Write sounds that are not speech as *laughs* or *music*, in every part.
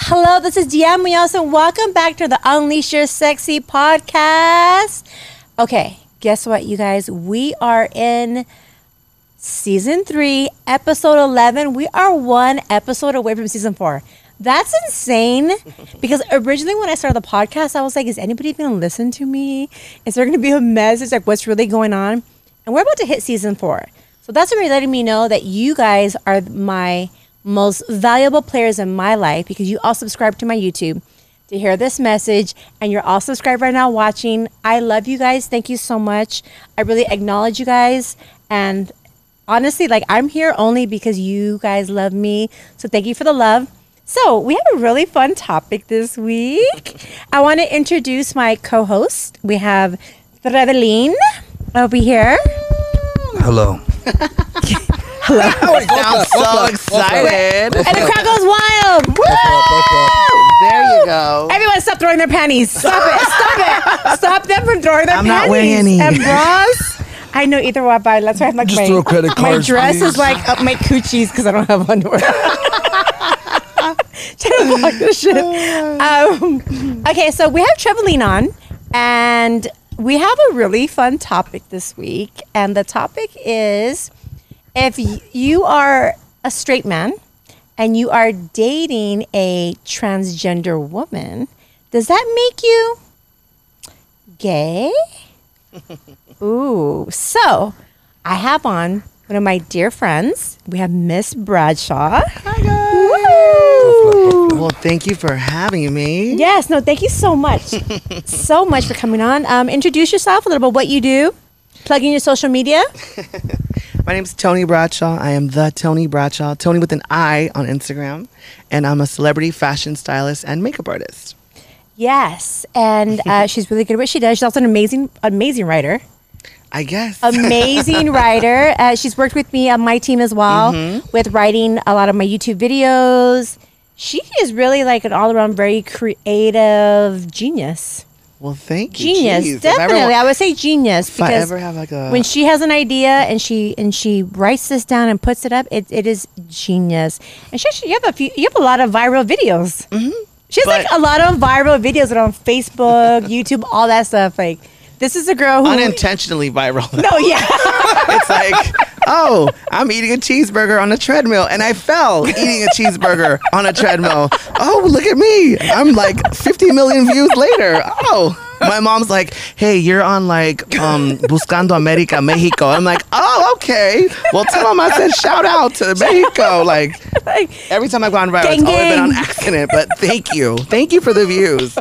Hello, this is Deanne Munoz, and welcome back to the Unleash Your Sexy podcast. Okay, guess what, you guys? We are in season three, episode 11. We are one episode away from season four. That's insane *laughs* because originally when I started the podcast, I was like, is anybody even gonna listen to me? Is there gonna be a message like what's really going on? And we're about to hit season four. So that's already letting me know that you guys are my most valuable players in my life because you all subscribe to my YouTube to hear this message and you're all subscribed right now watching. I love you guys. Thank you so much. I really acknowledge you guys and honestly like I'm here only because you guys love me. So thank you for the love. So, we have a really fun topic this week. I want to introduce my co-host. We have Trevelin over here. Hello. *laughs* Sounds so excited. And the crowd goes wild. There you go. Everyone stop throwing their panties. Stop it. Stop it. Stop them from throwing their I'm panties. not wearing any. And bras. I know either way, but that's why I'm like Just my, throw credit cards, my cards, dress is like up my coochies because I don't have underwear. Trying to block this shit. Um, okay, so we have Trevelin on, and we have a really fun topic this week, and the topic is if you are a straight man and you are dating a transgender woman, does that make you gay? *laughs* Ooh, so I have on one of my dear friends. We have Miss Bradshaw. Hi guys. Well, thank you for having me. Yes, no, thank you so much, *laughs* so much for coming on. Um, introduce yourself a little bit, what you do, plug in your social media. *laughs* My name's Tony Bradshaw. I am the Tony Bradshaw, Tony with an I on Instagram, and I'm a celebrity fashion stylist and makeup artist. Yes, and uh, *laughs* she's really good at what she does. She's also an amazing, amazing writer. I guess. Amazing *laughs* writer. Uh, she's worked with me on my team as well with writing a lot of my YouTube videos. She is really like an all around very creative genius. Well, thank you. Genius, Jeez, definitely. I would say genius If I because ever have like a when she has an idea and she and she writes this down and puts it up, it, it is genius. And she actually, you have a few, you have a lot of viral videos. Mm-hmm. She has like a lot of viral videos that are on Facebook, *laughs* YouTube, all that stuff. Like this is a girl who unintentionally viral. No, yeah. *laughs* it's like, oh, I'm eating a cheeseburger on a treadmill, and I fell eating a cheeseburger on a treadmill. Oh, look at me! I'm like 50 million views later. Oh, my mom's like, hey, you're on like um, Buscando America, Mexico. I'm like, oh, okay. Well, tell them I said shout out to Mexico. Like like, every time I've gone viral, it's always been on accident. But thank you, thank you for the views.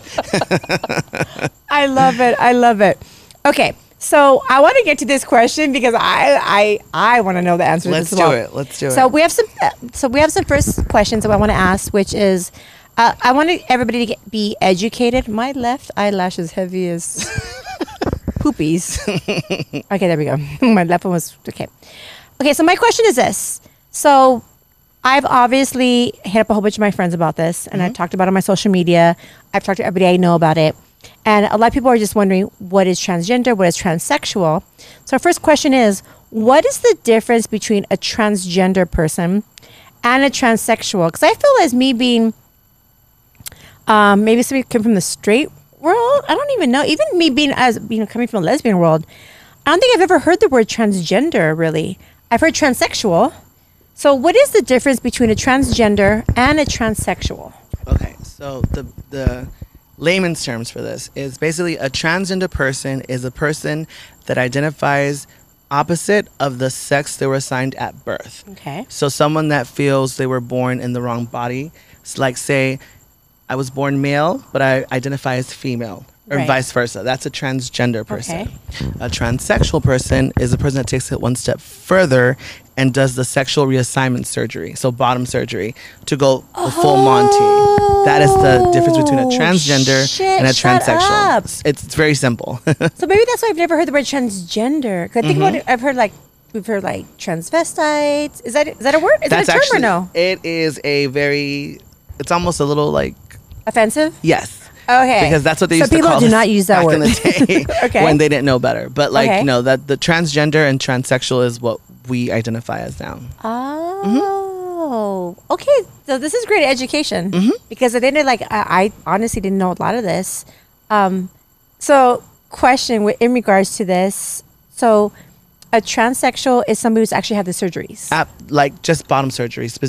I love it. I love it. Okay. So I want to get to this question because I I I want to know the answer. Let's to this do well. it. Let's do So it. So we have some. uh, So we have some first questions that I want to ask, which is, uh, I want everybody to get, be educated. My left eyelash is heavy as *laughs* poopies. okay, there we go. *laughs* my left one was okay. Okay, so my question is this. So I've obviously hit up a whole bunch of my friends about this, and I've talked about it on my social media. I've talked to everybody I know about it. And a lot of people are just wondering what is transgender, what is transsexual. So, our first question is what is the difference between a transgender person and a transsexual? Because I feel as me being um, maybe somebody came from the straight world. I don't even know. Even me being as you know coming from a lesbian world, I don't think I've ever heard the word transgender. Really, I've heard transsexual. So, what is the difference between a transgender and a transsexual? Okay, so the the layman's terms for this is basically a transgender person is a person that identifies opposite of the sex they were assigned at birth. Okay. So someone that feels they were born in the wrong body, it's like say I was born male but I identify as female or Right. vice versa. That's a transgender person. Okay. A transsexual person is a person that takes it one step further and does the sexual reassignment surgery, so bottom surgery, to go the full Monty. That is the difference between a Oh, transgender shit, and a transsexual. up. It's, it's very simple. *laughs* So maybe that's why I've never heard the word transgender. I think mm-hmm. about it, I've heard like we've heard like transvestites. Is that is that a word? Is That's that a term actually or no? it is a very it's almost a little like Offensive? yes. Okay. Because that's what they so used to people call do us not use that back word in the day *laughs* Okay. when they didn't know better. But like Okay. no, that the transgender and transsexual is what we identify as now. Oh, okay, so this is great education Mm-hmm. because I didn't like. I, I honestly didn't know a lot of this. Um, so, question wi- in regards to this. So, a transsexual is somebody who's actually had the surgeries. At, like just bottom surgery. Spe-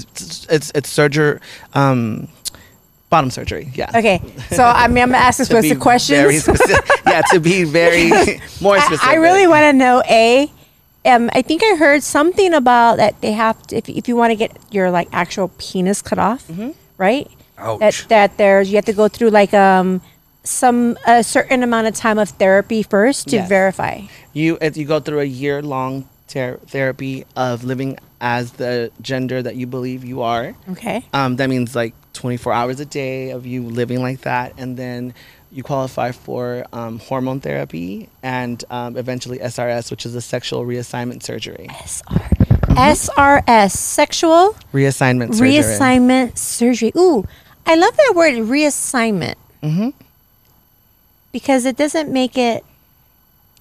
It's it's surgery. Um, bottom surgery. Yeah. Okay, so I mean, I'm gonna ask be specific questions. Yeah, to be very *laughs* *laughs* more I, specific. I really want to know a. Um, I think I heard something about that they have to, if, if you want to get your like actual penis cut off, Mm-hmm. right? Ouch. That that there's you have to go through like um some a certain amount of time of therapy first to Yes. verify. You if you go through a year long ter- therapy of living as the gender that you believe you are. Okay. Um, that means like 24 hours a day of you living like that, and then you qualify for um, hormone therapy and um, eventually SRS, which is a sexual reassignment surgery. SR, SRS, sexual Reassignment surgery. reassignment surgery. Ooh, I love that word reassignment. Mm-hmm. Because it doesn't make it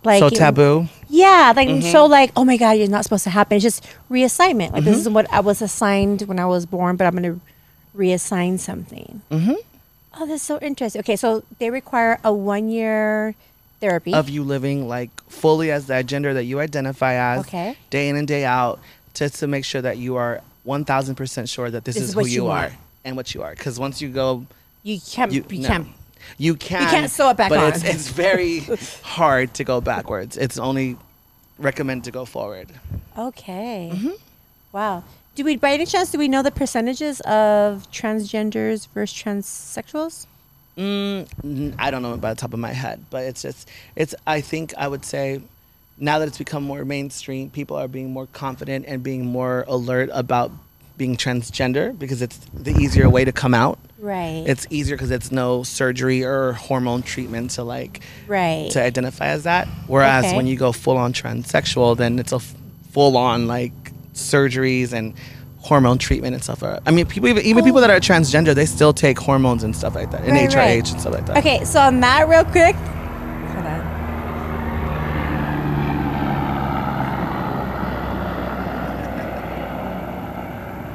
like so taboo. Yeah, like Mm-hmm. so like oh my god, you're not supposed to happen. It's just reassignment. Like this is what I was assigned when I was born, but I'm gonna reassign something. Mm-hmm. Oh, that's so interesting. Okay, so they require a one year therapy. of you living like fully as that gender that you identify as Okay. day in and day out just to make sure that you are 1000% sure that this, This is, is who you, you are and what you are because once you go you can't. you, You, no. can't. you can can't sew it back but on. it's, it's very *laughs* hard to go backwards it's only recommended to go forward Okay. Mm-hmm. Wow. Do we, by any chance, do we know the percentages of transgenders versus transsexuals? Mm, I don't know by the top of my head, but it's just it's. I think I would say now that it's become more mainstream, people are being more confident and being more alert about being transgender because it's the easier way to come out. Right. It's easier because it's no surgery or hormone treatment to like right. to identify as that. Whereas Okay. when you go full on transsexual, then it's a f- full on like surgeries and hormone treatment and stuff. I mean, people even, even people that are transgender, they still take hormones and stuff like that, and Right, HRH right. and stuff like that. Okay, so on that, real quick. Hold on.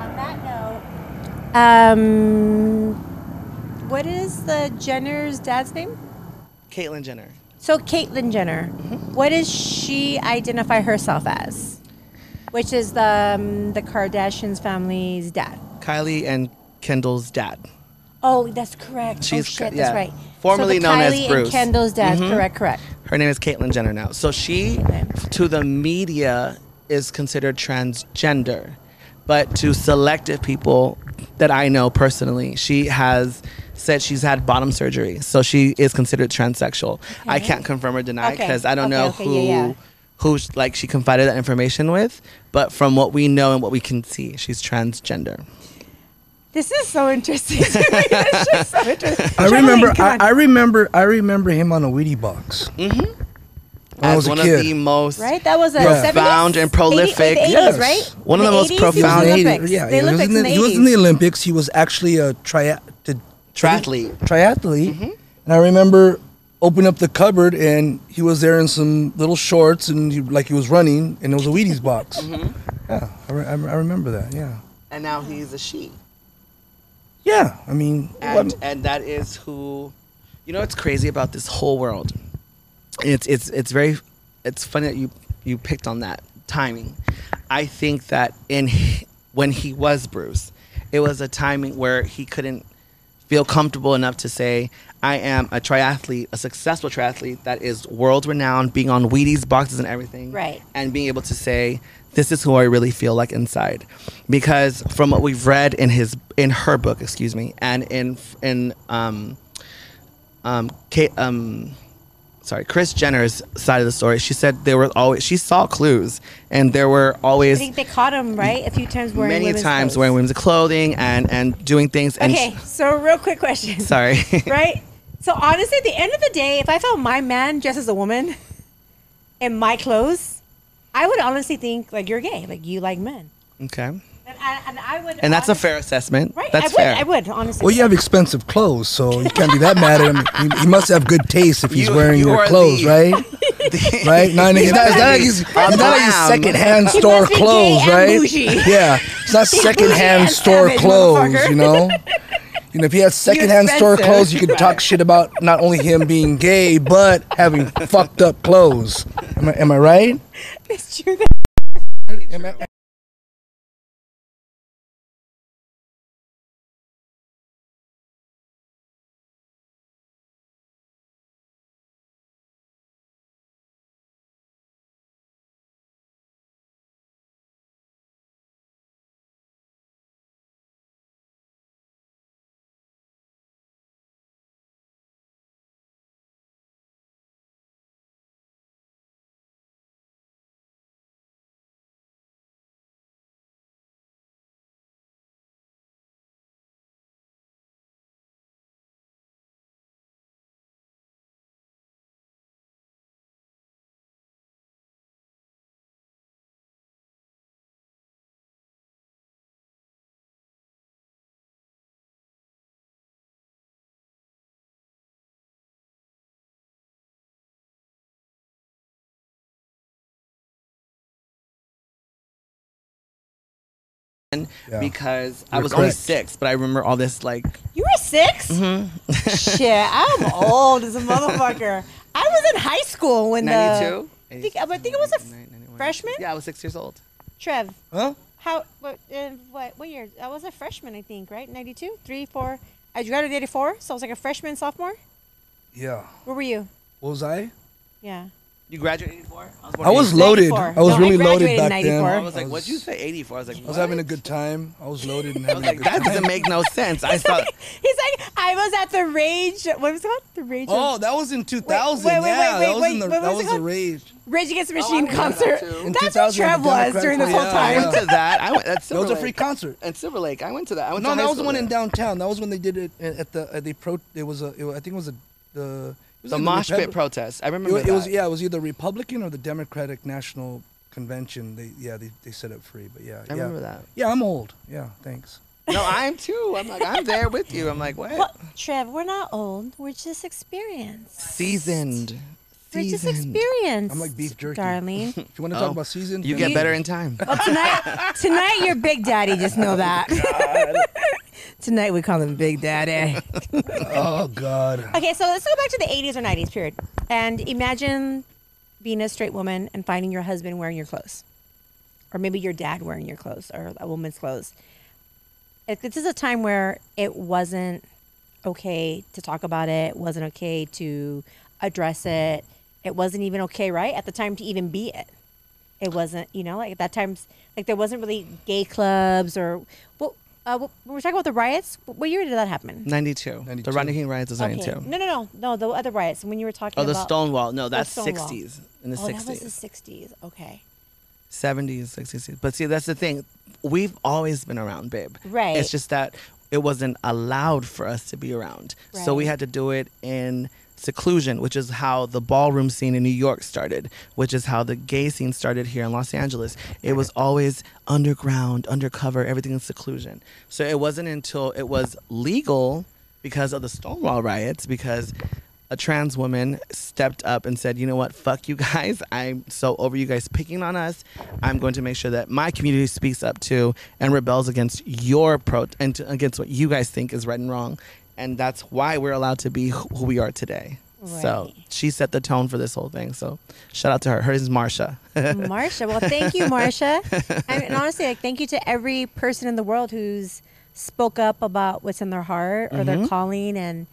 On that note, um, what is the Jenner's dad's name? Caitlyn Jenner. So Caitlyn Jenner, what does she identify herself as? Which is the um, the Kardashians family's dad. Kylie and Kendall's dad. Oh, that's correct. oh She's- shit, yeah. that's right. Formerly so known as Kylie Bruce. and Kendall's dad. Mhm. Correct, correct. Her name is Caitlyn Jenner now. So she, to the media, is considered transgender, but to selective people that I know personally, she has said she's had bottom surgery, so she is considered transsexual. I can't confirm or deny Okay. because I don't Okay, know okay, who. yeah, yeah. Who like she confided that information with, but from what we know and what we can see, she's transgender. This is so interesting. to me. It's just so interesting. I remember. I. I remember. I remember him on a Wheatie box. Mm-hmm. When I As was a one kid. of the most right? That was a Yeah. 70s? Profound and prolific. the 80s, Yes. right? One of the most 80s, he profound- He was in the Olympics. 80s, yeah, the he was, in the, in the he was in the Olympics. He was actually a triat- triathlete. triathlete. Mm-hmm. And I remember opening up the cupboard and he was there in some little shorts and he, like he was running and it was a Wheaties box. Mm-hmm. Yeah, I, re- I remember that. Yeah. And now he's a she. Yeah, I mean, and and that is who you know what's crazy about this whole world it's it's it's very it's funny that you you picked on that timing i think that in when he was bruce it was a timing where he couldn't feel comfortable enough to say i am a triathlete a successful triathlete that is world renowned being on wheaties boxes and everything Right. and being able to say this is who I really feel like inside because from what we've read in his in her book excuse me and in in um um Kate um sorry Kris Jenner's side of the story she said there were always she saw clues and there were always. I think they caught him, right? A few times wearing many women's times clothes. wearing women's clothing and and doing things and Okay, so real quick question. sorry *laughs* right? So honestly, at the end of the day, if I found my man dressed as a woman *laughs* in my clothes, I would honestly think like you're gay, like you like men, okay and I, and I would. and that's a fair assessment Right, that's I would. fair I would honestly. well, you have expensive clothes, so you can't be that mad at him. *laughs* He, he must have good taste if he's You- wearing you your clothes, the- right? *laughs* right? Not, he's not, it's not like he's, not like he's secondhand He store must be gay clothes, right? Yeah, it's not secondhand as store clothes, you know. You know, if he has secondhand store clothes, you could talk shit about not only him being gay, but having fucked up clothes. Am I, am I right? It's true. Am I- Yeah. because I You're was only six, but I remember all this like You were 6 Mm-hmm. *laughs* Shit, I'm old as a motherfucker. I was in high school when the. 92. I think, I think it was a f- 91. freshman? Yeah, I was six years old. Trev. Huh? How? What? Uh, what? What year? I was a freshman, I think. Right? Ninety-two, three, four. I graduated '84, so I was like a freshman, sophomore. Yeah. Where were you? What was I? Yeah. You graduated 84? I was loaded. I was No, I really loaded graduated in back then. I was like, what'd you say? 84. I was like, I was having a good time. I was loaded and *laughs* I was having a like, good that time. doesn't make no sense. I saw. He's like, I was at the rage. What was it called? The rage. Oh, that was in 2000. wait, wait, yeah, wait, that was wait, in the what that was was the called? rage. Rage Against the oh, I Machine remember that concert. too. In That's what 2000, Trev the was Democratic during this Party, whole yeah, I time. went to that. I went. That's That was a free Lake. concert. At Silver Lake. I went to that. I went No, to that was the school one in there. downtown. That was when they did it at at the at the pro. It was a. It, was- I think it was a the. It was The either mosh pit protest. I remember wa- it was yeah. It was either Republican or the Democratic National Convention. They yeah they, they set it free. But yeah I yeah remember that. yeah. I'm old. Yeah, thanks. No, I am too. I'm like, I'm there with you. I'm like, what? Well, Trev, we're not old. We're just experienced. Seasoned. We're just Seasoned. experienced. I'm like beef jerky. *laughs* darling. *laughs* If you want to Oh, talk about season, You then- get better in time. Well, tonight, *laughs* tonight you're Big Daddy. Just know that. Oh, tonight we call him Big Daddy. Oh God. Okay, so let's go back to the 80s or 90s period, and imagine being a straight woman and finding your husband wearing your clothes, or maybe your dad wearing your clothes or a woman's clothes. If this is a time where it wasn't okay to talk about it, wasn't okay to address it. It wasn't even okay, right, at the time to even be it. It wasn't, you know, like at that time, like there wasn't really gay clubs or well, uh, what- we were talking about the riots. What year did that happen? 92. 92. The Rodney King riots was 92. Okay. No, no, no, no. The other riots. When you were talking Oh, the about Stonewall. No, that's Stonewall. 60s. In the oh, 60s. that was the sixties. Okay. 70s, 60s. But see, that's the thing. We've always been around, babe. Right. It's just that it wasn't allowed for us to be around. Right. So we had to do it in seclusion, which is how the ballroom scene in New York started, which is how the gay scene started here in Los Angeles. It was always underground, undercover, everything in seclusion. So it wasn't until it was legal because of the Stonewall riots, because a trans woman stepped up and said, "You know what? Fuck you guys. *laughs* I'm so over you guys picking on us. I'm going to make sure that my community speaks up too and rebels against your pro and to, against what you guys think is right and wrong." And that's why we're allowed to be who we are today. So she set the tone for this whole thing. So shout out to her. Her name is Marsha. *laughs* Marsha. Well, thank you, Marsha. and, and honestly, like, thank you to every person in the world who's spoke up about what's in their heart or Mm-hmm. their calling and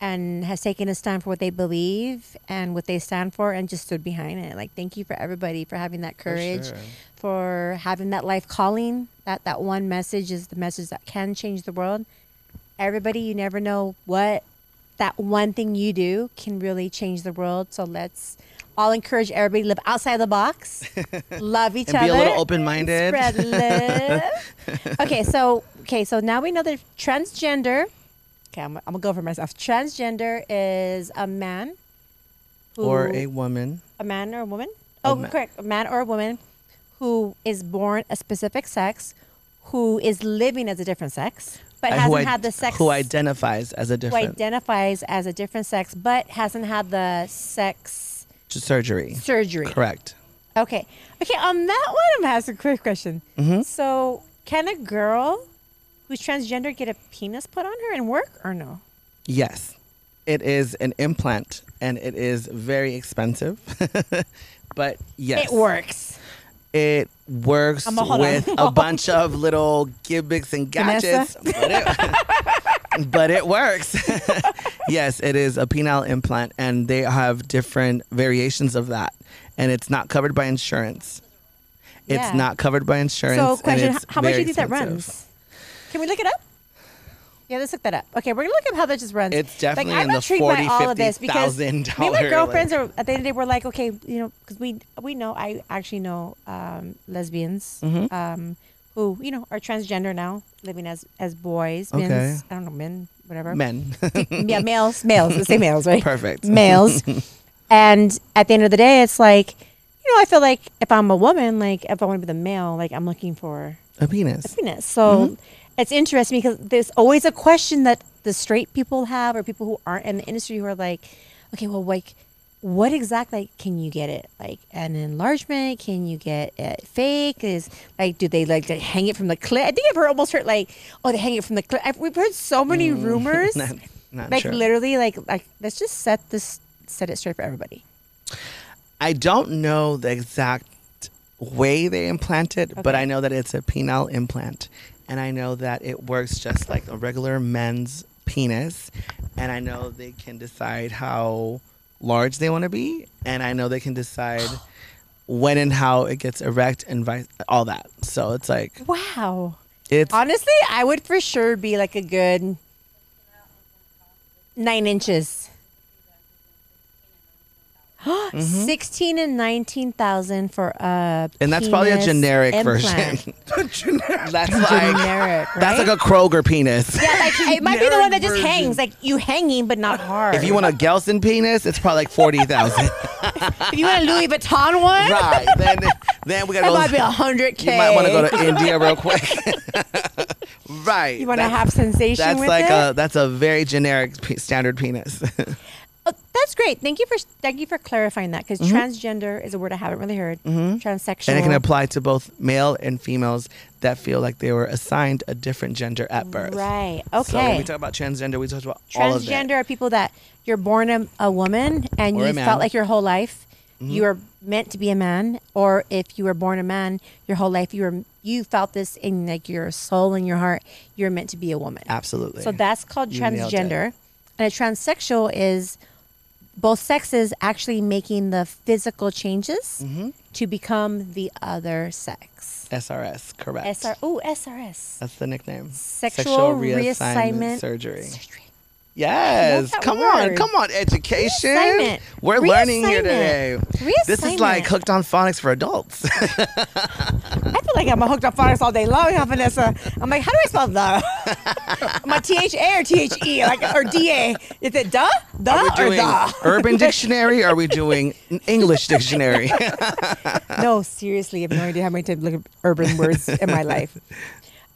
and has taken a stand for what they believe and what they stand for and just stood behind it. Like, thank you for everybody for having that courage, sure. for having that life calling. That that one message is the message that can change the world. Everybody, you never know what that one thing you do can really change the world. So let's all encourage everybody to live outside the box, *laughs* love each And other, be a little open-minded. spread *laughs* love. okay, so okay, so now we know that transgender. Okay, I'm, I'm gonna go for myself. Transgender is a man, who, or a woman. a man or a woman. A Oh, correct. A man or a woman who is born a specific sex, who is living as a different sex, but hasn't id- had the sex who identifies as a different who identifies as a different sex, but hasn't had the sex surgery. surgery. Correct. Okay. Okay. On that one, I'm gonna ask a quick question. Mm-hmm. So, can a girl who's transgender get a penis put on her and work or no? Yes. It is an implant and it is very expensive. *laughs* but yes. It works. It works on. with a *laughs* bunch of little gimmicks and gadgets, but it, *laughs* but it works. *laughs* yes, it is a penile implant, and they have different variations of that, and it's not covered by insurance. It's Yeah. not covered by insurance. So, question: it's How much do you think that runs? Can we look it up? Yeah, let's look that up. Okay, we're gonna look up how that just runs. It's definitely like, in I'm the intrigued by 40, all of this because me and my $50,000 girlfriends are at the end of the day we're like, okay, you know, because we we know I actually know um, lesbians Mm-hmm. um, who you know are transgender now, living as as boys, Okay. men's, I don't know, men, whatever. Men. *laughs* yeah, males, males. Let's say males, right? Perfect. Males. *laughs* and at the end of the day, it's like, you know, I feel like if I'm a woman, like if I want to be the male, like I'm looking for a penis. A penis. So it's interesting because there's always a question that the straight people have or people who aren't in the industry who are like, okay, well, like, what exactly like, can you get it? Like an enlargement? Can you get it fake? Is like, do they like to hang it from the clit? I think I've heard almost heard like, oh, they hang it from the. I've, we've heard so many mm, *laughs* rumors. Not, not like true. literally, like like let's just set this set it straight for everybody. I don't know the exact way they implant it, but I know that it's a penile implant. And I know that it works just like a regular men's penis. And I know they can decide how large they want to be. And I know they can decide when and how it gets erect and vice, all that. So it's like, Wow. it's Honestly, I would for sure be like a good nine inches. Mm-hmm. Sixteen and nineteen thousand for a and that's probably a generic implant. version. *laughs* *laughs* that's like, Generic, that's like a Kroger penis. yeah, like it might be the one that just Generic hangs, like you hanging but not hard. If you want a Gelson penis, it's probably like 40,000. *laughs* if you want a Louis Vuitton one, right. Then, then we got it to might be a hundred k. You might want to go to India real quick. right. You want to have sensation That's with like it? a that's a very generic pe- standard penis. Oh, that's great. Thank you for thank you for clarifying that because transgender is a word I haven't really heard. Transsexual. Mm-hmm. and it can apply to both male and females that feel like they were assigned a different gender at birth. Right. So when Okay. we talk about transgender, we talk about all of that. Transgender are people that you're born a, a woman and Or you. Mm-hmm. felt like your whole life you were meant to be a man, or if you were born a man your whole life you were you felt this in like your soul and your heart you're meant to be a woman. Absolutely. So that's called You transgender, and a transsexual is both sexes actually making the physical changes Mm-hmm. to become the other sex. SRS, correct. SR oh SRS. That's the nickname. Sexual reassignment surgery. surgery. Yes. Come word. on. Come on. Education. We're learning here today. This is like hooked on phonics for adults. *laughs* I feel like I'm hooked on phonics all day long, huh, Vanessa? I'm like, how do I spell the? *laughs* Am I T H A or T H E? Like or D A? Is it duh? Duh Are we or doing the? Urban Dictionary? Or are we doing an English Dictionary? *laughs* No, seriously, I have no idea how many times I look at urban words in my life.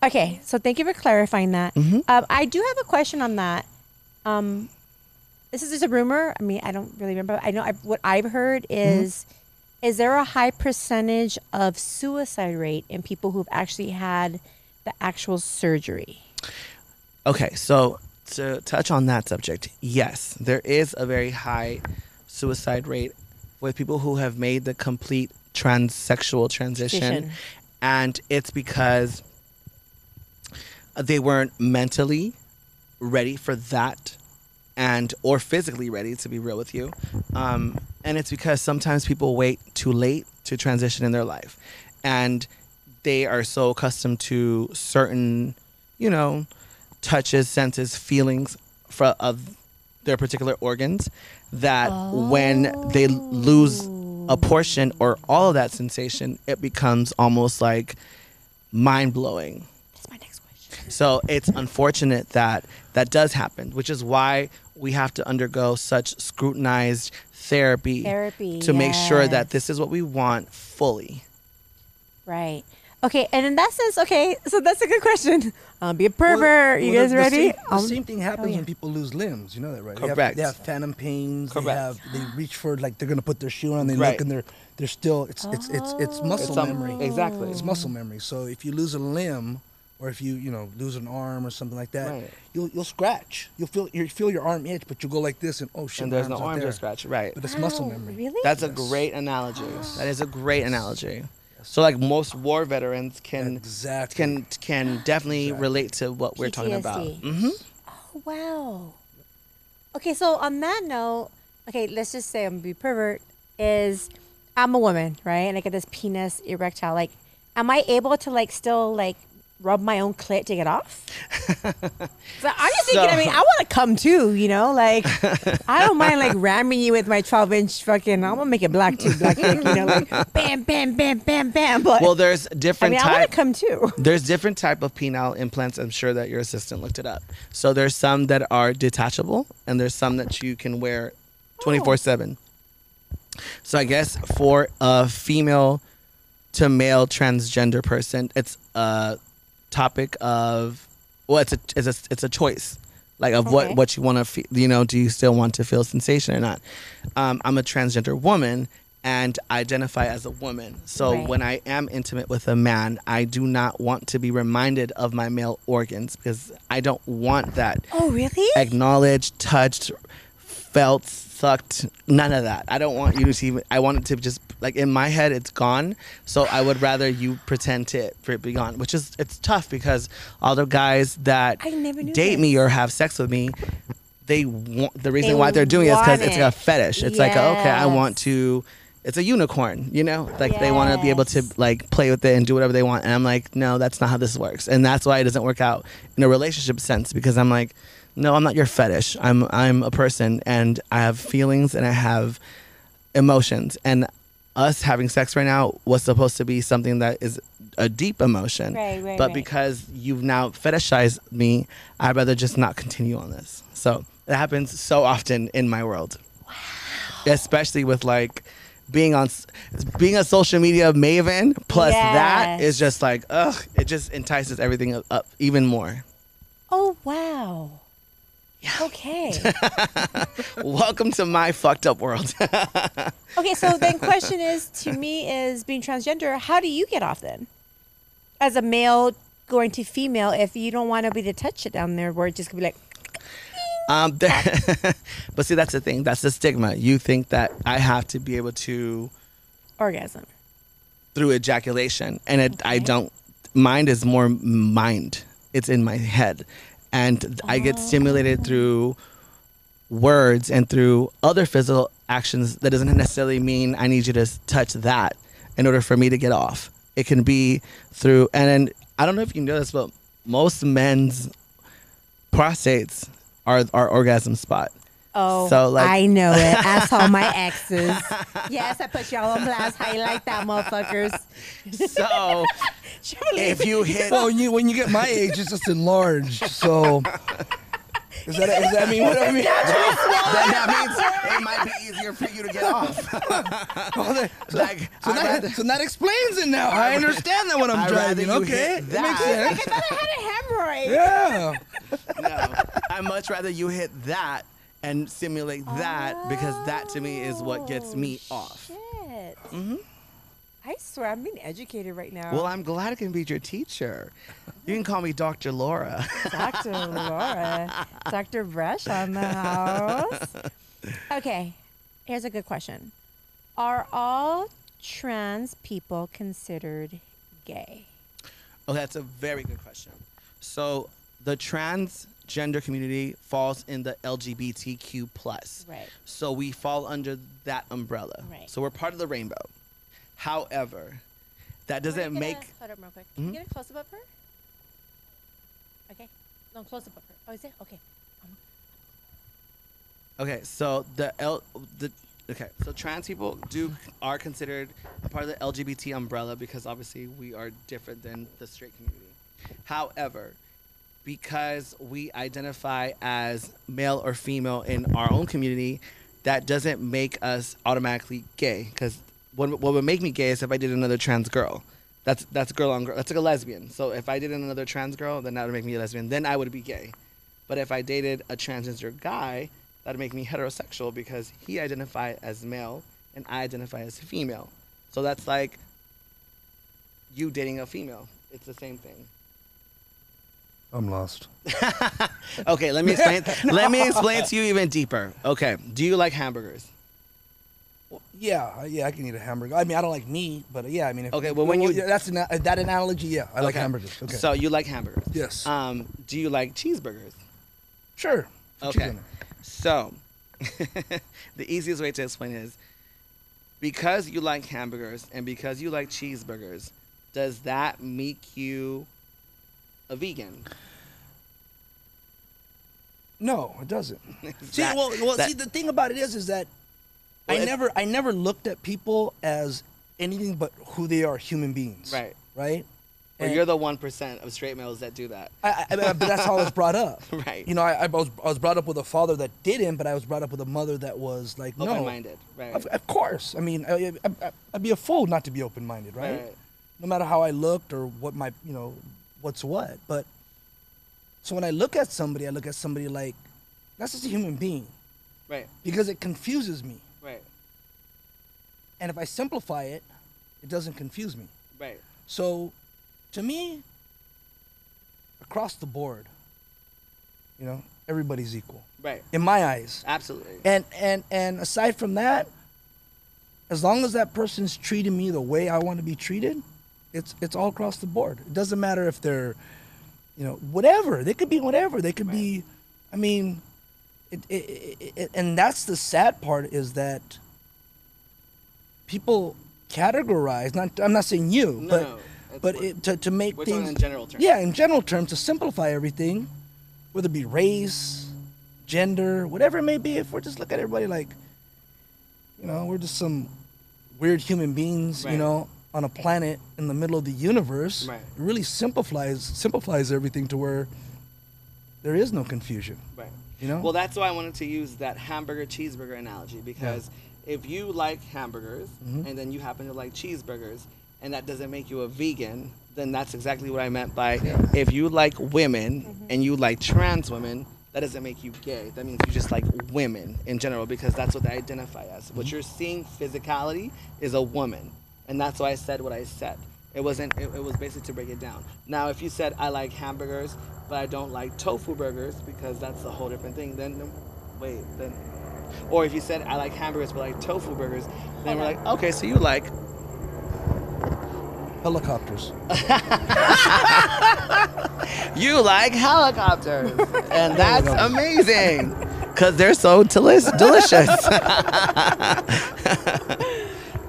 Okay, so thank you for clarifying that. Mm-hmm. Um, I do have a question on that. Um, this is just a rumor. I mean, I don't really remember. I know I, what I've heard Mm-hmm. is is there a high percentage of suicide rate in people who've actually had the actual surgery? okay, so to touch on that subject, yes, there is a very high suicide rate with people who have made the complete transsexual transition. Transition. And it's because they weren't mentally ready for that and or physically ready to be real with you. Um, and it's because sometimes people wait too late to transition in their life. And they are so accustomed to certain you know touches senses feelings for, of their particular organs that when they lose a portion or all of that sensation it becomes almost like mind-blowing That's my next question. So it's unfortunate that that does happen, which is why we have to undergo such scrutinized therapy, Therapy, to make sure that this is what we want fully. Right. Okay, and in that sense, okay, so that's a good question. I'll be a pervert. Well, you well, guys the, the ready? Same, the Um, same thing happens yeah. when people lose limbs. You know that, right? They have- They have, phantom pains. Correct. They have. They reach for like they're gonna put their shoe on. They Right. look and they're they're still. It's it's it's it's muscle It's um, memory. exactly. It's muscle memory. So if you lose a limb, or if you you know lose an arm or something like that, Right. you'll you'll scratch. You'll feel you feel your arm itch, but you'll go like this and oh shit. and there's no arm's not arm to scratch. Right. But it's muscle memory. Really? That's a great analogy. *gasps* That is a great analogy. So like most war veterans can Exactly. can can *gasps* definitely relate to what we're talking about. PTSD. hmm Oh, wow. Okay, so on that note, okay, let's just say I'm gonna be pervert. Is I'm a woman, right? And I get this penis erectile. Like, am I able to like still like rub my own clit to get off? *laughs* so I'm just thinking. I mean, I want to come too. You know, like I don't mind like ramming you with my 12 inch fucking. I'm gonna make it black too, black. you know, like *laughs* bam, bam, bam, bam, bam. But Well, there's different I mean, I want to come too. There's different type of penile implants. I'm sure that your assistant looked it up. So there's some that are detachable, and there's some that you can wear 24 seven. So I guess for a female to male transgender person, it's a topic of well, it's a it's a it's a choice. Like of Okay. what what you want to feel, you know, do you still want to feel sensation or not? Um, I'm a transgender woman and identify as a woman. So Right. when I am intimate with a man, I do not want to be reminded of my male organs because I don't want that Oh, really? acknowledged, touched, felt, sucked, none of that. I don't want you to even. I want it to just like in my head, it's gone. So I would rather you pretend to for it be gone, which is it's tough because all the guys that I never date this. me or have sex with me. They want the reason They why they're doing it is because it's it. a fetish. It's like okay, I want to. It's a unicorn, you know. Like they want to be able to like play with it and do whatever they want. And I'm like, no, that's not how this works. And that's why it doesn't work out in a relationship sense because I'm like, no, I'm not your fetish. I'm I'm a person and I have feelings and I have emotions. And us having sex right now was supposed to be something that is a deep emotion. Right, right, but right. because you've now fetishized me, I'd rather just not continue on this. So it happens so often in my world. Wow. Especially with like being on being a social media maven plus that Yes. is just like ugh it just entices everything up even more Oh wow. Okay. *laughs* welcome to my fucked up world. *laughs* Okay, so then question is to me is being transgender, how do you get off then? As a male going to female if you don't want to be the touch it down there where it just could be like um there, *laughs* but see that's the thing. That's the stigma. You think that i have to be able to orgasm. through ejaculation and it i don't mind is more mind. It's in my head and i get oh. stimulated through words and through other physical actions. That doesn't necessarily mean i need you to touch that in order for me to get off. It can be through and i don't know if you know this but most men's prostates are our orgasm spot Oh, So, like- I know it. *laughs* Ask all my exes. *laughs* yes, I put y'all on blast. How you like that, motherfuckers? so *laughs* if you hit Well, when you when you get my age, it's just enlarged. So is that does that mean what I mean? then that means it might be easier for you to get off. Oh, that- so, Like, so that, rather- so that explains it now. I understand that when I'm I'd driving. Okay, hit it that. makes sense. I had a hemorrhoid. Yeah. no, I'd much rather you hit that and simulate that because that to me is what gets me off. Shit. Mhm. I swear, I'm being educated right now. Well, I'm glad I can be your teacher. You can call me Dr. Laura. Dr. Laura, *laughs* Dr. Brush on the house. Okay, here's a good question: Are all trans people considered gay? Oh, that's a very good question. So the transgender community falls in the LGBTQ plus. Right. So we fall under that umbrella. Right. So we're part of the rainbow. However, that doesn't make Hold up, real quick. Can mm-hmm. you get a close up of her? Okay. No, close up of her. Oh, is it? Okay. Okay, so the L the okay, so trans people do are considered a part of the LGBT umbrella because obviously we are different than the straight community. However, because we identify as male or female in our own community, that doesn't make us automatically gay. Because what, what would make me gay is if I did another trans girl. That's that's girl on girl. That's like a lesbian. So if I dated another trans girl, then that would make me a lesbian. Then I would be gay. But if I dated a transgender guy, that'd make me heterosexual because he identified as male and I identify as female. So that's like you dating a female. It's the same thing. I'm lost. *laughs* Okay, let me explain. *laughs* Let me explain to you even deeper. Okay, do you like hamburgers? Well, yeah, yeah, I can eat a hamburger. I mean, I don't like meat, but yeah, I mean, if, Okay, well, when you that's an, that analogy, yeah, I like hamburgers. Okay, So you like hamburgers? yes, Um, do you like cheeseburgers? sure. Okay. So, *laughs* the easiest way to explain is because you like hamburgers and because you like cheeseburgers, does that make you a vegan? No, it doesn't. *laughs* see, That- well, well, that- see, the thing about it is, is that Well, I it- never, I never looked at people as anything but who they are, human beings. Right. Right. Or And- you're the one percent of straight males that do that. I, I, but that's how I was brought up. *laughs* Right. You know, I, I was I was brought up with a father that didn't, but I was brought up with a mother that was like, no. Open-minded, right? Of, of course. I mean, I, I'd be a fool not to be open-minded, right? Right. No matter how I looked or what my, you know, what's what. But so when I look at somebody, I look at somebody like that's just a human being Right. because it confuses me. Right. And if I simplify it, it doesn't confuse me. Right. So, to me, across the board, you know, everybody's equal Right. in my eyes. Absolutely. And and and aside from that, as long as that person's treating me the way I want to be treated, it's it's all across the board. It doesn't matter if they're, you know, whatever. They could be whatever. They could be. I mean, it, it, it, and that's the sad part is that people categorize. Not I'm not saying you, No, but but to to make things in general terms. Yeah, in general terms, to simplify everything, whether it be race, gender, whatever it may be. If we're just looking at everybody like, you know, we're just some weird human beings, Right. you know, on a planet in the middle of the universe. Right. It really simplifies simplifies everything to where there is no confusion. Right. You know? Well, that's why I wanted to use that hamburger cheeseburger analogy because if you like hamburgers Mm-hmm. and then you happen to like cheeseburgers and that doesn't make you a vegan, then that's exactly what I meant by if you like women and you like trans women, that doesn't make you gay. That means you just like women in general because that's what they identify as. What you're seeing physicality is a woman. And that's why I said what I said. It wasn't. It, it was basically to break it down. Now, if you said I like hamburgers, but I don't like tofu burgers because that's a whole different thing, then wait, then. Or if you said I like hamburgers but I like tofu burgers, then we're like, okay, so you like. *laughs* Helicopters. *laughs* You like helicopters, *laughs* and that's amazing, cause they're so delis- delicious.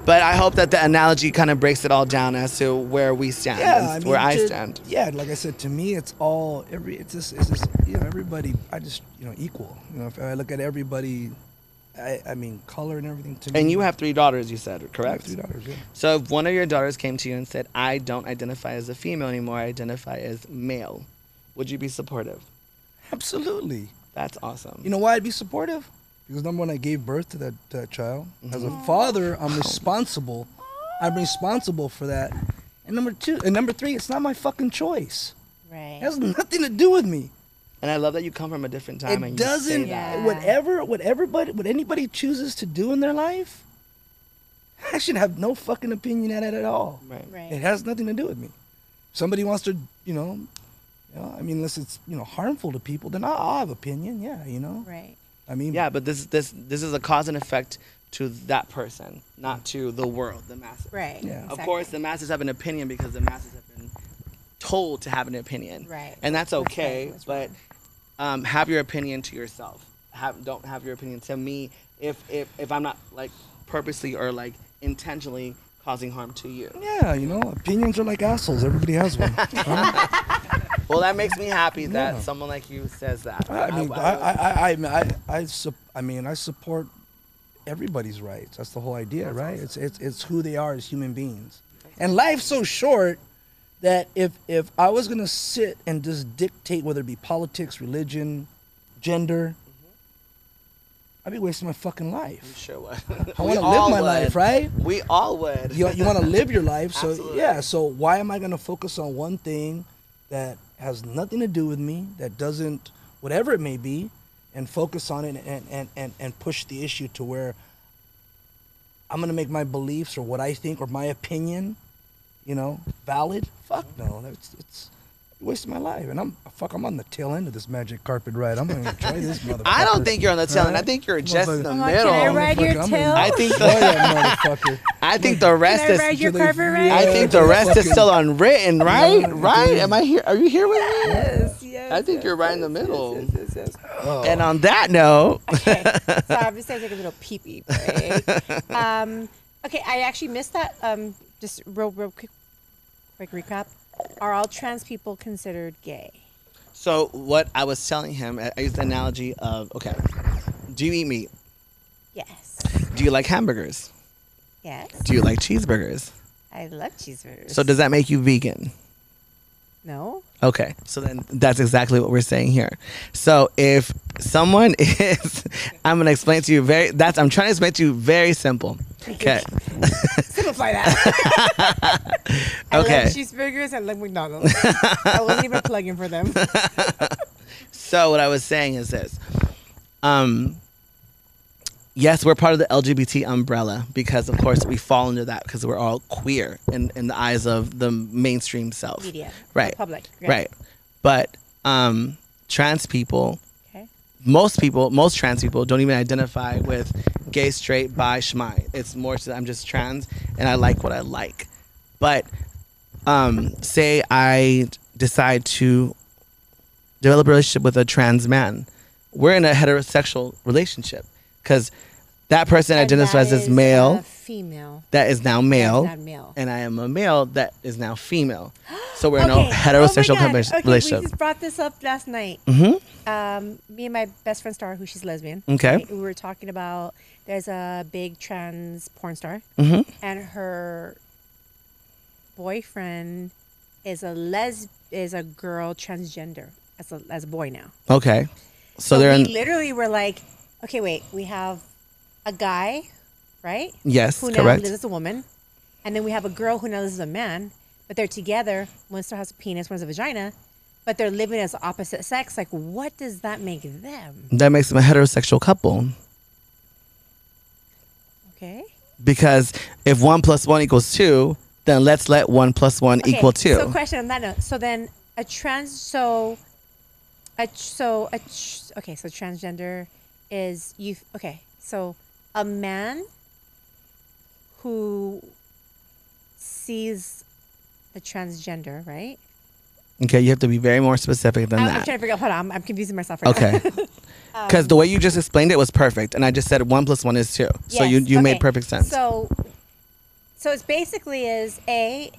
But I hope that the analogy kind of breaks it all down as to where we stand, Yeah, and I mean, where I stand. Yeah, like I said, to me, it's all every. It's just, it's just, you know, everybody. I just, you know, equal. You know, if I look at everybody, I, I mean, color and everything. To me, And you have three daughters, you said, correct? three daughters. Yeah. So if one of your daughters came to you and said, "I don't identify as a female anymore. I identify as male," would you be supportive? Absolutely. That's awesome. You know why I'd be supportive? Because number one, I gave birth to that, that child. As Mm-hmm. a father, I'm responsible. I'm responsible for that. And number two, and number three, it's not my fucking choice. Right. It has nothing to do with me. and I love that you come from a different time. it and you say doesn't. that. Yeah. Whatever, what everybody, what anybody chooses to do in their life, *laughs* I should have no fucking opinion at it at all. Right. Right. It has nothing to do with me. Somebody wants to, you know, you know, I mean, unless it's you know harmful to people, then I'll, I'll have opinion. Yeah, you know. Right. I mean, Yeah, but this this this is a cause and effect to that person, not to the world, the masses. Right. Yeah. Of Of course, the masses have an opinion because the masses have been told to have an opinion. Right. And that's What's okay, right, what's but um, have your opinion to yourself. Have don't have your opinion to me if if if I'm not like purposely or like intentionally causing harm to you. Yeah, you know, opinions are like assholes. Everybody has one. *laughs* Well, that makes me happy that Yeah. someone like you says that. I mean, I, I, I, I, I, I, I mean, I support everybody's rights. That's the whole idea, right? It's, it's, it's who they are as human beings. And life's so short that if, if I was gonna sit and just dictate whether it be politics, religion, gender, I'd be wasting my fucking life. Sure would. I want to *laughs* live my life, right? We all would. You, you want to live your life, so *laughs* Absolutely. yeah. So why am I going to focus on one thing that has nothing to do with me, that doesn't, whatever it may be, and focus on it and and and, and push the issue to where I'm to make my beliefs or what I think or my opinion, you know, valid? Fuck no, that's it's wasting my life, and I'm fuck. I'm on the tail end of this magic carpet ride. I'm going to enjoy this *laughs* motherfucker. I don't think you're on the tail end. I think you're just in the Motherfucker. Oh, middle. can I ride your I'm tail? gonna I think enjoy the. *laughs* I think the rest Can I is. your Till carpet ride? I think the rest is still unwritten, right? Right? Am I here? Are you here with me? Yes, yes. I think you're right in the middle. yes, yes. Oh. And on that note, *laughs* Okay, so I'm just gonna take a little pee pee break. Um, okay, I actually missed that. Um, just real, real quick, quick recap. Are all trans people considered gay? so what I was telling him, I I used the analogy of okay, do you eat meat? Yes. Do you like hamburgers? Yes. Do you like cheeseburgers? I love cheeseburgers. So does that make you vegan? no? Okay, so then that's exactly what we're saying here. So if someone *laughs* is, I'm gonna explain to you very. That's I'm trying to explain to you very simple. Okay, *laughs* Simplify that. I Okay. love cheeseburgers. *laughs* I love McDonald's. I wasn't even plugging for them. so what I was saying is this. Um. Yes, we're part of the LGBT umbrella because, of course, we fall into that because we're all queer in, in the eyes of the mainstream self. Media. Right. Public. Right. But um, trans people. Most people, most trans people, don't even identify with gay, straight, bi, schmi. It's more so I'm just trans and I like what I like. But um, say I decide to develop a relationship with a trans man, we're in a heterosexual relationship because that person And identifies that as male. female. that is now male, male. and I am a male that is now female. So we're in a *gasps* heterosexual oh my God. combination- okay, relationship. We just brought this up last night. Mm-hmm. Um, me and my best friend Star, who she's lesbian. Okay. right, We were talking about there's a big trans porn star, Mm-hmm. and her boyfriend is a les is a girl transgender as a as a boy now. Okay. So, So they're we in. literally were like, okay, wait, we have a guy, right? Yes, Who now correct. lives as a woman, and then we have a girl who now lives as a man, but they're together. One still has a penis, one has a vagina, but they're living as opposite sex. Like, what does that make them? That makes them a heterosexual couple. Okay. Because if one plus one equals two, then let's let one plus one Okay, equal two. So, question on that note. So then, a trans. So, a so a okay. So transgender is you. Okay. So a man who sees a transgender, right? okay, you have to be very more specific than I'm, I'm that. trying to figure out. Hold on, I'm, I'm confusing myself right Okay. *laughs* *laughs* Because the way you just explained it was perfect, and I just said one plus one is two. So you Yes, you made perfect sense. So, so it's basically is a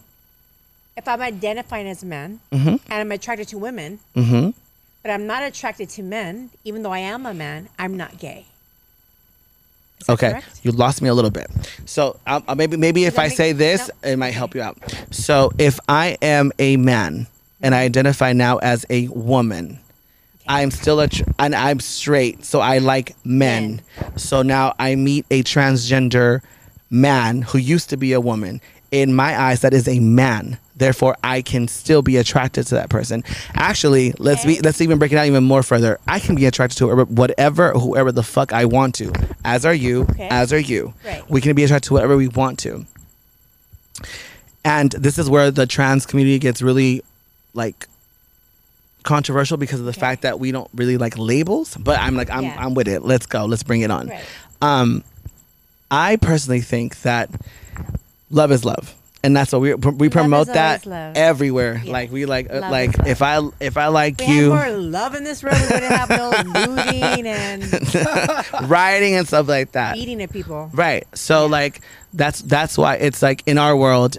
if I'm identifying as a man mm-hmm. and I'm attracted to women, Mm-hmm. but I'm not attracted to men, even though I am a man, I'm not gay. Okay, correct? you lost me a little bit. So um, maybe maybe if I make- say this, no? it might help you out. So if I am a man and I identify now as a woman, I'm still a tr- and I'm straight, so I like men. So now I meet a transgender man who used to be a woman. In my eyes, that is a man. Therefore, I can still be attracted to that person. Actually, let's be let's even break it out even more further. I can be attracted to whatever, whoever the fuck I want to. As are you. Okay. As are you. Right. We can be attracted to whatever we want to. And this is where the trans community gets really like controversial because of the Okay. fact that we don't really like labels. But I'm like, I'm Yeah. I'm with it. Let's go. Let's bring it on. Right. Um, I personally think that love is love, and that's what we we promote that love. everywhere. Yeah. Like we like uh, Love like if I if I like We you, had more love in this room. We wouldn't have no *laughs* looting and *laughs* rioting and stuff like that. beating at people. Right. So like that's that's why it's like in our world,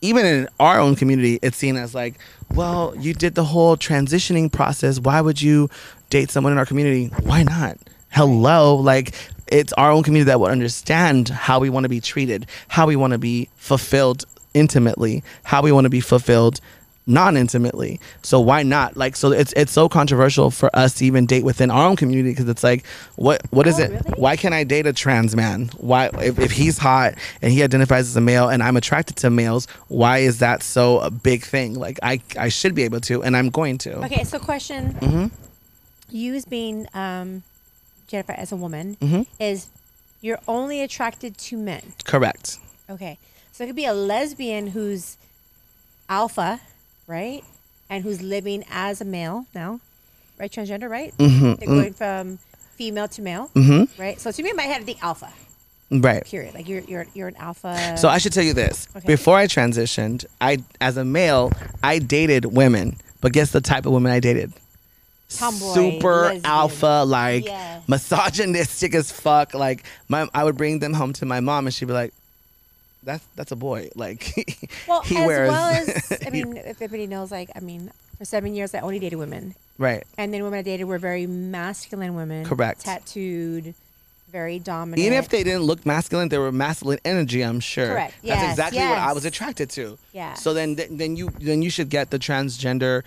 even in our own community, it's seen as like, well, you did the whole transitioning process. Why would you date someone in our community? Why not? Hello, like it's our own community that would understand how we want to be treated, how we want to be fulfilled intimately, how we want to be fulfilled non-intimately. So why not? Like so it's it's so controversial for us to even date within our own community because it's like what what is Oh, it? really? Why can't I date a trans man? Why if, if he's hot and he identifies as a male and I'm attracted to males, why is that so a big thing? Like I I should be able to and I'm going to. Okay, so question. Mm-hmm. You as being um, Jennifer as a woman Mm-hmm. is you're only attracted to men. Correct. Okay, so it could be a lesbian who's alpha, right, and who's living as a male now, right? Transgender, right? Mm-hmm. They're going from female to male, Mm-hmm. right? So to me, in my head, the alpha. Right. Period. Like you're you're you're an alpha. So I should tell you this. Okay. Before I transitioned, I as a male, I dated women. But guess the type of women I dated? Tomboy, Super lesbian. alpha, like Yes. misogynistic as fuck. Like my I would bring them home to my mom and she'd be like, That's that's a boy. Like *laughs* well, he as wears well as *laughs* I mean, if everybody knows, like I mean, for seven years I only dated women. Right. And then women I dated were very masculine women. Correct. Tattooed, very dominant. Even if they didn't look masculine, they were masculine energy. I'm sure. Correct. That's Yes, exactly what I was attracted to. Yeah. So then, then you then you should get the transgender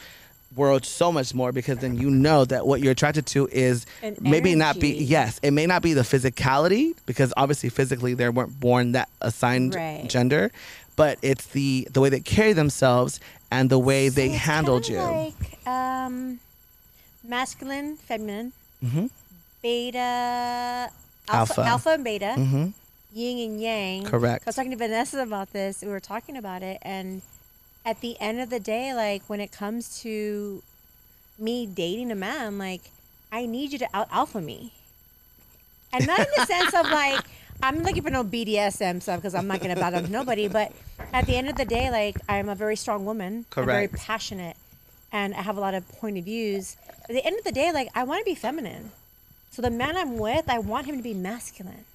world so much more because then you know that what you're attracted to is An maybe not be yes it may not be the physicality because obviously physically they weren't born that assigned Right. gender but it's the the way they carry themselves and the way So they handled you Like um, masculine, feminine, Mhm. beta, Alpha. alpha, alpha and beta, hmm yin and yang. Correct. I was talking to Vanessa about this. We were talking about it, and at the end of the day, like when it comes to me dating a man, like I need you to out alpha me, and not in the sense of like *laughs* I'm looking for no BDSM stuff because I'm not going to to nobody. But at the end of the day, like I'm a very strong woman. I'm very passionate, and I have a lot of point of views. At the end of the day, like I want to be feminine. So the man I'm with, I want him to be masculine.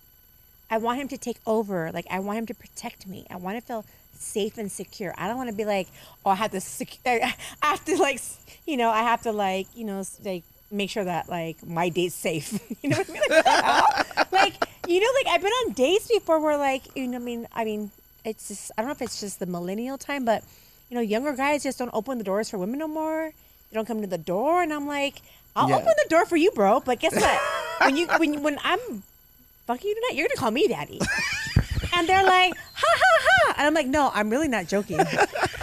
I want him to take over. Like I want him to protect me. I want to feel safe and secure. I don't want to be like, oh, I have to, sec- *laughs* I have to like, you know, I have to like, you know, like make sure that like my date's safe. *laughs* you know what I mean? Like, hell? Oh, like, you know, like I've been on dates before where like, you know, I mean, I mean, it's just, I don't know if it's just the millennial time, but you know, younger guys just don't open the doors for women no more. They don't come to the door, and I'm like, I'll Yeah. open the door for you, bro. But guess what? when you when you- when I'm fucking you tonight, you're gonna call me daddy. *laughs* and they're like, ha ha ha. And I'm like, no, I'm really not joking.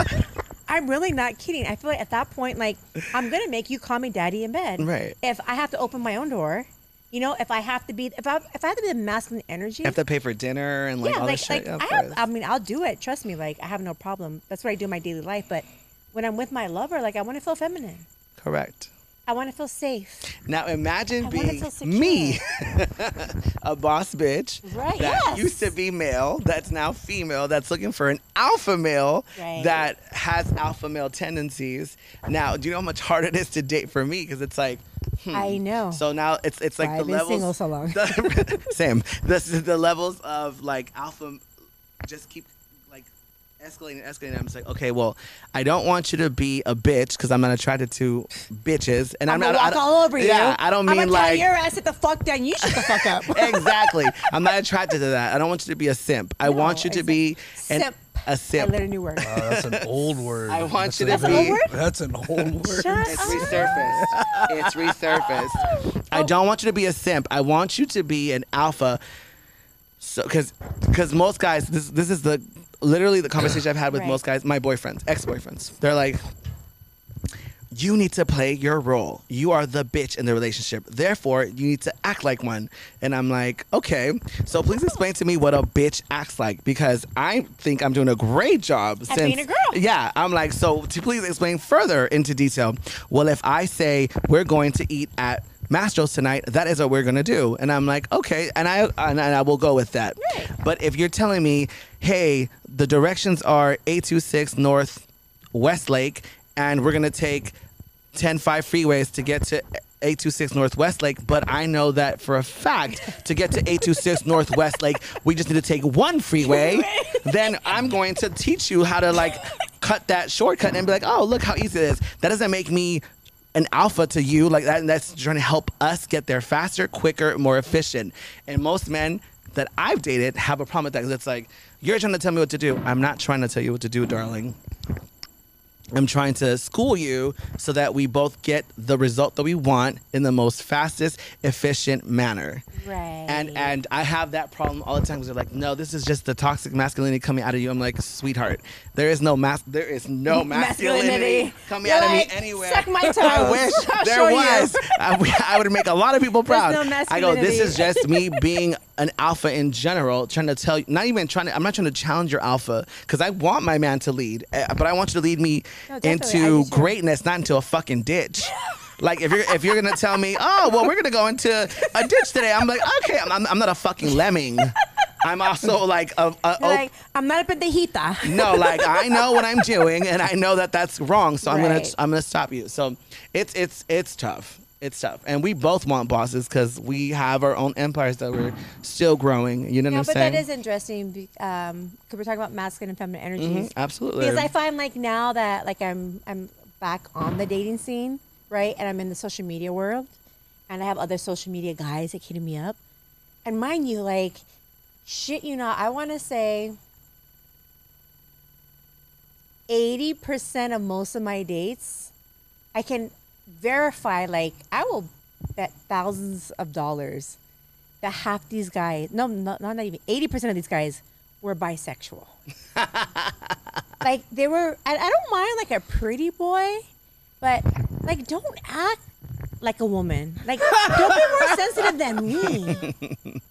*laughs* I'm really not kidding. I feel like at that point, like, I'm gonna make you call me daddy in bed. Right. If I have to open my own door, you know, if I have to be, if I if I have to be the masculine energy, you have to pay for dinner and like yeah, all like this shit like Yeah, of I have. I mean, I'll do it. Trust me. Like I have no problem. That's what I do in my daily life. But when I'm with my lover, like I want to feel feminine. correct I want to feel safe. now imagine I being me *laughs* a boss bitch Right, that yes. used to be male that's now female that's looking for an alpha male Right. that has alpha male tendencies now do you know how much harder it is to date for me because it's like I know. Hmm. so now it's it's like Why the I've been levels single so long. the- *laughs* same the, the levels of like alpha just keep escalating and escalating i'm just like okay well i don't want you to be a bitch because i'm not attracted to bitches and I'm, i'm, gonna not I walk don't- all over you. yeah i don't mean I'm mean gonna like tell your ass sit the fuck down. You shut the fuck up. *laughs* exactly. I'm not attracted to that. I don't want you to be a simp. I No, want you to be an, Simp. a I simp. learned a new word. Uh, that's an old word. I want That's you to a That's an be- old word? That's an old word. Shut It's up. resurfaced. It's resurfaced. I Oh. don't want you to be a simp. I want you to be an alpha. So, because because most guys, this this is the literally the conversation I've had with Right. most guys, my boyfriends, ex boyfriends. They're like, you need to play your role. You are the bitch in the relationship. Therefore, you need to act like one. And I'm like, okay. So please explain to me what a bitch acts like because I think I'm doing a great job At since being a girl. Yeah, I'm like, so to please explain further into detail. Well, if I say we're going to eat at Mastro's tonight, that is what we're gonna do. And I'm like, okay, and I and, I will go with that. Right. But if you're telling me, hey, the directions are 826 North Westlake, and we're gonna take 10-5 freeways to get to 826 North Westlake, but I know that for a fact to get to 826 *laughs* North Westlake, we just need to take one freeway. *laughs* then I'm going to teach you how to like cut that shortcut and be like, oh, look how easy it is. That doesn't make me an alpha to you like that. And that's trying to help us get there faster, quicker, more efficient. And most men that I've dated have a problem with that because it's like, you're trying to tell me what to do. I'm not trying to tell you what to do, darling. Am trying to school you so that we both get the result that we want in the most fastest, efficient manner. Right. And and I have that problem all the time because they're like, no, this is just the toxic masculinity coming out of you. I'm like, sweetheart, there is no mas- there is no *laughs* masculinity, Masculinity. coming You're out like, of me anywhere. "Suck my *laughs* toes. I wish *laughs* there was. I, I would make a lot of people proud. no I go, this is just me being an alpha in general, trying to tell you, not even trying to, I'm not trying to challenge your alpha because I want my man to lead, eh, but I want you to lead me No, into greatness, not into a fucking ditch. *laughs* Like if you're if you're gonna tell me, oh well, we're gonna go into a ditch today, I'm like, okay, I'm, I'm, I'm not a fucking lemming. I'm also like a, a like, I'm not a pendejita. no, like I know what I'm doing, and I know that that's wrong. So I'm gonna I'm gonna stop you. So it's it's it's tough. It's tough, and we both want bosses because we have our own empires that we're still growing. You know Yeah, what but I'm saying? But that is interesting. be- Um, because we're talking about masculine and feminine energies. Mhm, absolutely. Because I find like now that like I'm I'm back on the dating scene, right? And I'm in the social media world, and I have other social media guys that hitting me up, and mind you, like, shit, you know, I want to say. 80% of most of my dates, I can verify, like, I will bet thousands of dollars that half these guys, no, no not even 80% of these guys were bisexual. *laughs* like, they were, I, I don't mind, like, a pretty boy, but, like, don't act like a woman. Like, don't be more *laughs* sensitive than me.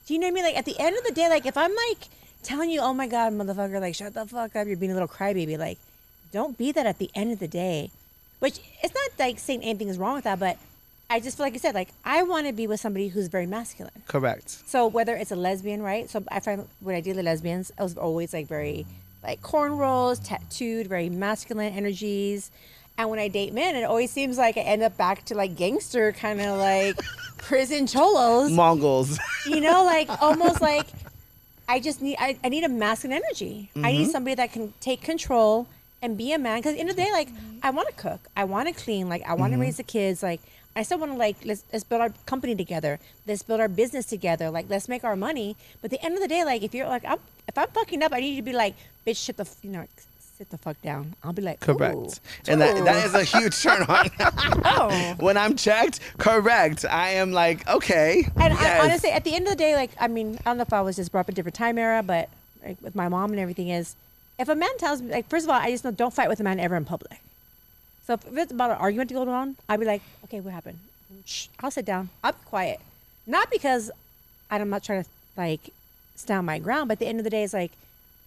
Do you know what I mean? Like, at the end of the day, like, if I'm, like, telling you, oh my God, motherfucker, like, shut the fuck up, you're being a little crybaby, like, don't be that at the end of the day. Which it's not like saying anything is wrong with that, but I just feel like you said, like I want to be with somebody who's very masculine. Correct. So whether it's a lesbian, right? So I find when I deal with lesbians, I was always like very like cornrows, tattooed, very masculine energies. And when I date men, it always seems like I end up back to like gangster kind of like *laughs* prison cholos. Mongols. You know, like *laughs* almost like I just need I, I need a masculine energy. I Mm-hmm. need somebody that can take control and be a man. Because in the end of the day, like I want to cook, I want to clean, like I want to Mm-hmm. raise the kids. Like I still want to like let's let's build our company together. Let's build our business together. Like let's make our money. But at the end of the day, like if you're like I'm if I'm fucking up, I need you to be like bitch, shit the f- you know sit the fuck down. I'll be like Correct. "Ooh, And that, that ooh." a huge turn on. *laughs* Oh. *laughs* when I'm checked, correct. I am like, okay. And yes. I, honestly, at the end of the day, like I mean, I don't know if I was just brought up a different time era, but like with my mom and everything is, if a man tells me, like, first of all, I just know don't fight with a man ever in public. So if it's about an argument to go on, I'd be like, okay, what happened? Shh, I'll sit down. I'll be quiet. Not because I'm not trying to like stand my ground, but at the end of the day, it's like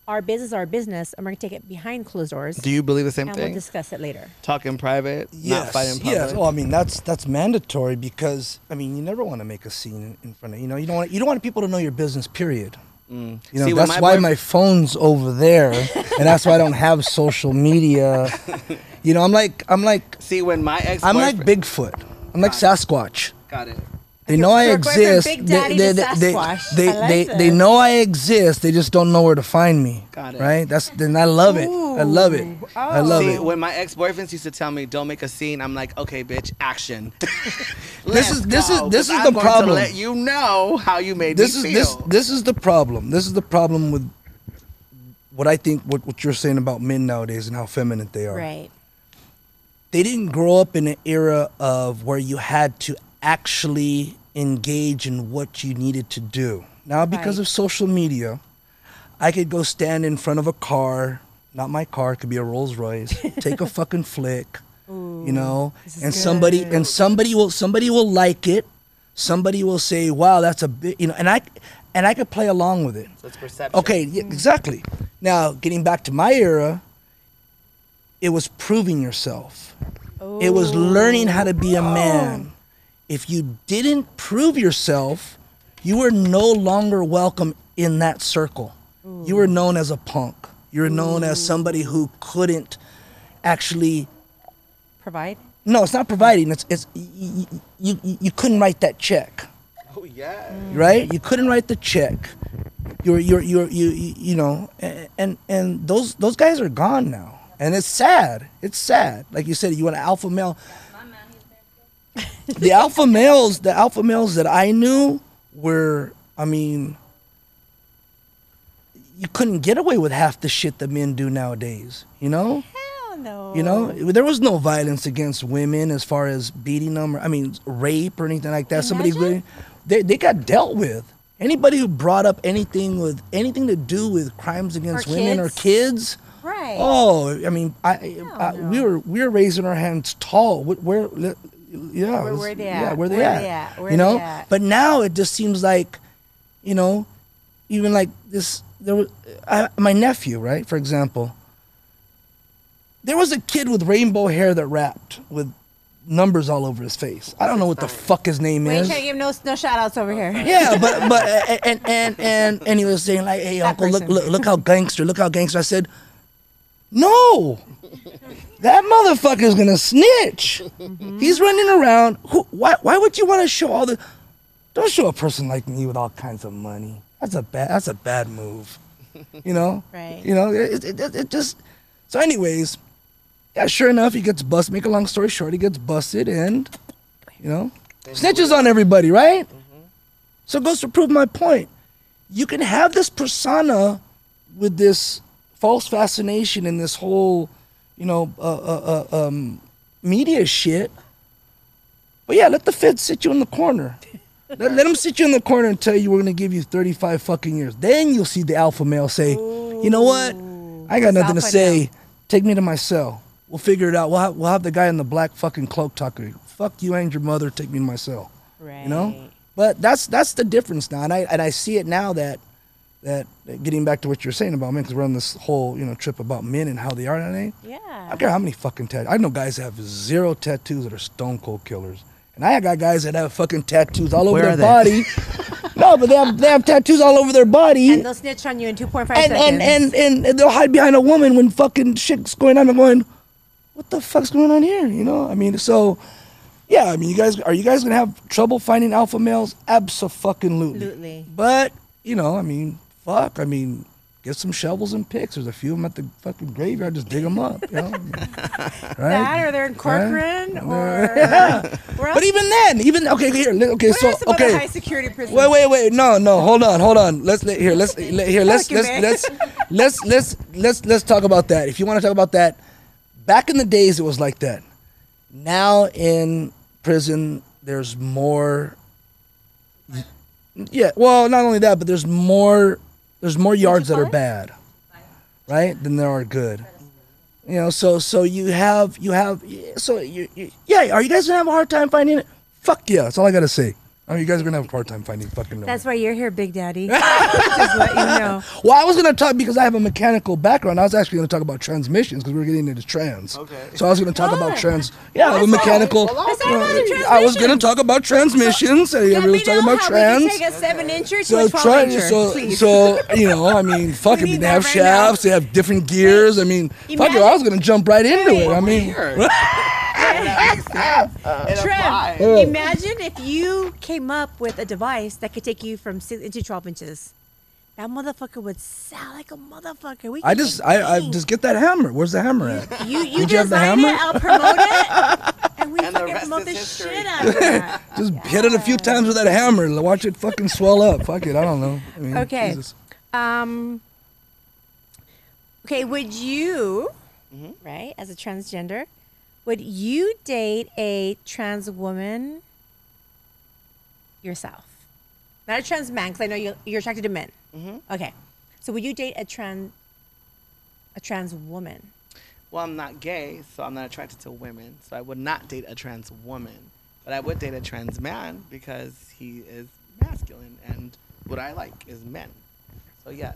our business, is our business, and we're gonna take it behind closed doors, Do you believe the same and we'll thing? discuss it later. Talk in private, not fight in public. Yes. Well, I mean that's that's mandatory because I mean you never want to make a scene in, in front of you know you don't want you don't want people to know your business. Period. You know Mm. See, that's my why boy- my phone's over there, and that's why I don't have social media. *laughs* You know, I'm like I'm like See, when my ex I'm like Bigfoot. I'm like Sasquatch. Got it. They know I You're going from exist. Big They, Daddy they, to they, they, they, like they, they know I exist. They just don't know where to find me. Got it. Right? That's then I love it. I love it. I oh. love See, it. when my ex boyfriends used to tell me, "Don't make a scene," I'm like, "Okay, bitch, action." *laughs* This is- this is- this go, is 'cause the I'm going problem. To let you know how you made this me is feel. this this is the problem. This is the problem with what I think what, what you're saying about men nowadays and how feminine they are. Right. They didn't grow up in an era of where you had to actually engage in what you needed to do. Now because Right. of social media, I could go stand in front of a car, not my car, it could be a Rolls Royce, *laughs* take a fucking flick, you know, this is and somebody good. and somebody will somebody will like it. Somebody will say, "Wow, that's a bit," you know, and I and I could play along with it. So it's perception. Okay, yeah, mm. exactly. Now, getting back to my era, it was proving yourself. It was learning how to be a oh. man. If you didn't prove yourself, you were no longer welcome in that circle. You were known as a punk. You were known as somebody who couldn't actually Provide. no, it's not providing. It's it's you, you, you, you couldn't write that check Oh yeah. right? You couldn't write the check. You're you're you're you you, you know, and, and and those those guys are gone now, and it's sad. It's sad. Like you said, you want an alpha male. The alpha males, the alpha males that I knew were, I mean, you couldn't get away with half the shit that men do nowadays. You know? Hell no. You know, there was no violence against women as far as beating them, or I mean, rape or anything like that. Somebody, really- they they got dealt with. Anybody who brought up anything with anything to do with crimes against Or women or kids. kids, Right. oh, I mean, I, I we were we were raising our hands tall. Where yeah, Where- where they yeah, at? where they Where at? they at? Where you know, at? but now it just seems like, you know, even like this. There was I, my nephew, right? For example, there was a kid with rainbow hair that rapped with numbers all over his face. I don't know what the fuck his name is, we ain't is. trying to give no no shout outs over here. Yeah, but but *laughs* and and and and he was saying like, "Hey, uncle, look, look look how gangster, look how gangster." I said, "No, that motherfucker's gonna snitch. He's running around. Who, why why would you want to show all the? Don't show a person like me with all kinds of money. That's a bad that's a bad move. You know. Right. You know it it, it, it just. So, anyways, yeah, sure enough, he gets busted. Make a long story short, he gets busted and, you know, snitches on everybody, right? Mm-hmm. So it goes to prove my point. You can have this persona with this false fascination in this whole, you know, uh, uh, uh, um, media shit. But yeah, let the feds sit you in the corner. *laughs* let, let them sit you in the corner and tell you we're going to give you 35 fucking years. Then you'll see the alpha male say, you know what? I got nothing to say. Take me to my cell. We'll figure it out. We'll have, we'll have the guy in the black fucking cloak talk to you. Fuck you and your mother. Take me to my cell Right. you know but that's that's the difference now and i and i see it now that that, that getting back to what you're saying about men because we're on this whole you know trip about men and how they are today i Yeah. I don't care how many fucking tattoos i know guys that have zero tattoos that are stone cold killers and i got guys that have fucking tattoos all over Where their are they? body *laughs* no but they have they have tattoos all over their body And they'll snitch on you in 2.5 and, seconds. and, and, and, and they'll hide behind a woman when fucking shit's going on. I'm going, what the fuck's going on here? You know, I mean, so yeah, I mean, you guys are you guys gonna have trouble finding alpha males? Absolutely. Absolutely. But you know, I mean, fuck, I mean. Get some shovels and picks. There's a few of them at the fucking graveyard. Just dig them up, you know. *laughs* right? that or they're in Corcoran *laughs* or Yeah. But even then, even okay, here, okay, What so are some other okay. high security prisons? Wait, wait, wait. No, no. Hold on, hold on. Let's let, here. Let's let, here. Let's let's Pelican let's let's let's let's let's talk about that. If you want to talk about that, back in the days, it was like that. Now in prison, there's more. Yeah. Well, not only that, but there's more. There's more yards that are bad, right? Than there are good. You know, so so you have you have so you, you yeah. Are you guys gonna have a hard time finding it? Fuck yeah. That's all I gotta say. Oh, you guys are gonna have a hard time finding fucking. That's why you're here, Big Daddy. *laughs* Just let you know. Well, I was gonna talk because I have a mechanical background. I was actually gonna talk about transmissions because we are getting into trans. Okay. So I was gonna talk about ah. trans. Yeah, Let's a mechanical. talk- let's talk about the I was gonna talk about transmissions. and Let we was talking about trans. take a seven incher to So a 12 incher, so please. so you know, I mean, *laughs* fuck it. They have that right now. shafts. They have different gears. I mean, fuck it. I was gonna jump right into it. I mean, Here. *laughs* Trev, *laughs* imagine if you came up with a device that could take you from six into 12 inches. That motherfucker would sound like a motherfucker. We I just I, I just get that hammer. Where's the hammer at? you you Did you have the design hammer? it, I'll promote it, *laughs* and we And fucking rest promote the history. shit out of *laughs* that. Just hit it a few times with that hammer. and Watch it fucking swell up. Fuck it. I don't know. I mean, Okay. Jesus. Um. Okay, would you, Mm-hmm. right, as a transgender, would you date a trans woman yourself? Not a trans man, because I know you're, you're attracted to men. Mm-hmm. Okay, so would you date a trans a trans woman? Well, I'm not gay, so I'm not attracted to women. So I would not date a trans woman. But I would date a trans man because he is masculine and what I like is men. So yes,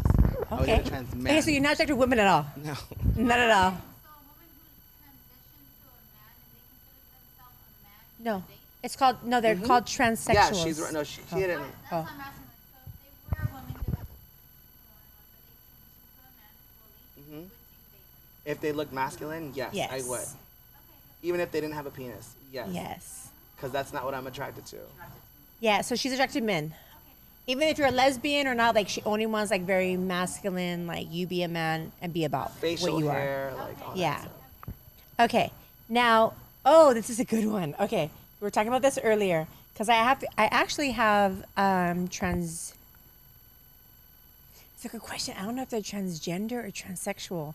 I would Okay. date a trans man. Okay, so you're not attracted to women at all. No. Not at all. So a woman who transitioned to a man and they consider themselves a man. No, it's called no. They're mm-hmm. called transsexuals. Yeah, she's right. No, she, she didn't. That's Oh. what I'm asking. Like, so if they were a woman, they were born one, but they transitioned to a man fully. Would you date mm-hmm. them? If they look masculine, yes, Yes. I would. Even if they didn't have a penis, yes. Yes. Because that's not what I'm attracted to. Yeah, so she's attracted to men. Even if you're a lesbian or not, like she only wants like very masculine, like you be a man and be about Facial what you hair, like all Yeah. that stuff. Okay. Now, oh, this is a good one. Okay, we were talking about this earlier because I have, I actually have um, trans. It's a good question. I don't know if they're transgender or transsexual,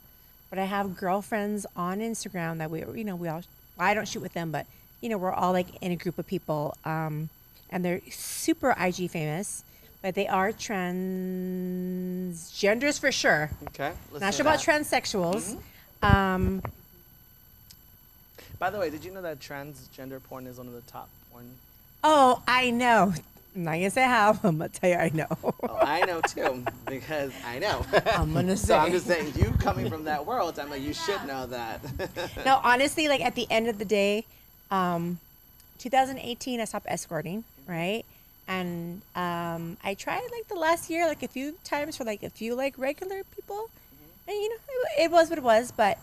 but I have girlfriends on Instagram that we, you know, we all. I don't shoot with them, but you know, we're all like in a group of people, um, and they're super IG famous, but they are transgenders for sure. Okay. let's Not sure about transsexuals. Um, By the way, did you know that transgender porn is one of the top porn? oh, I know. I'm not gonna say how. *laughs* I'm gonna tell you I know. Oh, I know too *laughs* because I know. *laughs* I'm gonna so I'm just saying, you coming from that world, I'm like, you should know that. no, honestly, like at the end of the day, um, 2018, I stopped escorting, right? And um, I tried like the last year, like a few times for like a few like regular people, and you know, it, it was what it was. But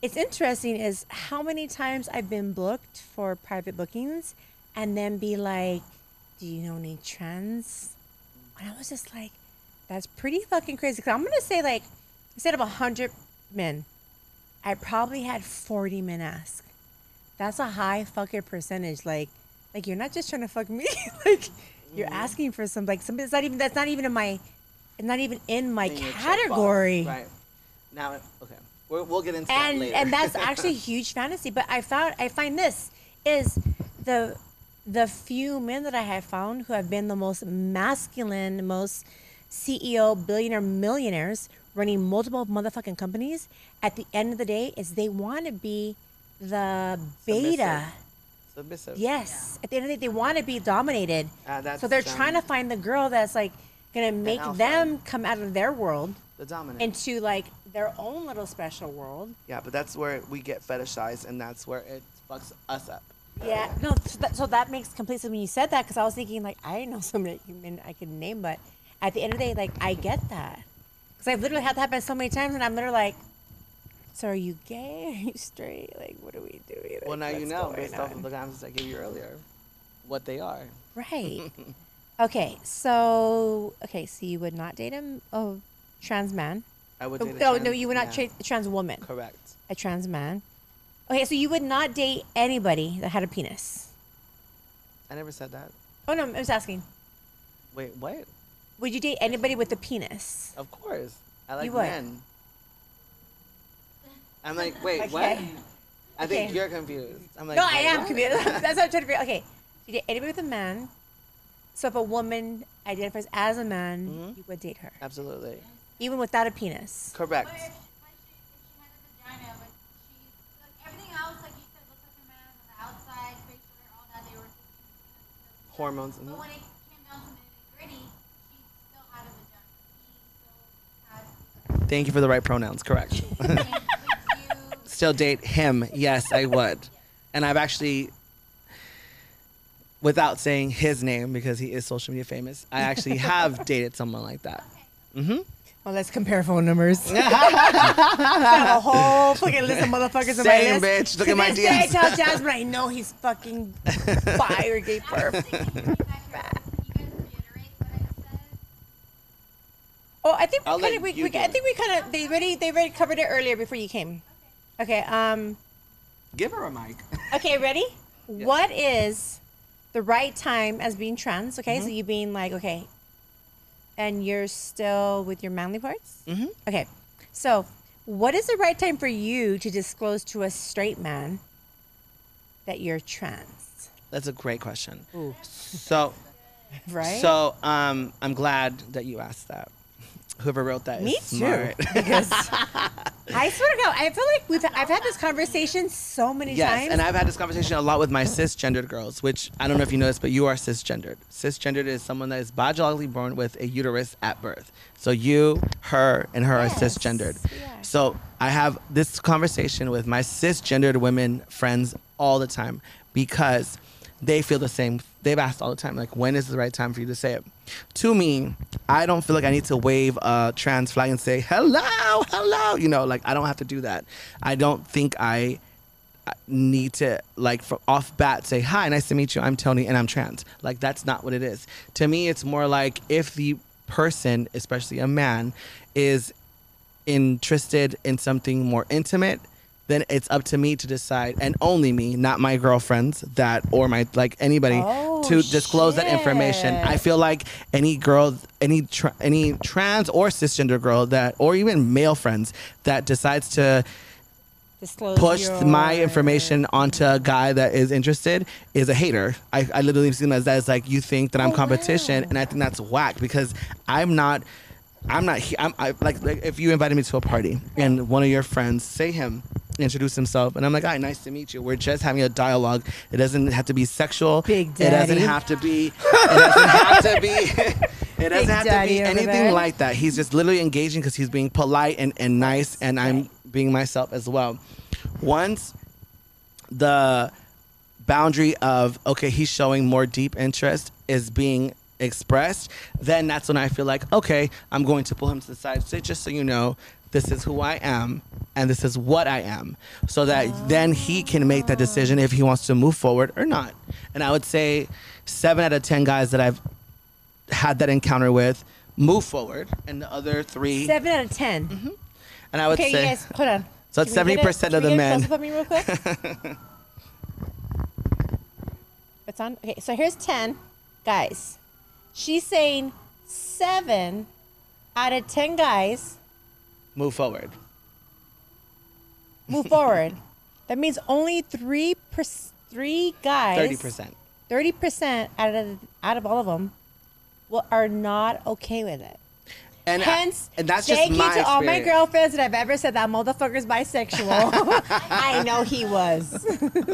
it's interesting is how many times I've been booked for private bookings, and then be like, "Do you know any trans?" And I was just like, "That's pretty fucking crazy." Cause I'm gonna say like, instead of hundred men, I probably had 40 men ask. That's a high fucking percentage. Like, like you're not just trying to fuck me. *laughs* like, you're asking for some like something that's not even that's not even in my, not even in my category. Right. Now, okay. We're, we'll get into that And later. and that's *laughs* actually a huge fantasy. But I found I find this is the the few men that I have found who have been the most masculine, most CEO, billionaire, millionaires running multiple motherfucking companies. At the end of the day, is they want to be the beta. Submissive. Yes. At the end of the day, they want to be dominated. Uh, that's so they're trying to find the girl that's like gonna make them come out of their world The dominant. into like their own little special world. yeah, but that's where we get fetishized, and that's where it fucks us up. Yeah, no. So that, so that makes complete sense when you said that because I was thinking like I know *laughs* somebody you mean I could name, but at the end of the day, like I get that because I've literally had that happen so many times, and I'm literally like, so are you gay? *laughs* Are you straight? Like, what are we doing? Well, now you know, based off of the answers I gave you earlier, what they are. Right. *laughs* okay, so okay, so you would not date a oh, trans man. I would Oh, date a no, trans- no, you would not date a trans woman. Correct. A trans man. Okay, so you would not date anybody that had a penis. I never said that. Oh no, I was asking. Wait, what? Would you date anybody with a penis? Of course. I like You would. men. I'm like, wait, what? Okay. I think Okay. you're confused. I'm like, no, I wait, am what? confused. *laughs* That's what I'm trying to figure. out. Okay, you date anybody with a man. So if a woman identifies as a man, Mhm. you would date her, Absolutely. Even without a penis. Correct. But if, but she, if she had a vagina, but she's like everything else, like you said, looks like a man on the outside, facial hair, all that. They were thinking, Hormones. But mhm. when it came down to the gritty, she still had a vagina. He still had. Thank you for the right pronouns. Correct. And would you? *laughs* Still date him. Yes, I would. And I've actually, without saying his name because he is social media famous, I actually have *laughs* dated someone like that. Mm-hmm. Well, let's compare phone numbers. *laughs* I have a whole fucking list of motherfuckers on my Same, list. bitch. Look To at my this day, I tell Jasmine I know he's fucking bi or gay perf. I was thinking, going back here, can you guys reiterate what I said? Oh, I think we I'll kind of we, we I think we kind of they already they already covered it earlier before you came. Okay. Um. Give her a mic. *laughs* Okay. Ready? What is the right time as being trans? Okay. Mm-hmm. So you being like okay, and you're still with your manly parts. Mhm. Okay. So, what is the right time for you to disclose to a straight man that you're trans? That's a great question. So, *laughs* Right. so um, I'm glad that you asked that. Whoever wrote that. Me too. *laughs* Because *laughs* I swear to God, I feel like we've I've had this conversation so many Yes, times. and I've had this conversation a lot with my cisgendered girls, which I don't know if you know this, but you are cisgendered. Cisgendered is someone that is biologically born with a uterus at birth. So you, her, and her Yes, are cisgendered. yeah. So I have this conversation with my cisgendered women friends all the time because they feel the same. They've asked all the time, like, when is the right time for you to say it? To me, I don't feel like I need to wave a trans flag and say, hello, hello. You know, like, I don't have to do that. I don't think I need to like from off bat say hi nice to meet you i'm tony and i'm trans like that's not what it is to me it's more like if the person especially a man is interested in something more intimate then it's up to me to decide and only me not my girlfriends that or my like anybody oh, to disclose that information. I feel like any girl, any tra- any trans or cisgender girl that, or even male friends that decides to Disclose push your- my information onto a guy that is interested is a hater. I, I literally see them as that as like you think that I'm Oh, competition, wow. and I think that's whack because I'm not. I'm not. I'm I, like, like if you invited me to a party and one of your friends say him introduce himself and I'm like, "Hi, nice to meet you." We're just having a dialogue. It doesn't have to be sexual. Big It doesn't have to be. It doesn't have to be. *laughs* It doesn't Big have to daddy be over anything there. like that. He's just literally engaging because he's being polite and, and nice, and I'm being myself as well. Once the boundary of okay, he's showing more deep interest is being expressed, then that's when I feel like okay, I'm going to pull him to the side. Say, just so you know, this is who I am and this is what I am, so that then he can make that decision if he wants to move forward or not. And I would say seven out of ten guys that I've had that encounter with move forward, and the other three, Seven out of 10 mm-hmm. and I would Okay, say you guys, hold on. So Can a- 70% of can the men. of me real quick? *laughs* it's on. Okay, so here's 10 guys. She's saying seven out of 10 guys move forward. move forward. That means only three per, three guys. Thirty percent. Thirty percent out of out of all of them, will, are not okay with it. And uh, Hence, and that's thank just my you to all my girlfriends that I've ever said that motherfucker's bisexual. *laughs* I know he was. *laughs* you feeling it and you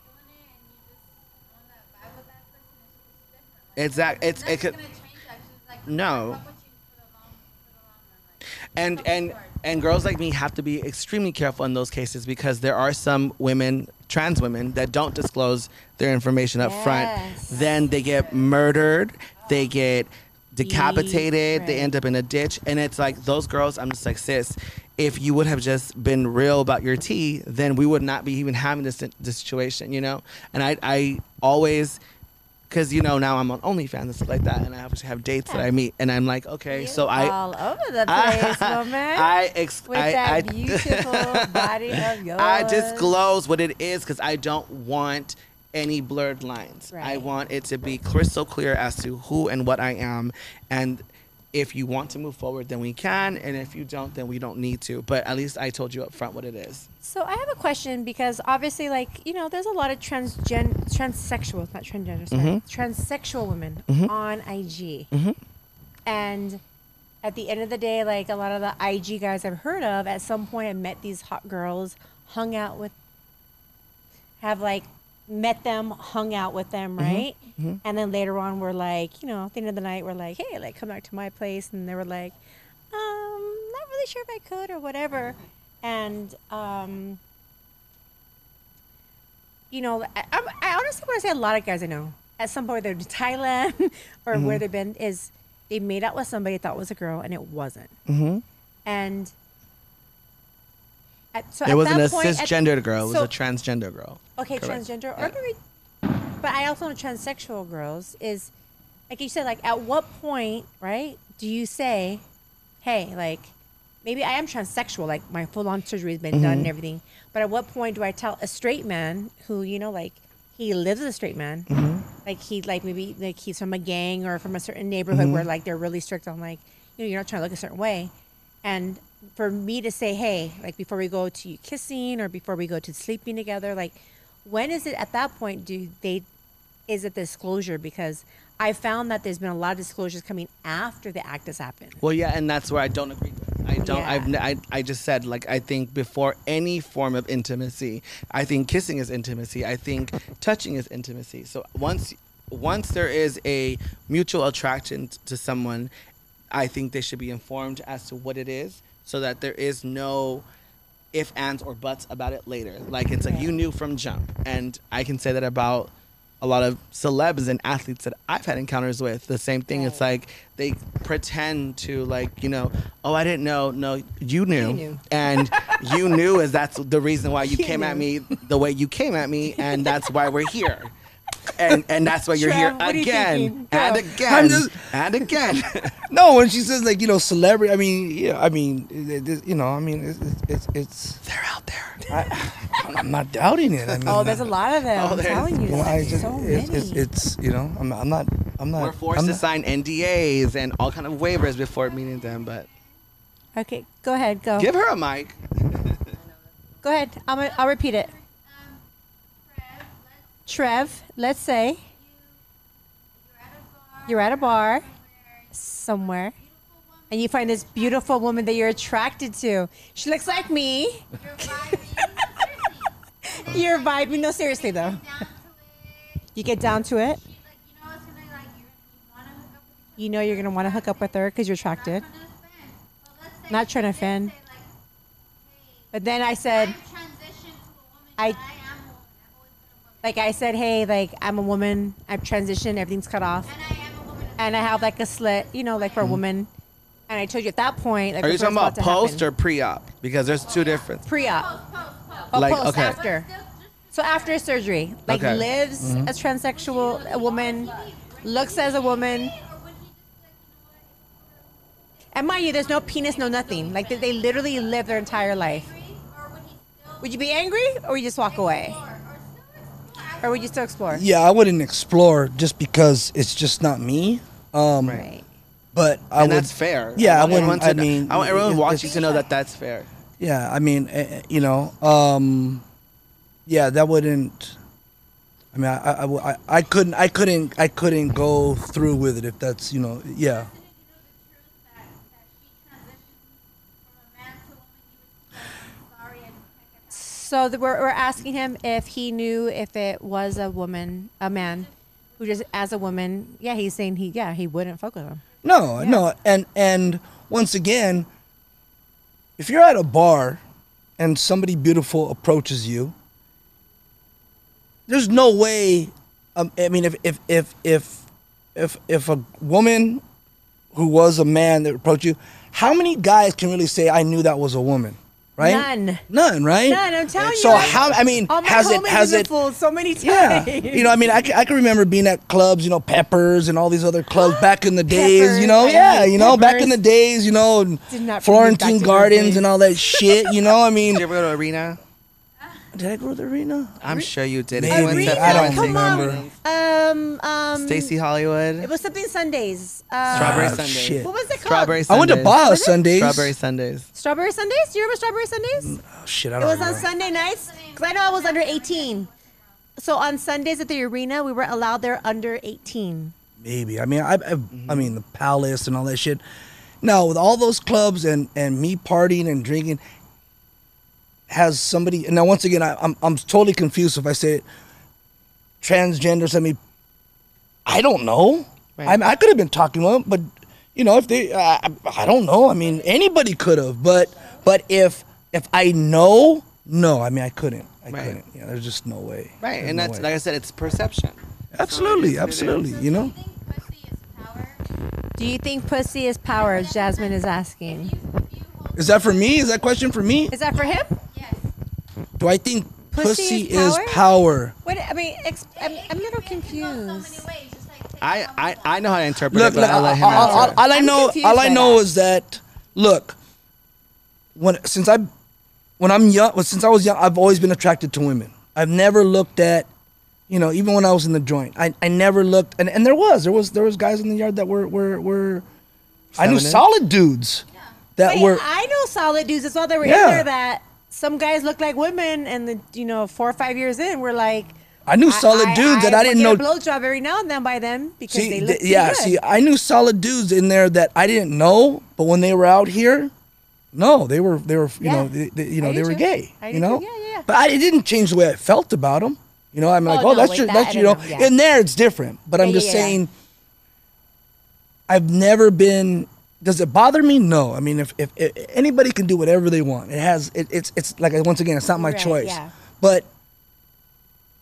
feeling it and you just on that vibe with that person, it's just different. Like, Exact. It's it could. gonna change that. It's like No. fuck with you for the long, for the long run. Like, and and with you hard. and girls like me have to be extremely careful in those cases because there are some women trans women that don't disclose their information up front. Then they get murdered they get decapitated they end up in a ditch. And it's like those girls i'm just like sis if you would have just been real about your tea then we would not be even having this, this situation you know? And i i always because you know now I'm on OnlyFans and stuff like that, and I obviously have dates that I meet, and I'm like, okay, so I all over the *laughs* place, woman. I, ex- with I, that I, beautiful *laughs* body of yours. I disclose what it is because I don't want any blurred lines. I want it to be crystal clear as to who and what I am. And if you want to move forward, then we can. And if you don't, then we don't need to. But at least I told you up front what it is. So I have a question because obviously, like you know, there's a lot of transgen transsexual, not transgender, sorry, Mm-hmm. transsexual women on IG, and at the end of the day, like a lot of the IG guys I've heard of, at some point, I met these hot girls, hung out with, have like met them, hung out with them, right? And then later on, we're like, you know, at the end of the night, we're like, hey, like come back to my place, and they were like, um, not really sure if I could or whatever. And um, you know, I, I honestly want to say a lot of guys I know at some point they're in Thailand *laughs* or where they've been is they made out with somebody they thought was a girl and it wasn't. Mm-hmm. And at, so It at wasn't that a point, at- cisgender girl, it so- was a transgender girl. Okay, Correct. transgender or Yeah. maybe, but I also know transsexual girls is, like you said, like at what point, right? Do you say, hey, like, maybe I am transsexual, like my full on surgery has been done Mm-hmm. and everything, but at what point do I tell a straight man who you know, like, he lives as a straight man, Mm-hmm. like he like maybe like he's from a gang or from a certain neighborhood Mm-hmm. where like they're really strict on like, you know, you're not trying to look a certain way, and for me to say, hey, like before we go to kissing or before we go to sleeping together, like when is it at that point do they is it disclosure? Because I found that there's been a lot of disclosures coming after the act has happened. Well, yeah, and that's where I don't agree with. I don't. Yeah. I've. n- I, I just said like I think before any form of intimacy, I think kissing is intimacy. I think touching is intimacy. So once once there is a mutual attraction to someone, I think they should be informed as to what it is, so that there is no if ands or buts about it later. Like it's like you knew from jump, and I can say that about a lot of celebs and athletes that I've had encounters with. The same thing. It's like they pretend to like you know, oh I didn't know. No, you knew, knew. and you knew is that's the reason why you, You came at me the way you came at me, and that's why we're here. And, and that's why you're Trev, here what are you again and again just- and again. *laughs* No, when she says like you know celebrity, I mean, yeah, I mean, it, it, you know, I mean, it's it's it's, it's They're out there. I, I'm not doubting it. I mean, Oh, there's a lot of them. Oh, I'm there's- telling you. well, I there's just, so it's, many. it's, it's, you know, I'm, I'm not, I'm not. We're forced I'm to not- sign NDAs and all kind of waivers before meeting them, but okay, go ahead. Go. give her a mic. Go ahead. I'm gonna, I'll repeat it. Trev, let's say you. You're at a bar. somewhere and you find this beautiful woman that you're attracted to. She looks like me. *laughs* You're vibing. No, seriously though. You get down to it. You know, you're gonna want to hook up with her because you're attracted. Not trying to offend. But then I said. I- but I am a woman. I've always been a woman. Like I said, hey, like I'm a woman. I've transitioned. Everything's cut off, and I am a woman. and I have like a slit, you know, like for a woman. And I told you at that point, like Are you talking about post happen. or pre-op? Because there's two different. pre-op? Post, post, post. Oh, Like, post okay. after. So after surgery, like Okay. lives Mm-hmm. as transsexual, a woman, looks as a woman, or would he just be like, you know what? and mind you, there's no penis, no nothing. Like they, they literally live their entire life. If you were, or would Would you be angry, or would you just walk away, or, or still explore? Or would you still explore? Yeah, I wouldn't explore just because it's just not me. Um, Right. But I and would. that's fair. Yeah, I want everyone wouldn't- to I know- mean, I want everyone it- watching to know that that's fair. Yeah, I mean, eh, eh, you know, um, yeah, that wouldn't. I mean, I, I, I couldn't, I couldn't, I couldn't go through with it if that's, you know, yeah. Did you know the truth that, that she transitioned from a man to a woman? He was just sorry and heck it So the, we're, we're asking him if he knew if it was a woman, a man, who just as a woman. Yeah, he's saying he, yeah, he wouldn't fuck with him. No, no, and and once again, if you're at a bar and somebody beautiful approaches you, there's no way. Um, I mean, if if if if if if a woman who was a man that approached you, how many guys can really say I knew that was a woman? Right? None. None, right? None, I'm telling so you. So how? I mean, All my has it has it? been fooled so many times. Yeah, you know, I mean, I can, I can remember being at clubs, you know, Peppers and all these other clubs *gasps* back in the days, you know, Peppers, yeah, you know, back in the days, you know, and Did not bring me back Florentine Gardens and all that shit, you know, I *laughs* mean, Did you ever go to arena? Did I go to the arena? I'm sure you did. Maybe. You went to I don't come Florentine remember. on. Um, um, Stacy Hollywood. It was something Sundays. Uh, Strawberry Ah, Sundays. shit. What was it called? Strawberry Sundays. I Sundays. went to Baja Sundays. Strawberry Sundays. Strawberry Sundays. Do you remember Strawberry Sundays? Oh, shit, I It don't It was on. Sunday nights. Cause I know I was under 18. So on Sundays at the arena, we were allowed there under 18. Maybe. I mean, I, I, I mean, the Palace and all that shit. No, with all those clubs and and me partying and drinking, has somebody? And now, once again, I, I'm I'm totally confused if I say transgenders. I mean, I don't know. Right. I, mean, I could have been talking to them, but you know, if they, uh, I don't know. I mean, anybody could have, but but if if I know, no. I mean, I couldn't. I Right. couldn't. Yeah, there's just no way. Right, There's and no that's way. like I said, it's perception. absolutely, So it is what absolutely. You know. think pussy is power? Do you think pussy is power? Jasmine is asking. If you, if you hold Is that for me? Is that question for me? Is that for him? yes, Do I think Pussy pussy, is is power? power? What? I mean, ex- I'm, I'm a little it can go so many confused. ways. Just like I, I, I know how to interpret Look, it, but look, I'll let him all, all- answer. all I I'm know, all I know that. is that look, when since I, when I'm young, well, since I was young, I've always been attracted to women. I've never looked at, you know, even when I was in the joint, I, I never looked, and, and there was there was there was guys in the yard that were were were, I knew Feminine? solid dudes, that Wait, were I know solid dudes. It's all that were Yeah. in there that some guys look like women, and the you know four or five years in, we're like. I knew solid dudes that I didn't know. get a blowjob every now and then by them because See, they look yeah, good. see, I knew solid dudes in there that I didn't know, but when they were out here, no, they were they were you Yeah. know they, they- you know they were too. gay, I you know. too. Yeah, yeah, yeah. But I, it didn't change the way I felt about them. You know, I'm oh, like, Oh, oh, no, that's wait, just that that's you know, know, yeah. in there it's different. But I'm just yeah, yeah. saying, I've never been. Does it bother me? No. I mean, if, if, if anybody can do whatever they want, it has it, it's it's like once again, it's not my Right, choice. yeah. But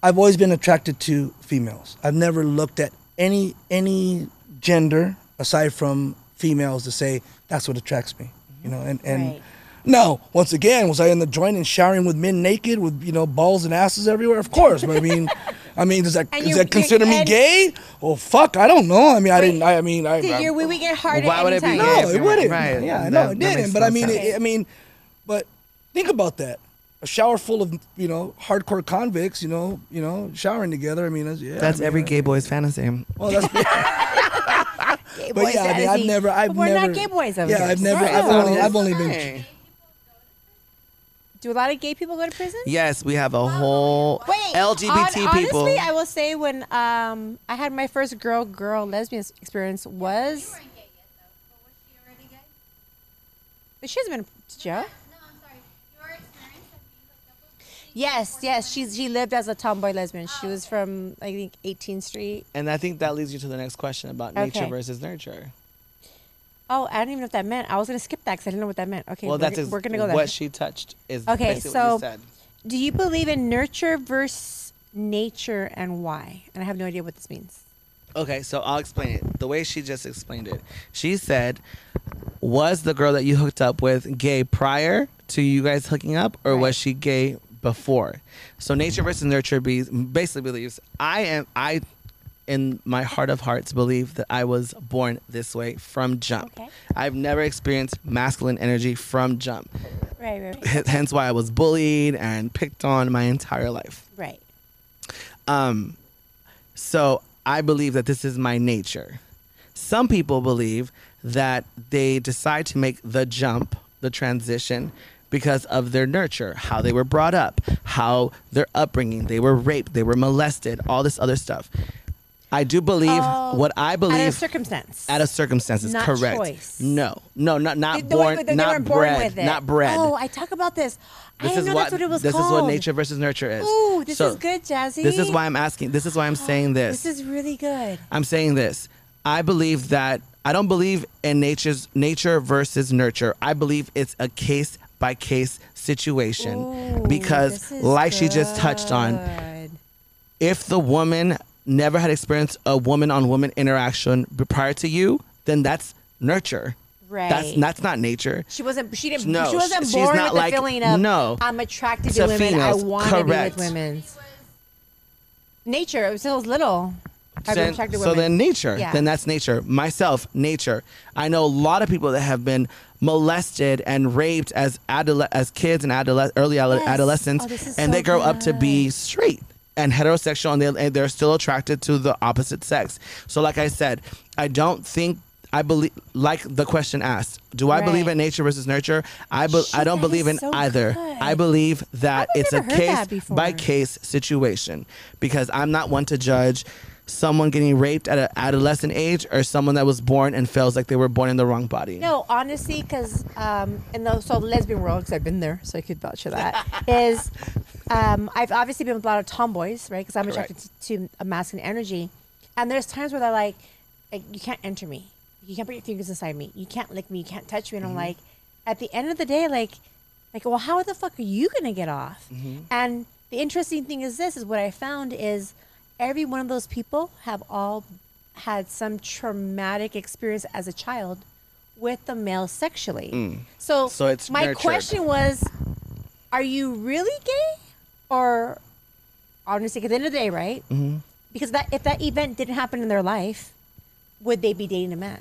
I've always been attracted to females. I've never looked at any any gender aside from females to say that's what attracts me. You know, and and Right. No, once again, was I in the joint and showering with men naked with you know balls and asses everywhere? Of course. But I mean, I mean, does that *laughs* And does you- that consider me gay? Well, fuck, I don't know. I mean, I didn't. I, I mean, I. Did I- your wee wee get hard Well, why would it be no, it wouldn't. right. Yeah, That- no, that it didn't. But I mean, it, I mean, but think about that. a shower full of you know hardcore convicts, you know, you know, showering together. I mean, that's, yeah. That's I mean, every gay boy's fantasy. Well, that's *laughs* Gay but boys yeah, I mean, I've never, I've But we're never. not gay boys over Yeah, here. I've never, Right. I've only, I've only been. Fine. Do a lot of gay people go to prison? Yes, we have a whole Wait, LGBT hon- people. Honestly, I will say when um I had my first girl girl lesbian experience You was weren't gay yet, though. But was she already gay? she hasn't been to jail. No, I'm sorry. Your experience that you hooked up with? she- Yes, yes, she's she lived as a tomboy lesbian. She was from I think 18th Street. and I think that leads you to the next question about nature versus nurture. Oh, I don't even know what that meant. I was gonna skip that because I didn't know what that meant. Okay, well, we're, that's we're gonna go there. what she touched is Okay, so what you said. do you believe in nurture versus nature and why? And I have no idea what this means. Okay, so I'll explain it. The way she just explained it. She said, Was the girl that you hooked up with gay prior to you guys hooking up, or Right. was she gay before? So nature versus nurture be, basically believes I am I in my heart of hearts believe that I was born this way from jump. Okay. I've never experienced masculine energy from jump. Right, right, right. H- Hence why I was bullied and picked on my entire life. right. Um, so I believe that this is my nature. Some people believe that they decide to make the jump, the transition, because of their nurture, how they were brought up, how their upbringing, they were raped, they were molested, all this other stuff. I do believe Oh, what I Out believe of circumstance. out of circumstances. Not correct. choice. No, no, not not They- they born, weren't- they not bred, with it. not bred. Oh, I talk about this. This didn't is know what that's what it was called. this called. is what nature versus nurture is. Ooh, this So, is good, Jazzy. This is why I'm asking. This is why I'm saying oh, this. This is really good. I'm saying this. I believe that I don't believe in nature's nature versus nurture. I believe it's a case by case situation Ooh, because like she just touched on, if the woman never had experienced a woman on woman interaction prior to you, then that's nurture. Right. That's that's not nature. She wasn't. She didn't. No, she wasn't born with like- the feeling of no. I'm attracted To to women. females, I want to be with women. Nature. It was, I was little. I've been attracted to so women. then nature. Yeah. Then that's nature. Myself, nature. I know a lot of people that have been molested and raped as adole- as kids and adole- early Yes. Oh, adolescents, Oh, and so they grow up to be straight and heterosexual, and, they, and they're still attracted to the opposite sex. So, like I said, I don't think. I believe, like the question asked, do I believe in nature versus nurture? I, be- Shit, I don't believe in so either. good. I believe that I've it's a never heard that case by case situation because I'm not one to judge someone getting raped at an adolescent age or someone that was born and feels like they were born in the wrong body. No, honestly, because um, in the so the lesbian world, because I've been there, so I could vouch for that. *laughs* is um, I've obviously been with a lot of tomboys, right? Because I'm attracted to, to a masculine energy, and there's times where they're like, like, you can't enter me, you can't put your fingers inside me, you can't lick me, you can't touch me, and I'm like, at the end of the day, like, like, well, how the fuck are you gonna get off? And the interesting thing is this: is what I found is every one of those people have all had some traumatic experience as a child with the male sexually. So, So it's my nurtured. question was, are you really gay, or honestly, at the end of the day, right? Mm-hmm. Because that if that event didn't happen in their life, would they be dating a man,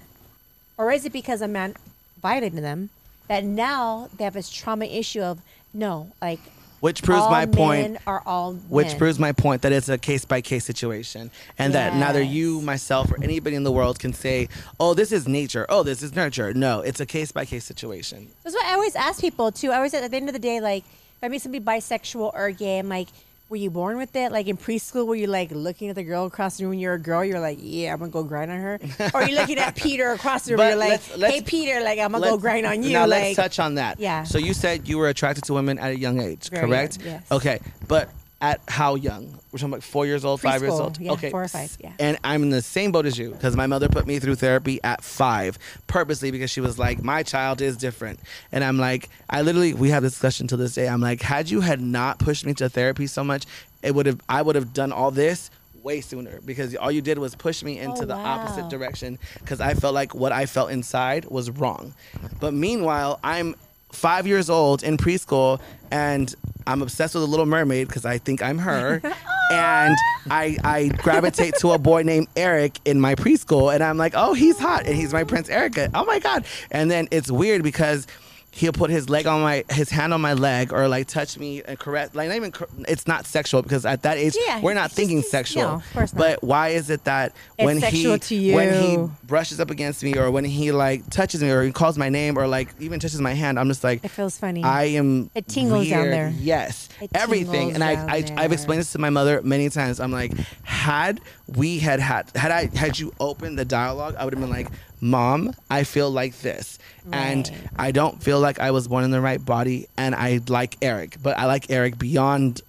or is it because a man violated them that now they have this trauma issue of no, like Which proves all my point. are all Which men. proves my point that it's a case by case situation, and that neither you, myself, or anybody in the world can say, "Oh, this is nature. Oh, this is nurture." No, it's a case by case situation. That's what I always ask people too. I always at the end of the day, like if I meet somebody bisexual or gay, I'm like, were you born with it? Like in preschool, were you like looking at the girl across the room when you're a girl? You're like, yeah, I'm gonna go grind on her. or you're looking at Peter across the room. You're like, let's- let's- hey Peter, like I'm gonna go grind on you. Now like, let's touch on that. Yeah. So you said you were attracted to women at a young age, Very correct? young, yes. Okay, but at how young? We're talking like four years old, five years old. yeah, okay, four or five, yeah. And I'm in the same boat as you because my mother put me through therapy at five, purposely because she was like, my child is different, and I'm like, I literally we have this discussion to this day. I'm like, had you had not pushed me to therapy so much, it would have I would have done all this way sooner because all you did was push me oh, into Oh, the opposite direction because I felt like what I felt inside was wrong. But meanwhile, I'm five years old in preschool and I'm obsessed with a little mermaid because I think I'm her. *laughs* and I, I gravitate to a boy named Eric in my preschool and I'm like, oh, he's hot and he's my Prince Erica. Oh my God. And then it's weird because he'll put his leg on my his hand on my leg or like touch me and caress like not even it's not sexual because at that age Yeah, we're not thinking just- sexual no, of course not. but why is it that It's when he to when he brushes up against me or when he like touches me or he calls my name or like even touches my hand i'm just like It feels funny. I am. It tingles down there. Yes, It everything. And I, I there. i've explained this to my mother many times. I'm like, had we had had, had I had you opened the dialogue, I would have been like, Mom, I feel like this, and I don't feel like I was born in the right body, and I like Eric, but I like Eric beyond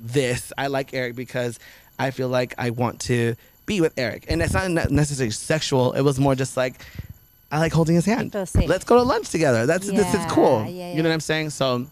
this. I like Eric because I feel like I want to be with Eric, and it's not necessarily sexual. It was more just like. I like holding his hand. Let's go to lunch together. That's this is cool. yeah, You know what I'm saying? So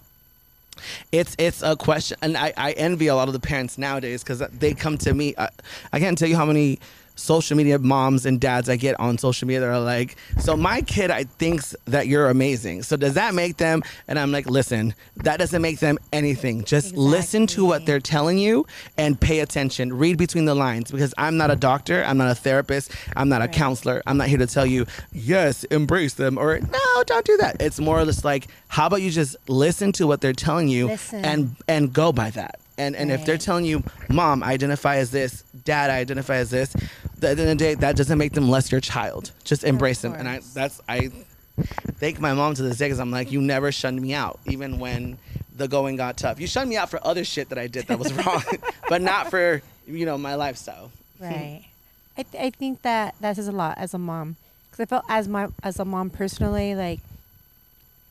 it's it's a question, and I, I envy a lot of the parents nowadays because they come to me. I, I can't tell you how many social media moms and dads I get on social media that are like, "So my kid, I thinks that you're amazing. So does that make them?" And I'm like, "Listen, that doesn't make them anything. Just listen to what they're telling you and pay attention. Read between the lines because I'm not a doctor. I'm not a therapist. I'm not a counselor. I'm not here to tell you, yes, embrace them or no, don't do that. It's more or less like, how about you just listen to what they're telling you Listen. and and go by that. And and if they're telling you, mom, I identify as this, dad, I identify as this, at the end of the day, that doesn't make them less your child. Just embrace them. And I that's I thank my mom to this day because I'm like, you never shunned me out, even when the going got tough. You shunned me out for other shit that I did that was *laughs* wrong, but not for you know my lifestyle. Right. I, th- I think that that says a lot as a mom because I felt as my as a mom personally like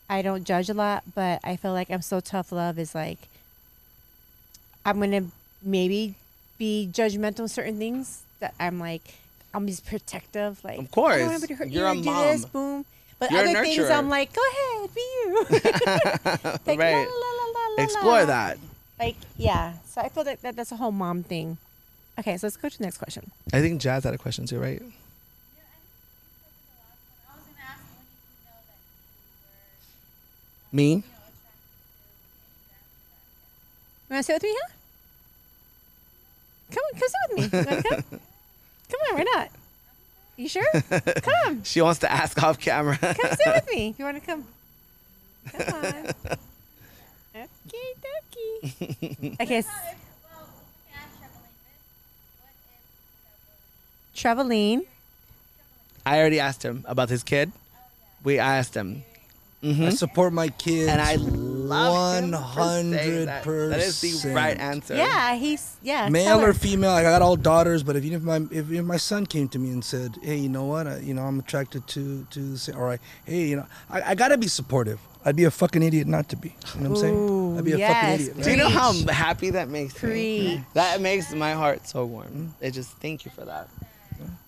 I don't judge a lot, but I feel like I'm so tough love is like I'm gonna maybe be judgmental on certain things that I'm like I'm just protective like Of course. I don't want anybody to hurt You're you a or do this mom. boom. But You're other things. I'm like, go ahead, be you. *laughs* *laughs* like, Right. la, la, la, la, la, Explore la. that. Like, yeah. So I feel that, that that's a whole mom thing. Okay, so let's go to the next question. I think Jazz had a question too, right? Yeah, I think you spoke to the last one. I was gonna ask when did you know that you were, Me? You know, attracted to You Adrian after that? want to sit with me, huh? Come on, come sit with me. You wanna come? *laughs* come on, why not? You sure? *laughs* Come, She wants to ask off camera. come sit with me. If you want to come, come on. *laughs* Okay, dokie. Okay, s- Well, we can ask Trevelyan this. What if Trevelyan? Trevelyan. I already asked him about his kid. We asked him, I mm-hmm. support my kids. and I love him for saying that. 100%. That is the right answer. Yeah, he's yeah. male or female. I got all daughters, but if even if my if, if my son came to me and said, "Hey, you know what? I, you know, I'm attracted to to the same," or I, hey, you know, I, I gotta be supportive. I'd be a fucking idiot not to be. You know what I'm saying? Ooh, I'd be a yes. fucking idiot. Do you know how happy that makes me? Preach. That makes my heart so warm. Mm-hmm. It just thank you for that.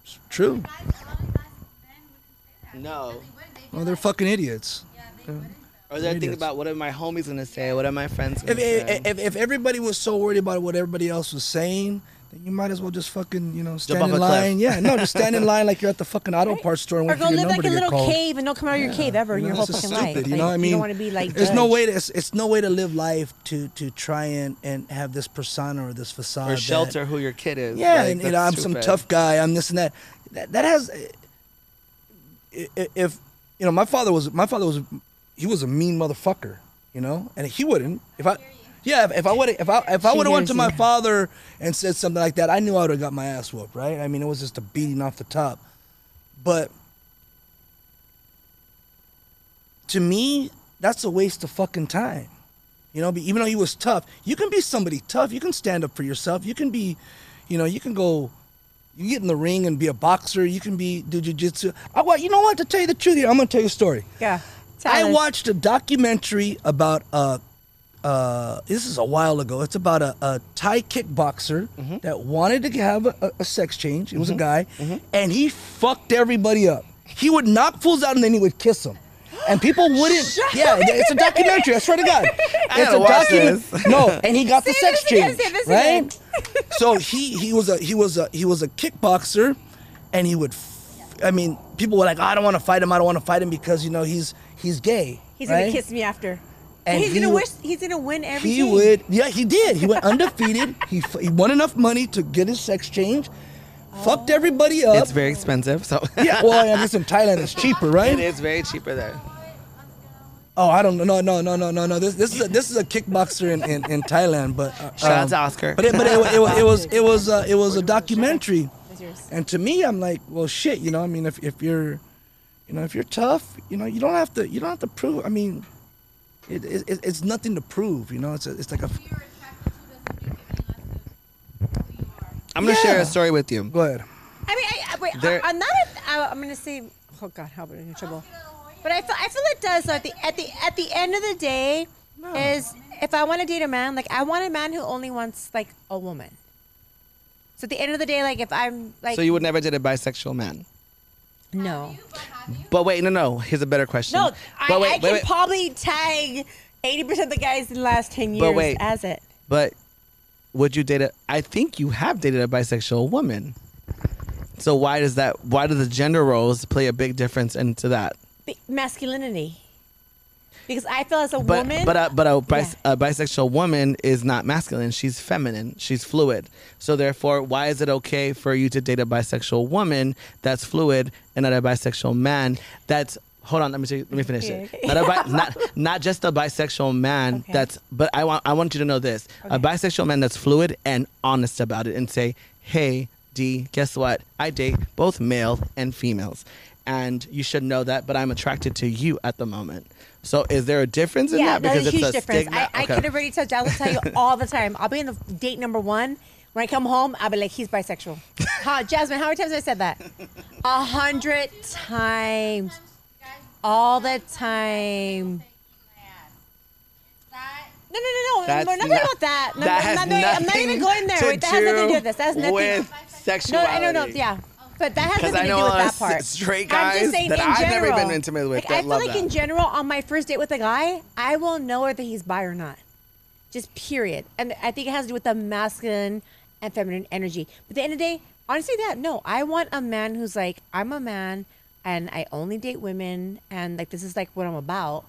It's true. Guys, a lot of guys, men wouldn't say that. No. They wouldn't. They'd be Well, they're fucking idiots. Yeah, they wouldn't. Or they're thinking Idiots. about what are my homies gonna say? What are my friends gonna If, say? if, if, if everybody was so worried about what everybody else was saying, then you might as well just fucking, you know, stand off in a cliff. line. Yeah, no, just stand in *laughs* line like you're at the fucking auto parts store and Or wait go for your live number like a to get little called. cave and don't come out of your cave ever in You your know, whole it's just fucking life. stupid, You Like, know what I mean? You don't want to be like. There's no way to. It's, it's no way to live life to to try and and have this persona or this facade. or that- shelter who your kid is. Yeah, Like, and you know, I'm that's some tough guy. I'm this and that. That, that has. i- i- If you know, my father was my father was he was a mean motherfucker. You know, and he wouldn't. If I, yeah, if, if I would if I if I She would have went to my you. father and said something like that, I knew I would have got my ass whooped. Right? I mean, it was just a beating off the top. But to me, that's a waste of fucking time. You know, but even though he was tough, you can be somebody tough. You can stand up for yourself. You can be, you know, you can go, you get in the ring and be a boxer. You can be do jujitsu. I wa- you know what? To tell you the truth, here, I'm gonna tell you a story. Yeah. I watched a documentary about uh uh this is a while ago. It's about a, a Thai kickboxer Mm-hmm. that wanted to have a, a sex change. It was a guy, and he fucked everybody up. He would knock fools out and then he would kiss them. And people *gasps* wouldn't. yeah, it's a documentary. I swear to God, *laughs* it's a documentary. *laughs* No, and he got the *laughs* sex change, say this again. right? so he he was a he was a he was a kickboxer, and he would. f- I mean, people were like, "I don't want to fight him. I don't want to fight him because you know he's he's gay." He's right? gonna kiss me after. And he's he gonna wish. He's gonna win everything. He would, yeah, he did. He went undefeated. *laughs* he he won enough money to get his sex change, fucked everybody up. It's very expensive, so yeah, *laughs* well, I guess in Thailand it's cheaper, right? it is very cheaper there. Oh, I don't know. No, no, no, no, no, no. This this is a, this is a kickboxer in, in, in Thailand, but uh, Shout out um, to Oscar. But it, but it, it, was- it was it was uh, it was a *laughs* documentary, and to me, I'm like, well, shit. You know, I mean, if if you're, you know, if you're tough, you know, you don't have to you don't have to prove. I mean, it, it, it- it's nothing to prove. You know, it's a, it's like a. Who you're attracted to doesn't make any less of who you are. I'm gonna share a story with you. Go ahead. I mean, I, I, wait, There- I, am not. A, I, I'm gonna say. Oh God, help me in trouble. But I feel, I feel it does. At the at the at the end of the day, is if I want to date a man, like I want a man who only wants like a woman. So at the end of the day, like if I'm like So you would never date a bisexual man. No, But wait, no, no. Here's a better question. no, I, but wait, I can wait. probably tag eighty percent of the guys in the last ten years But wait. as it. But would you date a? I think you have dated a bisexual woman. So why does that? Why do the gender roles play a big difference into that? Bi- masculinity. Because I feel as a But woman, but a, but a, bis, Yeah. a bisexual woman is not masculine. She's feminine. She's fluid. So therefore, why is it okay for you to date a bisexual woman that's fluid and not a bisexual man that's Hold on, let me see, let me finish Okay, it. Not, a bi- not *laughs* not just a bisexual man Okay. that's but I want I want you to know this. A bisexual man that's fluid and honest about it and say, "Hey, D, guess what? I date both male and females." And you should know that, but I'm attracted to you at the moment. So is there a difference in yeah, that? there's a huge it's a difference. stigma? I, I Okay. could already tell. I will tell you *laughs* all the time. I'll be in the date number one. When I come home, I'll be like, he's bisexual. *laughs* Huh, Jasmine, how many times have I said that? A hundred times. All the time. No, no, no, no. That's We're not about that. No, that I'm, has not, I'm not even nothing going there. Wait, that has nothing to do with this. That has nothing. To do with no, sexuality. I know, no, yeah. But that has nothing I to know do with a lot that part. s- straight I'm guys just saying that in I've never general, been intimate with Like, I feel love like that. in general, on my first date with a guy, I will know whether he's bi or not. Just period. And I think it has to do with the masculine and feminine energy. But at the end of the day, honestly, that no, I want a man who's like, I'm a man and I only date women and like this is like what I'm about.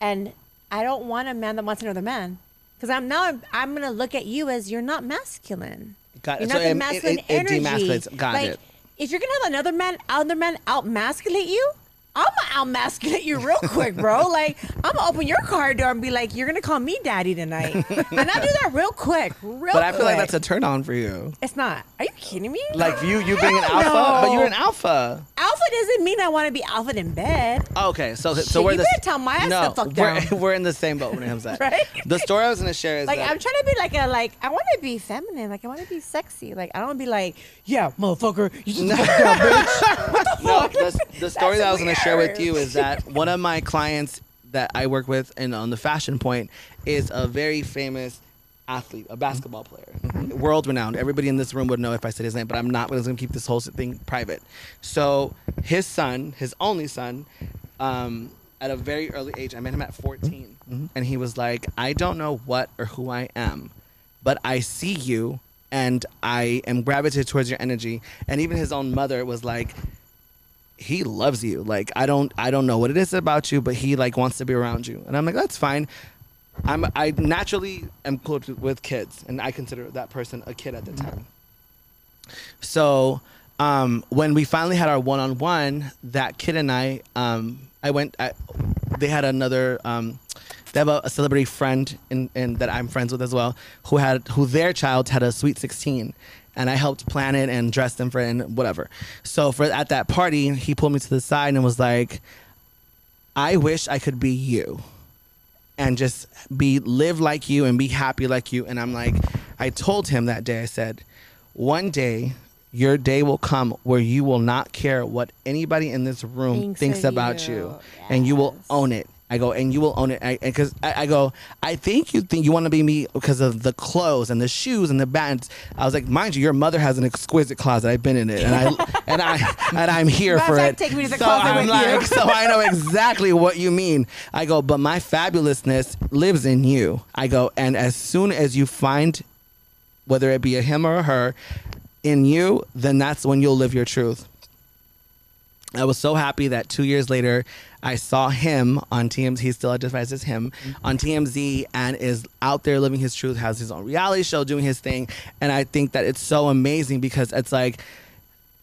And I don't want a man that wants another man. Because I'm now I'm, I'm gonna look at you as you're not masculine. Got it. You're So not the it- it- masculine it- it energy. Got like, it. If you're gonna have another man, other man out masculate you, I'm gonna out masculate you real quick, bro. *laughs* Like I'm gonna open your car door and be like, "You're gonna call me daddy tonight," *laughs* and I do that real quick, real. Quick. But I feel like that's a turn on for you. It's not. Are you kidding me? Like you, you being an alpha, but you're an alpha. alpha doesn't mean I want to be alpha in bed. Okay, so so Shit, we're you the better tell my ass no, to fuck we're, down. *laughs* we're in the same boat when it comes to that. Right? The story I was gonna share is Like that I'm trying to be like a like I want to be feminine. Like I want to be sexy. Like I don't be like, yeah, motherfucker, you just fuck down, bitch. no, the, the story That's that I was going to share with you is that *laughs* one of my clients that I work with and on the Fashion Point is a very famous athlete, a basketball player, mm-hmm. world renowned. Everybody in this room would know if I said his name, but I'm not going to keep this whole thing private. So his son, his only son, um, at a very early age, I met him at mm-hmm. 14, mm-hmm. and he was like, "I don't know what or who I am, but I see you." And I am gravitated towards your energy. And even his own mother was like, he loves you. Like I don't I don't know what it is about you, but he like wants to be around you. And I'm like, that's fine. I'm I naturally am close with kids, and I consider that person a kid at the time. So um, when we finally had our one on one, that kid and I, um, I went. I, they had another. Um, they have a, a celebrity friend in, in that I'm friends with as well, who had who their child had a sweet 16, and I helped plan it and dress them for it and whatever. So for at that party, he pulled me to the side and was like, "I wish I could be you." and just be live like you and be happy like you and i'm like i told him that day i said one day your day will come where you will not care what anybody in this room Thinks thinks, about you, you. and you will own it i go and you will own it because I, I, go i think you think you want to be me because of the clothes and the shoes and the bands i was like mind you your mother has an exquisite closet i've been in it and i *laughs* and i and i'm here Matter for of it take me to the so closet i'm with you. *laughs* so I know exactly what you mean. I go, but my fabulousness lives in you. I go, and as soon as you find, whether it be a him or a her, in you, then that's when you'll live your truth. I was so happy that two years later, I saw him on TMZ. He still identifies as him mm-hmm. on TMZ and is out there living his truth, has his own reality show, doing his thing. And I think that it's so amazing because it's like,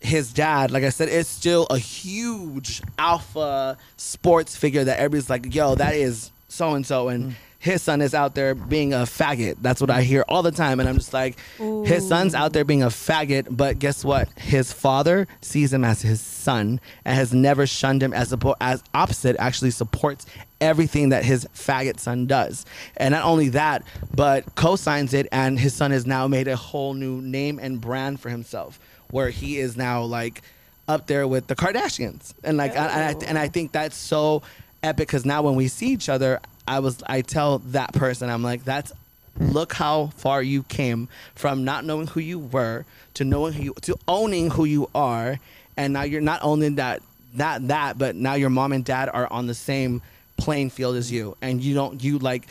his dad, like I said, is still a huge alpha sports figure that everybody's like, yo, that is so and so. And his son is out there being a faggot. That's what I hear all the time. And I'm just like, his son's out there being a faggot. But guess what? His father sees him as his son and has never shunned him as, a, as opposite, actually supports everything that his faggot son does. And not only that, but co signs it. And his son has now made a whole new name and brand for himself where he is now like up there with the Kardashians, and like, I, and, I, and I think that's so epic because now when we see each other, I was I tell that person I'm like that's look how far you came from not knowing who you were to knowing who you to owning who you are, and now you're not owning that not that, but now your mom and dad are on the same playing field as you, and you don't you like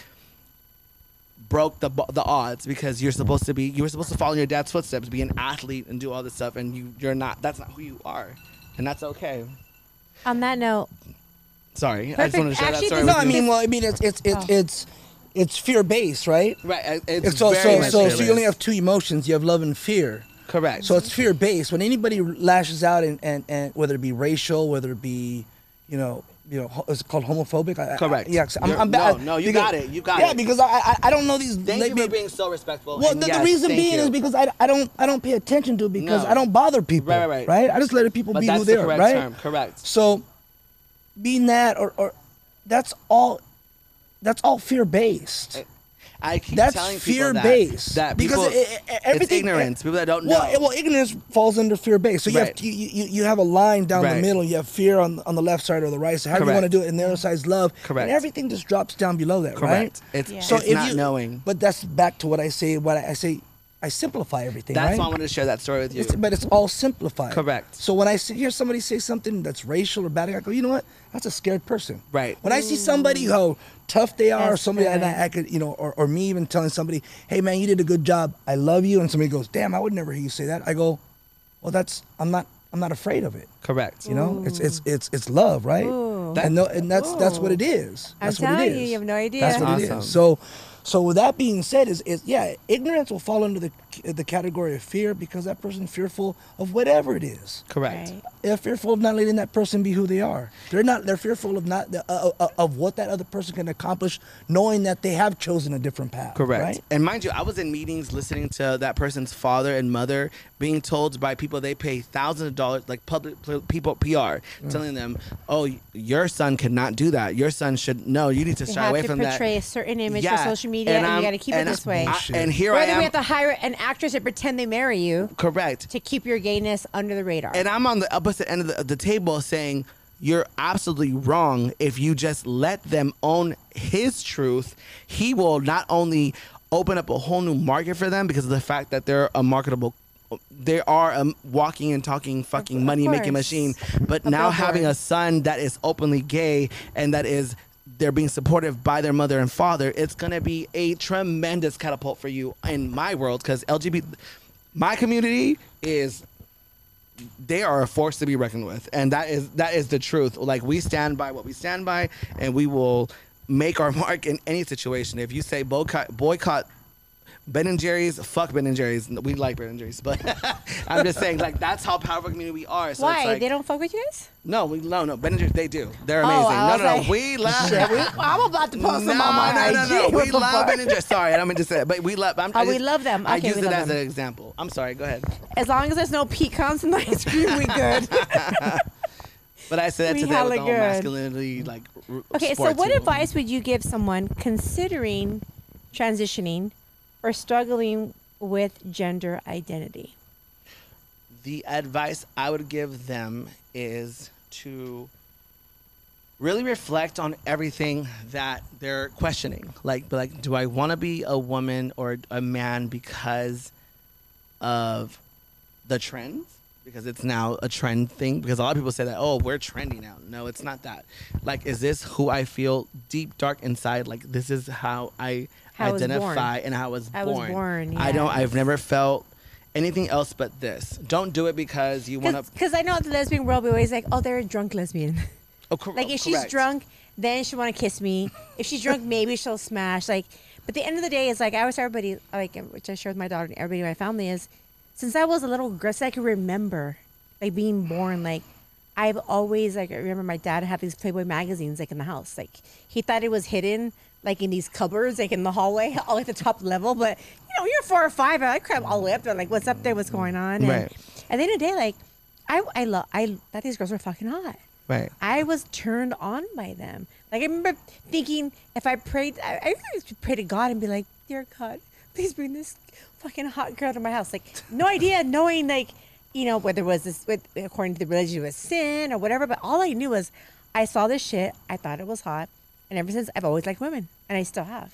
broke the the odds because you're supposed to be you were supposed to follow your dad's footsteps, be an athlete and do all this stuff, and you you're not. That's not who you are, and that's okay. On that note, Sorry, I just wanted to share that story. No, with I mean, well, I mean, it's it's it's Oh. it's it's fear based, right? right. uh, It's It's so very so much so, so you only have two emotions. You have love and fear. correct. So it's fear based. When anybody lashes out and, and, and whether it be racial, whether it be, you know, you know, ho- is called homophobic? I, I- Correct. yeah, 'cause I'm, I'm bad. no, no, you because- got it, you got yeah, it. Yeah, because I, I I don't know these. Thank they- you for being so respectful. well, the, yes, the reason being you. is because I, I don't I don't pay attention to it because No. I don't bother people. Right, right, right. I just let people But be that's who the they are. correct Right. term. Correct. So, being that or or that's all. That's all fear based. I keep That's telling people fear that, based That because people, it- it- it's everything- ignorance. People that don't know. well, well, ignorance falls under fear based. So you Right. have you, you you have a line down Right. the middle. You have fear on on the left side or the right side. However you want to do it, and the other side's love. Correct. And everything just drops down below that, correct. right? It's, Yeah. So it's if not you, knowing. But that's back to what I say. What I, I say, I simplify everything. That's right? why I wanted to share that story with you. It's, but it's all simplified. Correct. So when I see, hear somebody say something that's racial or bad, I go, you know what? That's a scared person. Right. When I see somebody how tough they are, or That's somebody and good. I, I could, you know, or, or me even telling somebody, hey man, you did a good job. I love you, and somebody goes, damn, I would never hear you say that. I go, well, that's I'm not I'm not afraid of it. correct. You know, it's it's it's it's love, right? Ooh. And no, and that's that's what it is. I'm That's what it telling you, you have no idea. That's what Awesome. is. So, so with that being said, is is yeah, ignorance will fall under the the category of fear because that person fearful of whatever it is. Correct. Right. They're fearful of not letting that person be who they are. They're not. They're fearful of not uh, uh, of what that other person can accomplish, knowing that they have chosen a different path. Correct. Right? And mind you, I was in meetings listening to that person's father and mother being told by people they pay thousands of dollars, like public people PR, Mm. telling them, "Oh, your son cannot do that. Your son should no. You need to You shy have away to from that." You have to portray a certain image Yeah. for social media, and, I'm- you got to keep it and this way. I- and here Whether I am. we have to hire an actress to pretend they marry you correct. to keep your gayness under the radar. And I'm on the opposite end of the, of the table saying, you're absolutely wrong. If you just let them own his truth, he will not only open up a whole new market for them because of the fact that they're a marketable. They are a walking and talking fucking money making machine. But now having a son that is openly gay and that is they're being supportive by their mother and father, it's gonna be a tremendous catapult for you in my world because LGBT, my community is they are a force to be reckoned with and that is that is the truth. Like we stand by what we stand by and we will make our *laughs* mark in any situation. If you say boycott boycott Ben and Jerry's, fuck Ben and Jerry's. We like Ben and Jerry's, but *laughs* I'm just saying, like that's how powerful community we are. So Why It's like, they don't fuck with you guys? No, we no no Ben and Jerry's. They do. They're Oh, amazing. I no, no, no. like- We *laughs* love. We- I'm about to post them on my no, no, no. *laughs* We love? Ben and Jerry's. Sorry, I don't mean to say that, but we love. I'm, Oh, I we love them. I use it as them. an example. I'm sorry. Go ahead. As long as there's no pecans in the ice cream, we good. But I said that to them with all good. masculinity, like. Okay, so what advice would you give someone considering transitioning or struggling with gender identity? the advice I would give them is to really reflect on everything that they're questioning. Like, like, do I want to be a woman or a man because of the trends? Because it's now a trend thing. Because a lot of people say that, oh, we're trendy now. No, it's not that. Like, is this who I feel deep, dark inside? Like, this is how I How born. identify and how I was I was born. born, I don't. I've never felt anything else but this. Don't do it because you want to. Because I know the lesbian world, we always like, oh, they're a drunk lesbian. Oh, cor- *laughs* like, oh, if she's drunk, then she'll want to kiss me. If she's drunk, maybe she'll smash. Like, but the end of the day, it's like I always tell everybody, like, which I share with my daughter and everybody in my family is, since I was a little girl, since I can remember, like being born like I've always like I remember my dad had these Playboy magazines like in the house. Like he thought it was hidden like in these cupboards like in the hallway *laughs* all at the top level, but you know you're four or five. I crap all the way up there like what's up there, what's going on. And Right. at the end of the day, like I I love I thought these girls were fucking hot. Right. I was turned on by them. Like I remember thinking, if I prayed, I, I used to pray to God and be like, "Dear God, please bring this fucking hot girl to my house." Like no idea, *laughs* knowing like, you know, whether it was this, with, according to the religion, it was sin or whatever. But all I knew was, I saw this shit. I thought it was hot, and ever since I've always liked women, and I still have.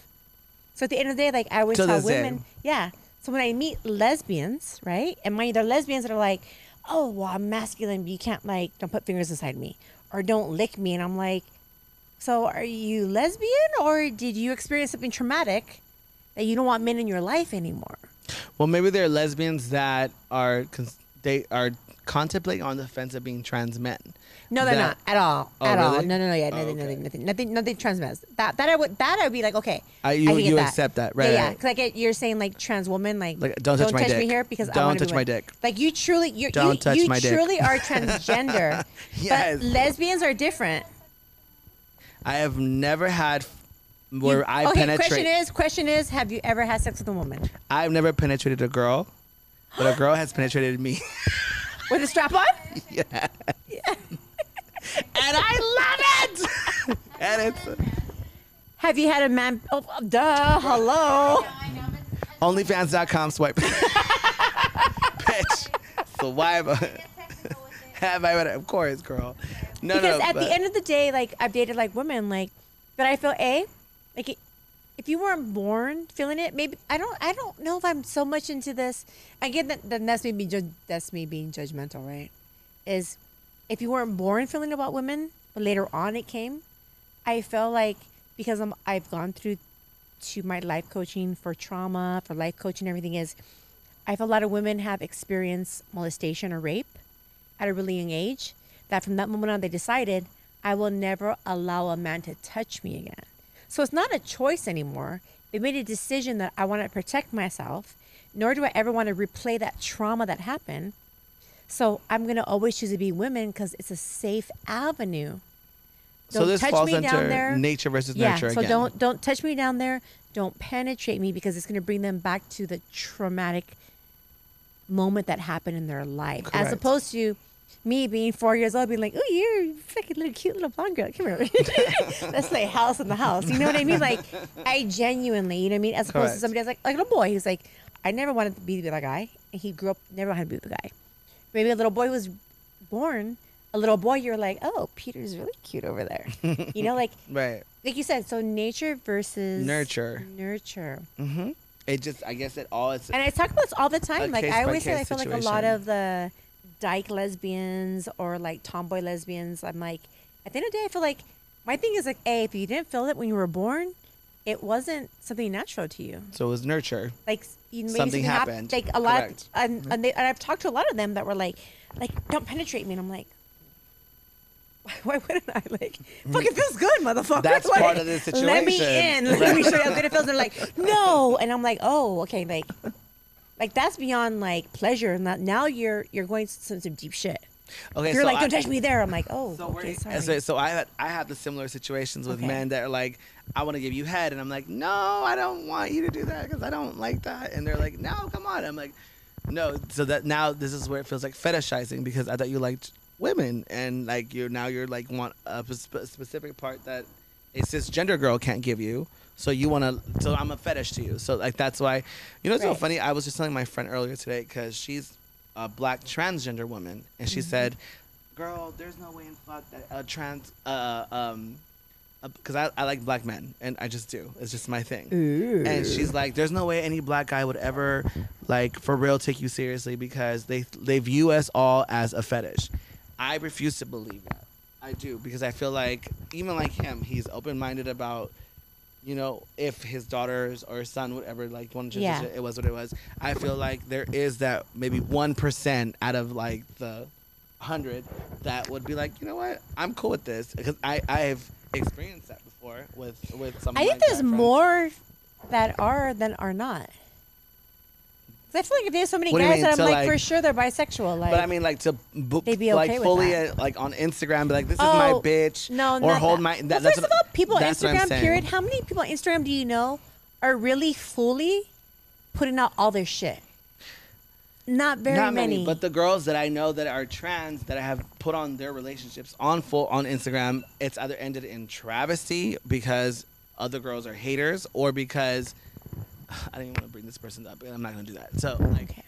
So at the end of the day, like I always tell this day. women, yeah. So when I meet lesbians, right, and mind you, they're lesbians that are like, "Oh, well, I'm masculine, but you can't like don't put fingers inside me or don't lick me," and I'm like, "So are you lesbian or did you experience something traumatic that you don't want men in your life anymore?" Well, maybe they're lesbians that are cons- they are contemplating on the fence of being trans men. No, they're That- not at all. Oh, at all. No, no, no. Yeah, Oh, nothing, okay. nothing, nothing, nothing, nothing. Trans That that I would that I would be like, okay. Uh, you- I you accept that, right, Yeah, yeah. right. like it- you're saying, like trans woman, like, Like, don't touch my me dick. here because I Don't be touch my dick. Like you truly, you Don't you, touch you my dick. truly are *laughs* transgender. Yes. But lesbians are different. I have never had where You- I okay, penetrate. question is, question is, have you ever had sex with a woman I've never penetrated a girl, but a girl has penetrated me. *laughs* with a strap on? Yeah. yeah. And I love it. and it's Have you had a man? Oh, duh. Hello. I know, but onlyfans.com swipe. Bitch. So why get technical have I of course, girl. No, because no. at but- the end of the day, like I've dated like women, like, but I feel a, like, it, if you weren't born feeling it, maybe I don't, I don't know if I'm so much into this. Again, that, that that's me being ju- that's me being judgmental, right? Is if you weren't born feeling about women, but later on it came, I feel like because I'm I've gone through to my life coaching for trauma, for life coaching, everything is, I feel a lot of women have experienced molestation or rape at a really young age that from that moment on they decided I will never allow a man to touch me again. So it's not a choice anymore. They made a decision that I want to protect myself, nor do I ever want to replay that trauma that happened. So I'm going to always choose to be women because it's a safe avenue. so Don't this touch falls me down there. nature versus nature. Yeah, nurture so again. don't don't touch me down there. Don't penetrate me because it's going to bring them back to the traumatic moment that happened in their life, as opposed to me being four years old, being like, "Oh, you're a fucking little cute little blonde girl. Come here, *laughs* let's play house in the house." You know what I mean? Like, I genuinely, you know what I mean? As opposed to somebody that's like, like a little boy who's like, "I never wanted to be with a guy," and he grew up never wanted to be with a guy. Maybe a little boy was born. A little boy, you're like, oh, Peter's really cute over there. you know, like *laughs* right. like you said, so nature versus Nurture. Nurture. Mm-hmm. It just I guess it all is And I talk about this all the time. Like I always say, I feel like a lot of the dyke lesbians or like tomboy lesbians. I'm like, at the end of the day, I feel like my thing is like, a if you didn't feel it when you were born, it wasn't something natural to you. so it was nurture. Like you maybe Something hap- happened. Like a lot, and mm-hmm. and, they, and I've talked to a lot of them that were like, like don't penetrate me, and I'm like. Why, why wouldn't I like? *laughs* Fucking feels good, motherfucker. That's *laughs* Like, part of the Let me in. Let me show you how good it feels. And They're like, *laughs* no, and I'm like, oh, okay, like, like that's beyond like pleasure. And that now you're you're going to some, some deep shit. Okay, you're so like, don't touch me there. I'm like, oh, So, okay, sorry. so, so I had, I have the similar situations with Okay. men that are like, I want to give you head, and I'm like, no, I don't want you to do that because I don't like that, and they're like, no, come on, I'm like, no. So that now this is where it feels like fetishizing because I thought you liked women, and like you're now you're like want a sp- specific part that a cisgender girl can't give you. So you want to, so I'm a fetish to you. So like that's why, you know, it's so Right. funny. I was just telling my friend earlier today because she's a black transgender woman, and she said, "Girl, there's no way in fuck that a trans, uh, um." Because I, I like black men and I just do. It's just my thing. And she's like, "There's no way any black guy would ever, like, for real, take you seriously because they they view us all as a fetish." I refuse to believe that. I do because I feel like even like him, he's open minded about you know, if his daughters or his son would ever like want to Yeah. it was what it was. I feel like there is that maybe one percent out of like the hundred that would be like, you know what, I'm cool with this because I I have experienced that before with with some. of I think there's more that are than are not. I feel like if there's so many What do you guys mean? that I'm To, like, like- for sure they're bisexual. Like, But I mean, like to b- They'd be like with fully that. uh, like on Instagram, be like, "This is my Oh, bitch," No, or not hold that. my. That, well, that's first what, of all, people on that's what I'm Instagram, saying. period. How many people on Instagram do you know are really fully putting out all their shit? Not very Not many. many, but the girls that I know that are trans that I have put on their relationships on full on Instagram, it's either ended in travesty because other girls are haters, or because *sighs* I didn't want to bring this person up, but I'm not gonna do that. So like, Okay.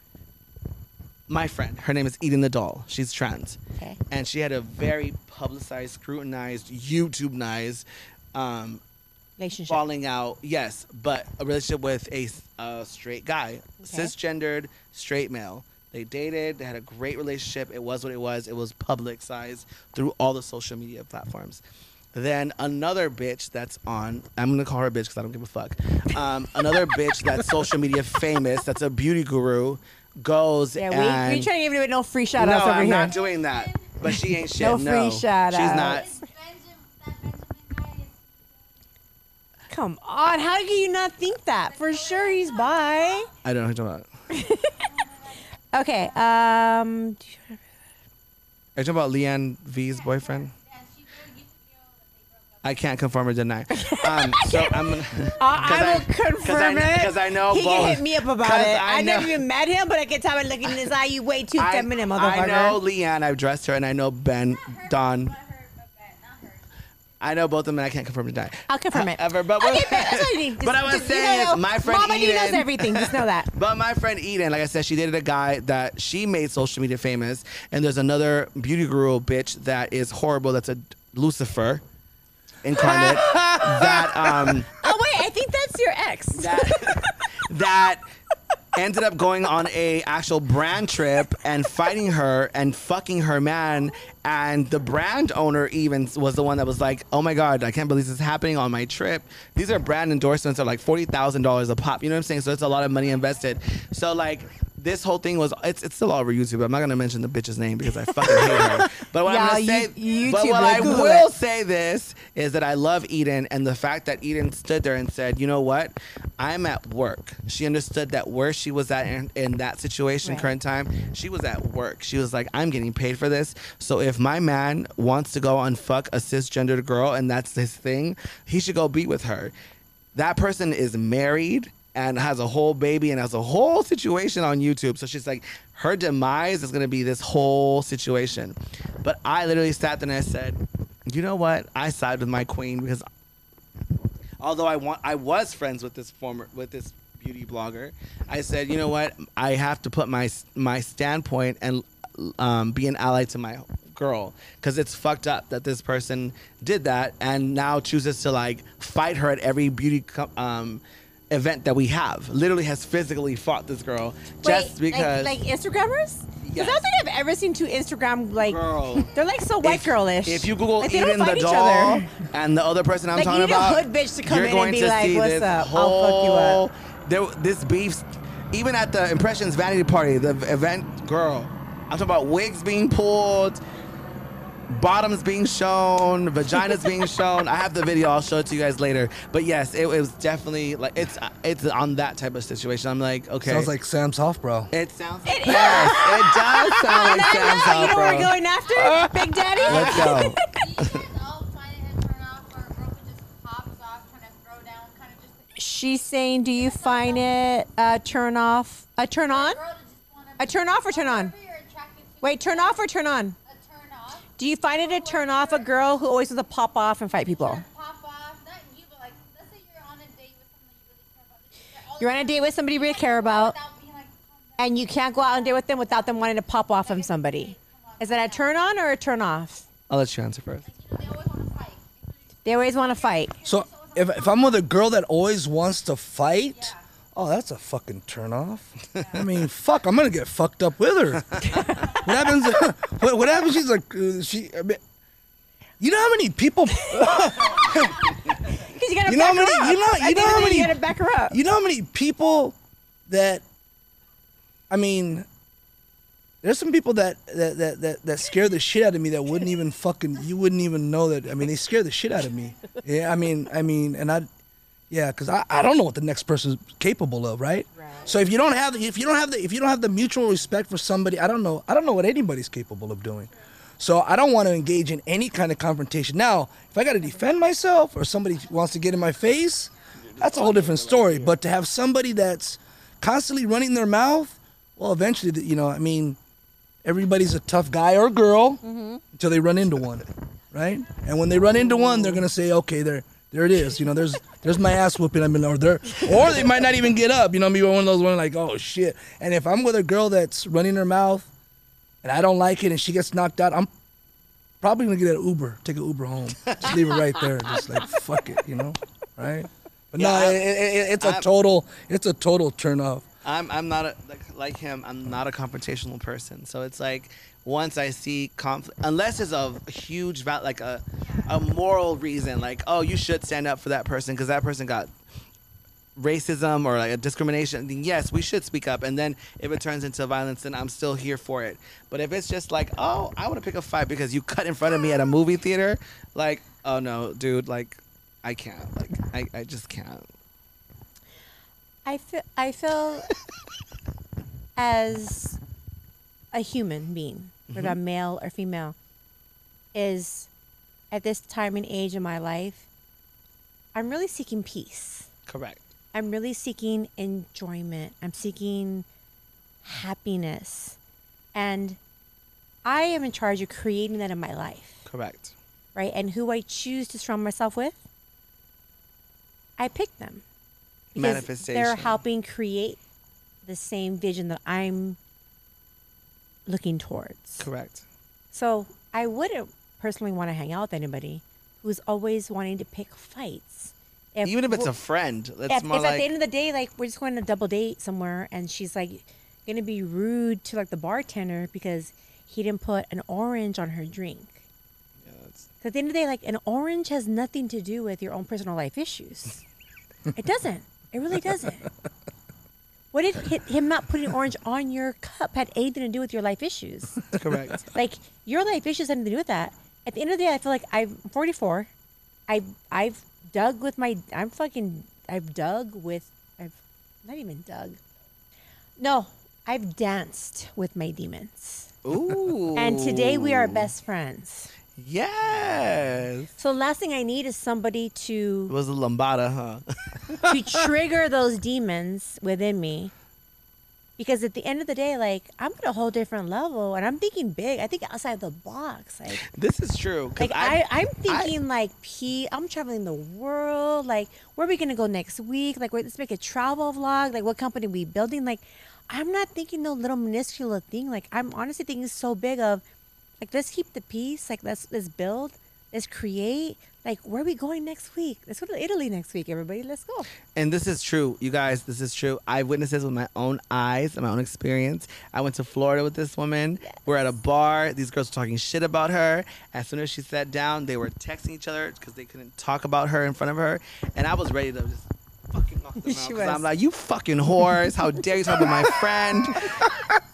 my friend, her name is Eden the Doll. She's trans. Okay. and she had a very publicized, scrutinized, YouTube-nized um, relationship. falling out. Yes, but a relationship with a, a straight guy, cisgendered straight male. They dated. They had a great relationship. It was what it was. It was publicized through all the social media platforms. Then another bitch that's on. I'm gonna call her a bitch because I don't give a fuck. Um, another *laughs* bitch that's social media famous. That's a beauty guru. Goes Yeah, we, and we trying to give it no free shout no, outs over I'm here. not doing that. But she ain't *laughs* shit. No No, free shout She's not. This Benjamin, that Benjamin guy is. Come on, how do you not think that? For sure he's bi. I don't know what you're talking about. *laughs* Okay, um Are you talking about Leanne V's boyfriend? Yeah, she did a YouTube video that they broke up. I can't confirm or deny. *laughs* Um, so I'm gonna. I, *laughs* I will 'cause I- confirm 'cause I- it. 'cause I know he both. can hit me up about 'Cause it. I I, never even met him, but I can tell by looking in his eye, you way too I, feminine, I know Leanne. I've dressed her, and I know Ben, Don. But her, but Ben, not her. I know both of them, and I can't confirm or deny. I'll confirm it. However, but Okay, what- but that's what I need. But I was Just- you saying know, is my friend Mama D knows everything. Just know that. *laughs* But my friend Eden, like I said, she dated a guy that she made social media famous, and there's another beauty guru bitch that is horrible. That's a Lucifer incarnate. *laughs* that um Oh wait, I think that's your ex. that *laughs* that ended up going on a actual brand trip and fighting her and fucking her man and the brand owner even was the one that was like oh my god i can't believe this is happening on my trip these are brand endorsements are like $40000 a pop you know what i'm saying so it's a lot of money invested so like this whole thing was it's, it's still all over YouTube. I'm not gonna mention the bitch's name because I fucking hate her. *laughs* But what I'm gonna say, you- but what I will it. say this is that I love Eden and the fact that Eden stood there and said, you know what, I'm at work. She understood that where she was at in, in that situation, Right. current time, she was at work. She was like, I'm getting paid for this. So if my man wants to go and fuck a cisgendered girl and that's his thing, he should go be with her. That person is married and has a whole baby and has a whole situation on YouTube. So she's like, her demise is gonna be this whole situation. But I literally sat there and I said, you know what? I side with my queen because although I want I was friends with this former with this beauty blogger, I said, you know what? I have to put my my standpoint and um, be an ally to my girl because it's fucked up that this person did that and now chooses to like fight her at every beauty um, event that we have. Literally has physically fought this girl just because. like, like Instagrammers. Yes. I don't think I've ever seen two Instagram like Girl. they're like so white if, girlish. If you Google like, Eden the doll other. and the other person I'm Like, talking you need a about, hood bitch to come you're in going and be to like, see "What's up? I'll fuck you up." There, this beef, even at the Impressions Vanity Party, the event, girl, I'm talking about wigs being pulled, bottoms being shown, vaginas being *laughs* shown. I have the video. I'll show it to you guys later. But yes, it, it was definitely like it's it's on that type of situation. I'm like, okay, Sounds like Sam's Hoff, bro. it sounds. It yes, it does sound *laughs* like I Sam's know, you know House, where we're bro. going after, Big Daddy. *laughs* Let's go. Do you guys all find it a turn off or a girl who just pops off trying to throw down kind of just a She's saying, do you find it a turn off, a turn on? girl to just want to A turn off or turn on? Whatever you're attracted to, Wait, turn off or turn on? A turn off. Do you find it a turn off a girl who always wants to pop off and fight people? Pop off, not you, but like, let's say you're on a date with someone you really care about. You're on a date with somebody you really care about, Without being like, calm down. and you can't go out on a date with them without them wanting to pop off on somebody. Is that a turn on or a turn off? I'll let you answer first. They always want to fight. They always want to fight. So if, if I'm with a girl that always wants to fight, oh, that's a fucking turn off. I mean, fuck, I'm gonna get fucked up with her. what happens? what, what happens? She's like, uh, she. I mean, you know how many people? Because *laughs* you gotta You know back how many- her up. you know- you know how of the day, many- You gotta back her up. You know how many people that? I mean, there's some people that that, that that that scare the shit out of me that wouldn't even fucking you wouldn't even know that. I mean, they scare the shit out of me. Yeah, I mean, I mean, and I, yeah, because I, I don't know what the next person's capable of, right? right? So if you don't have the, if you don't have the if you don't have the mutual respect for somebody, I don't know I don't know what anybody's capable of doing. So I don't want to engage in any kind of confrontation. Now, if I got to defend myself or somebody wants to get in my face, that's a whole different story. But to have somebody that's constantly running their mouth, well, eventually, you know, I mean, everybody's a tough guy or girl mm-hmm. until they run into one, right? And when they run into one, they're gonna say, okay, there, there it is. You know, there's, there's my ass whooping. I mean, or there, or they might not even get up. You know, maybe one of those one like, oh shit. And if I'm with a girl that's running her mouth, and I don't like it, and she gets knocked out, I'm probably gonna get an Uber, take an Uber home, just leave it right there, just like fuck it, you know, right? But Yeah, no, it, it, it's a I'm- total, it's a total turn off. I'm I'm not a, like like him. I'm not a confrontational person. So it's like once I see conflict, unless it's a huge like a a moral reason, like oh you should stand up for that person because that person got racism or like a discrimination, then yes, we should speak up. And then if it turns into violence, then I'm still here for it. But if it's just like, oh, I want to pick a fight because you cut in front of me at a movie theater, like, oh no, dude, like, I can't, like, I, I just can't. I feel I feel *laughs* as a human being, whether mm-hmm. I'm male or female, is at this time and age in my life, I'm really seeking peace. Correct. I'm really seeking enjoyment. I'm seeking happiness. And I am in charge of creating that in my life, Correct. right? And who I choose to surround myself with, I pick them. Because They're helping create the same vision that I'm looking towards. Correct. So I wouldn't personally want to hang out with anybody who's always wanting to pick fights. Even if it's a friend, it's if, if like at the end of the day, like we're just going to double date somewhere, and she's like gonna be rude to like the bartender because he didn't put an orange on her drink. Yeah, 'Cause at the end of the day, like an orange has nothing to do with your own personal life issues. *laughs* it doesn't. It really doesn't. What did him not putting orange on your cup had anything to do with your life issues? *laughs* correct. like your life issues had nothing to do with that. At the end of the day, I feel like I'm 44. I I've dug with my I'm fucking I've dug with I've not even dug. No, I've danced with my demons. Ooh. And today we are best friends. Yes. So last thing I need is somebody It to was a lambada, huh? to *laughs* trigger those demons within me. Because at the end of the day, like I'm at a whole different level, and I'm thinking big. I think outside the box. Like this is true. Like I, I, am I- thinking like P. I'm traveling the world. Like where are we gonna go next week? Like wait, let's make a travel vlog. Like what company we building? Like I'm not thinking no little minuscule thing. Like I'm honestly thinking so big of, like let's keep the peace. Like let's let's build. Let's create. Like where are we going next week? Let's go to Italy next week, everybody. Let's go. and this is true, you guys. This is true. I witnessed this with my own eyes and my own experience. I went to Florida with this woman. We're at a bar. These girls were talking shit about her. As soon as she sat down, they were texting each other because they couldn't talk about her in front of her. And I was ready to just fucking off the *laughs* She mouth. 'cause I'm like, you fucking whores! How dare you talk about my friend? *laughs*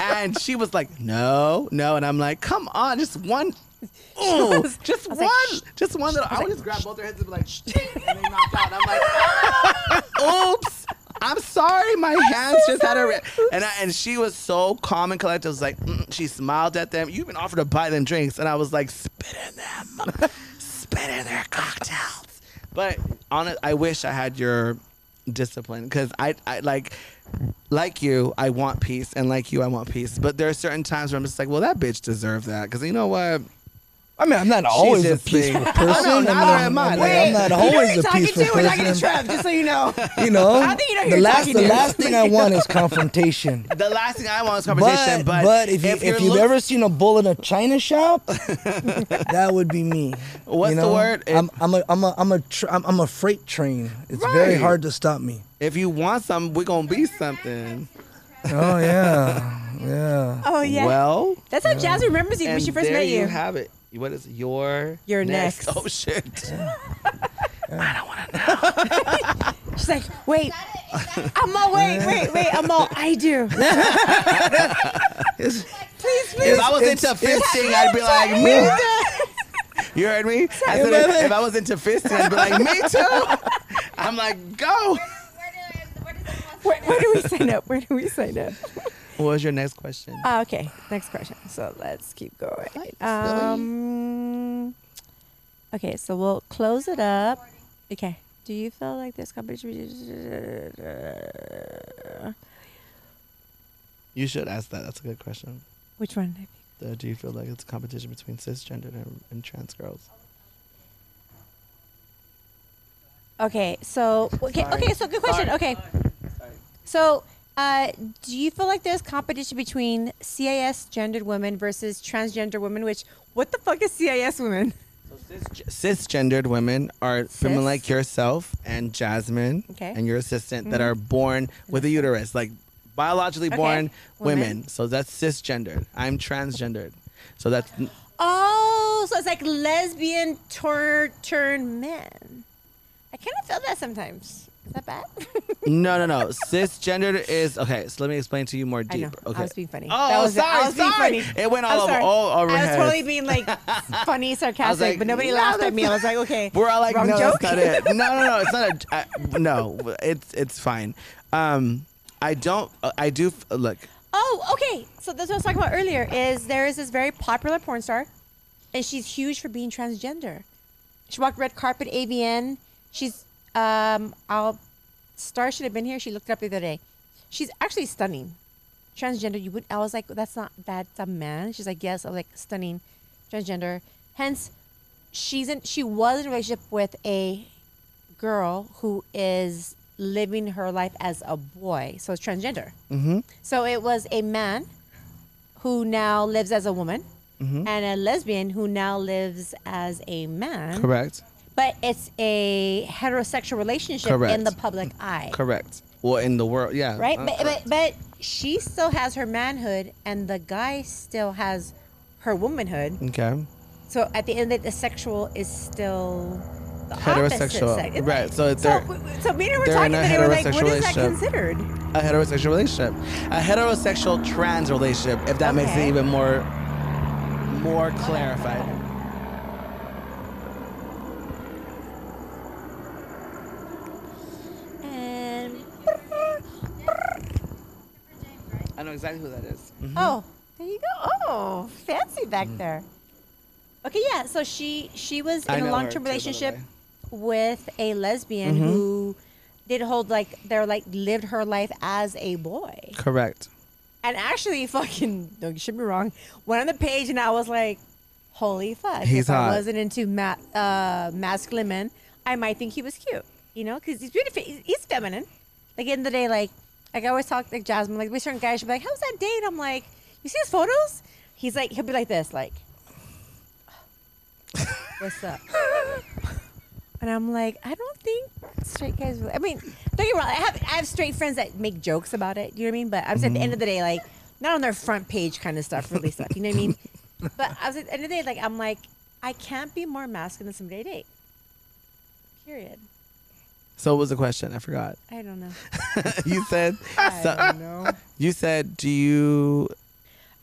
And she was like, no, no. And I'm like, come on, just one. *laughs* Ooh, was- just one, like, just one little. I would like, just grab both their heads and be like, "Shh," and they knocked out. I'm like, oops. I'm sorry, my hands just had a. Re-. And I, and she was so calm and collected. I was like, mm. she smiled at them. You even offered to buy them drinks, and I was like, spit in them, spit in their cocktails. But on it, I wish I had your discipline because I, I like, like you, I want peace, and like you, I want peace. But there are certain times where I'm just like, well, that bitch deserved that because you know what. I mean, I'm not always a just being- *laughs* peaceful person. I know, mean, neither I'm, am I. I'm- Wait, I'm not always a peaceful person. Trev, just so you know. *laughs* You know, *laughs* I think you know the you're last the to. last thing I want is confrontation. The last thing I want is conversation, But, but, but if, you, if, you're you've look- ever seen a bull in a china shop, that would be me. What's you the know? word? I'm, I'm a I'm a I'm a tr- I'm, I'm a freight train. It's very hard to stop me. if you want something, we're gonna be something. Oh yeah, yeah. Oh yeah. Well, That's how Jazz remembers you when she first met you. you. have it. What is your You're next. *laughs* Oh shit! *laughs* I don't want to know. *laughs* She's like, wait, I'm all wait, wait, wait, I'm all I do. It's- Please, If. I was into it's- fisting, I'd be like me. You heard me? I said if, if I was into fisting, I'd be like me too. I'm like go. Where, do, where does it Where, where do we sign up? Where do we sign up? What was your next question? Ah, okay, next question. So let's keep going. Um, okay, so we'll close it up. Okay. Do you feel like this competition? You should ask that. That's a good question. Which one? Uh, do you feel like it's a competition between cisgendered and, and trans girls? Okay, so okay, Sorry. okay, so good question. Sorry. Okay, so uh, do you feel like there's competition between CIS gendered women versus transgender women? Which what the fuck is CIS women? So cis- cisgendered women are women like yourself and Jasmine Okay. and your assistant that are born with a uterus, like biologically Okay. born women. Women. So that's cisgendered. I'm transgendered. So that's Oh, so it's like lesbian tur- turn men. I kind of feel that sometimes. Is that bad? *laughs* no, no, no. Cisgendered is okay. So let me explain to you more I know. deep. I Okay. was being funny. Oh, That was it. I sorry, was being sorry. funny. It went all over, all over I was heads. totally being like *laughs* funny, sarcastic, like, but nobody no, laughed at me. I was like, okay. *laughs* We're all like, wrong no, joke? that's not it. No, no, no. It's not a. I, no, it's it's fine. Um, I don't. I do. Look, Oh, okay. So that's what I was talking about earlier. Is there is this very popular porn star, and she's huge for being transgender. She walked red carpet, AVN. She's um, I'll star should have been here. She looked it up the other day. She's actually stunning. Transgender. You would. I was like, that's not that's a man. She's like, yes. I was like, stunning, transgender. Hence, she's in. She was in a relationship with a girl who is living her life as a boy. So it's transgender. Mm-hmm. So it was a man who now lives as a woman Mm-hmm. and a lesbian who now lives as a man. correct, But it's a heterosexual relationship Correct. in the public eye. correct. Well, in the world, yeah. Right? uh, but, but but she still has her manhood and the guy still has her womanhood. okay. So at the end of the, the sexual is still the Heterosexual. sex. Right, so they're- so, so me and her were talking in a today. We're like, what is that considered? A heterosexual relationship, a heterosexual trans relationship. If that makes it even more more clarified. I know exactly who that is. Oh, there you go. Oh, fancy back there. Okay, yeah. So she she was. In a long her term too, by the relationship way. with a lesbian Mm-hmm. who did hold like they're like lived her life as a boy. Correct. And actually *laughs* fucking don't get me wrong, went on the page and I was like, holy fuck. He's if hot. I wasn't into ma- uh, masculine men, I might think he was cute. You know, because he's beautiful. He's, he's feminine. Like in the day, like like I always talk like Jasmine, like with certain guys, she'll be like, How's that date? I'm like, You see his photos? He's like he'll be like this, like *laughs* What's up? And I'm like, I don't think straight guys. Really, I mean, don't get me wrong. I have I have straight friends that make jokes about it. You know what I mean? But I'm just at the end of the day, mm-hmm. like not on their front page kind of stuff, really stuff. You know what I mean? *laughs* But I was at the end of the day, like I'm like, I can't be more masculine than somebody I date. Period. So what was the question? I forgot. I don't know. *laughs* you said. *laughs* I so- don't know. you said, do you?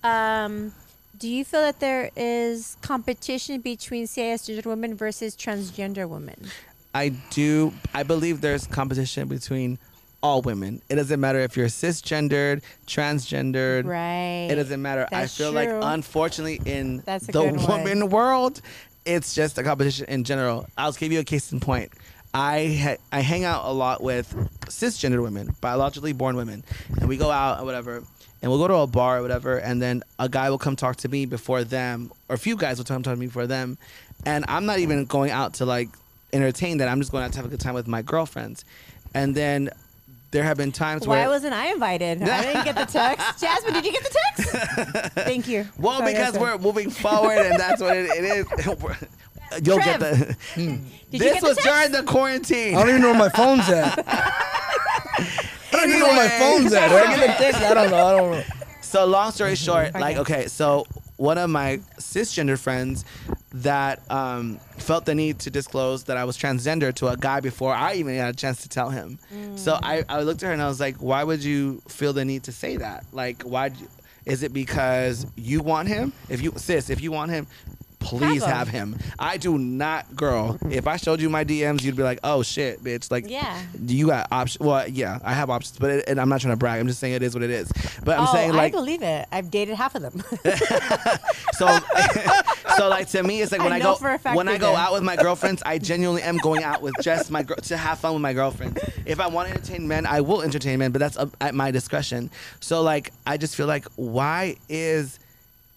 Um, do you feel that there is competition between CIS gender women versus transgender women? I do. I believe there's competition between all women. It doesn't matter if you're cisgendered, transgendered. Right. It doesn't matter. That's I feel true. like, unfortunately, in the good one. woman world, it's just a competition in general. I'll give you a case in point. I ha- I hang out a lot with cisgender women, biologically born women, and we go out or whatever, and we'll go to a bar or whatever, and then a guy will come talk to me before them, or a few guys will come talk to me before them, and I'm not even going out to like entertain that. I'm just going out to have a good time with my girlfriends, and then there have been times where Why where wasn't I invited? I didn't get the text. *laughs* Jasmine, did you get the text? *laughs* Thank you. Well, Sorry, because we're moving forward, and that's what it, it is. *laughs* We're- You'll Trev, *laughs* hmm. get the. Did this get was text? during the quarantine. I don't even know where my phone's at. *laughs* I don't even know where my phone's at. Did I get a text? I don't know. I don't know. So long story short, like Okay. okay, so one of my cisgender friends that um, felt the need to disclose that I was transgender to a guy before I even had a chance to tell him. Mm. So I, I looked at her and I was like, why would you feel the need to say that? Like, why? Is it because you want him? If you sis, if you want him, please Have have, him. I do not, girl. If I showed you my DMs, you'd be like, oh shit, bitch. Like, Yeah. you got options. Well, yeah, I have options, but it, and I'm not trying to brag. I'm just saying it is what it is. But I'm oh, saying like, I believe it. I've dated half of them. *laughs* so, *laughs* so like to me, it's like when I I, go for a fact when I go out with my girlfriends, I genuinely am going out with just my girl to have fun with my girlfriends. If I want to entertain men, I will entertain men, but that's up at my discretion. So like, I just feel like, why is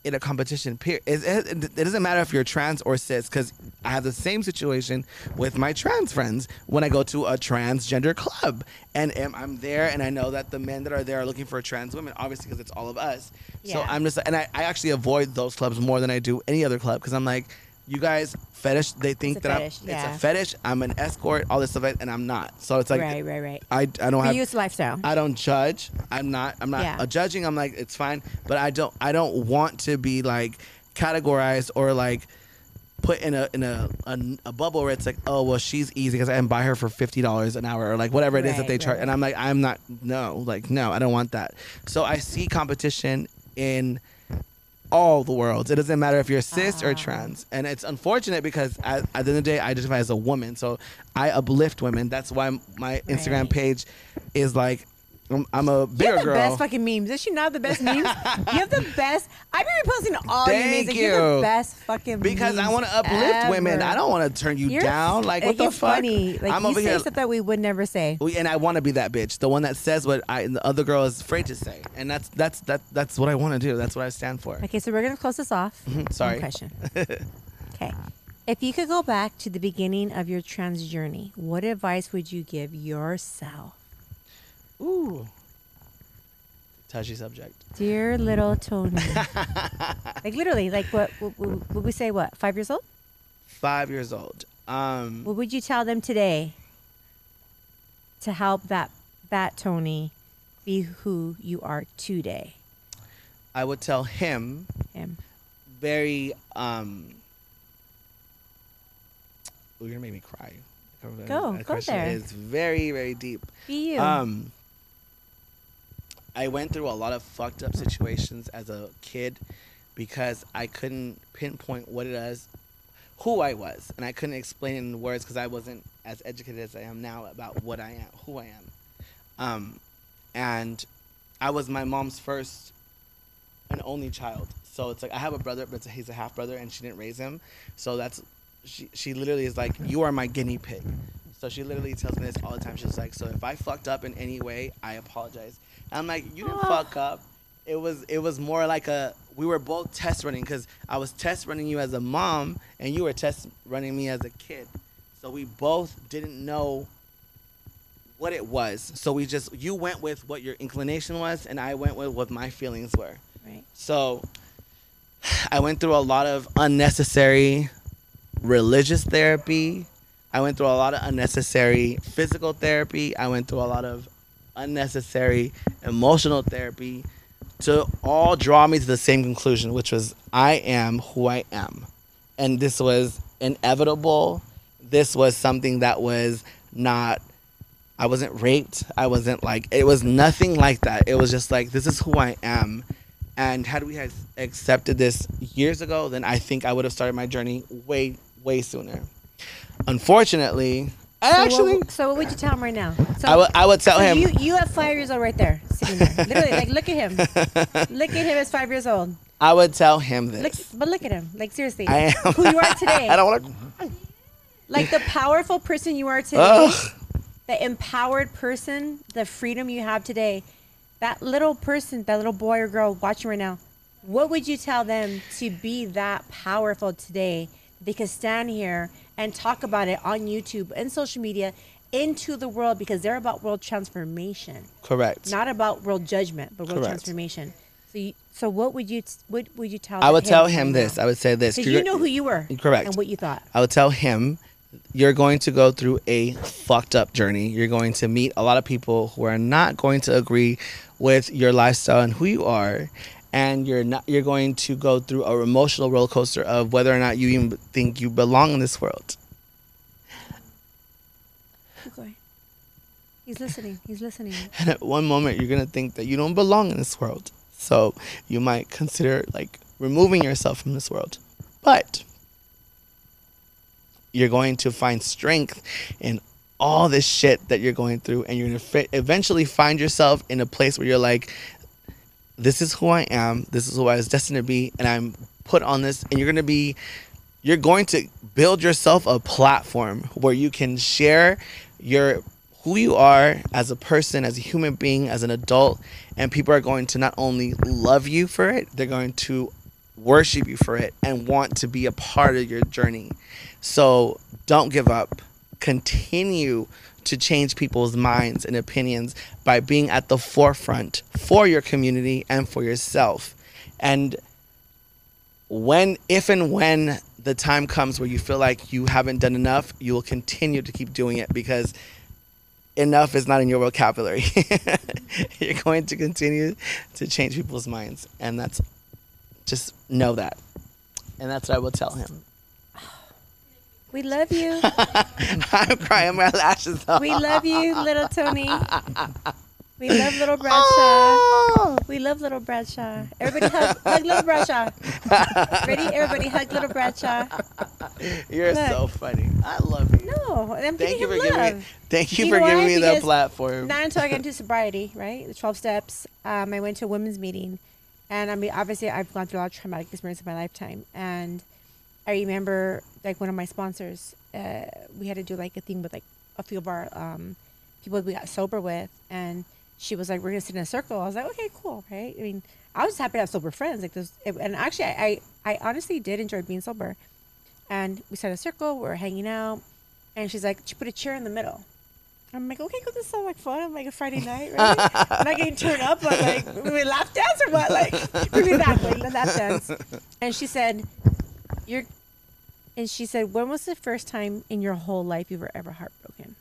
it a competition? Period. It, doesn't matter if you're trans or cis, because I have the same situation with my trans friends when I go to a transgender club, and am, I'm there, and I know that the men that are there are looking for trans women, obviously because it's all of us. So I'm just, and I, I actually avoid those clubs more than I do any other club because I'm like, you guys fetish. They think that fetish, I'm, yeah. it's a fetish. I'm an escort, all this stuff, and I'm not. So it's like, right, right, right. I, I don't have. you, it's lifestyle. I don't judge. I'm not. I'm not Yeah. uh, judging. I'm like it's fine, but I don't. I don't want to be like categorized or like put in a in a a, a bubble where it's like oh well she's easy because I can buy her for fifty dollars an hour or like whatever it is that Right, they charge, right. and I'm like I'm not no like no I don't want that. So I see competition in all the worlds. It doesn't matter if you're cis Ah. or trans. And it's unfortunate because at, at the end of the day, I identify as a woman. So I uplift women. That's why my Instagram Right. page is like, I'm, I'm a You bigger have the girl. best fucking memes. Does she not the best memes? you have the best. I've been reposting all your memes. Thank Like, you're the best fucking memes. because I want to uplift women. I don't want to turn you You're down. Like, what the fuck? Funny. Like I'm you over say here. stuff that we would never say. We- and I want to be that bitch, the one that says what I the other girl is afraid to say, and that's that's that that's what I want to do. That's what I stand for. Okay, so we're gonna close this off. Mm-hmm. Sorry. One question. *laughs* okay, if you could go back to the beginning of your trans journey, what advice would you give yourself, Ooh, touchy subject. dear little Tony? *laughs* like literally, like what? Would we say? What? Five years old? Five years old. Um, What would you tell them today to help that that Tony be who you are today? I would tell him Him. very um you're gonna make me cry. Go, go question there. is very, very deep. Be you. Um I went through a lot of fucked up situations as a kid because I couldn't pinpoint what it is who I was and I couldn't explain it in words because I wasn't as educated as I am now about what I am, who I am. Um and I was my mom's first an only child. So it's like I have a brother, but he's a half brother, and she didn't raise him. So that's she. She literally is like, "You are my guinea pig." So she literally tells me this all the time. She's like, "So if I fucked up in any way, I apologize." I'm like, "You didn't Aw. fuck up. It was it was more like a we were both test running because I was test running you as a mom, and you were test running me as a kid. So we both didn't know what it was. So we just you went with what your inclination was, and I went with what my feelings were. right. So I went through a lot of unnecessary religious therapy. I went through a lot of unnecessary physical therapy. I went through a lot of unnecessary emotional therapy to all draw me to the same conclusion, which was I am who I am. And this was inevitable. This was something that was not I wasn't raped. I wasn't like it was nothing like that. It was just like this is who I am. And had we had accepted this years ago, then I think I would have started my journey way way sooner. Unfortunately, I So actually what, so what would you tell him right now? So, I would I would tell so him you you have five years old right there, sitting there. Literally, like look at him. *laughs* look at him as five years old. I would tell him this. Look, but look at him. Like seriously, I am who you are today. *laughs* I don't want to like the powerful person you are today, Ugh. the empowered person, the freedom you have today. That little person, that little boy or girl watching right now, what would you tell them to be that powerful today? They could stand here and talk about it on YouTube and social media into the world because they're about world transformation, Correct. not about world judgment, but world Correct. transformation. So, you, so what would you what would you tell? Him? I would tell him this. I would say this. Because you know who you were. Correct. And what you thought. I would tell him, you're going to go through a fucked up journey. You're going to meet a lot of people who are not going to agree with your lifestyle and who you are. And you're not you're going to go through a emotional roller coaster of whether or not you even think you belong in this world. Going. He's listening. He's listening. *laughs* And at one moment you're gonna think that you don't belong in this world. So you might consider like removing yourself from this world. But you're going to find strength in all this shit that you're going through and you're going to eventually find yourself in a place where you're like this is who I am. This is who I was destined to be, and I'm put on this. And you're gonna be, you're going to build yourself a platform where you can share your who you are as a person, as a human being, as an adult, and people are going to not only love you for it, they're going to worship you for it and want to be a part of your journey. So don't give up. Continue to change people's minds and opinions by being at the forefront for your community and for yourself. And when, if and when the time comes where you feel like you haven't done enough, you will continue to keep doing it because enough is not in your vocabulary. *laughs* You're going to continue to change people's minds. And that's just know that. And that's what I will tell him. We love you. *laughs* I'm crying my lashes off. We love you, little Tony. We love little *laughs* Bradshaw. Oh. We love little Bradshaw. Everybody hug, hug little Bradshaw. Ready? Everybody hug little Bradshaw. You're Look. so funny. I love you. No, I'm Thank you for him giving me thank you, You for giving me that Because platform. Not until I got into *laughs* sobriety, right? The 12 steps. Um, I went to a women's meeting. And I mean, obviously, I've gone through a lot of traumatic experience in my lifetime. And I remember, like, one of my sponsors, uh, we had to do, like, a thing with, like, a few of our um, people we got sober with. And she was like, we're going to sit in a circle. I was like, okay, cool, right? I mean, I was just happy to have sober friends. Like, this, it, and actually, I, I, I honestly did enjoy being sober. And we sat in a circle, We are hanging out. And she's like, she put a chair in the middle. I'm like, okay, cool. This sounds like fun. I'm like a Friday night, right? I'm *laughs* not getting turned up, but like, we lap dance or what? Like, bring me back, like, lap dance. And she said, you're, and she said, when was the first time in your whole life you were ever heartbroken?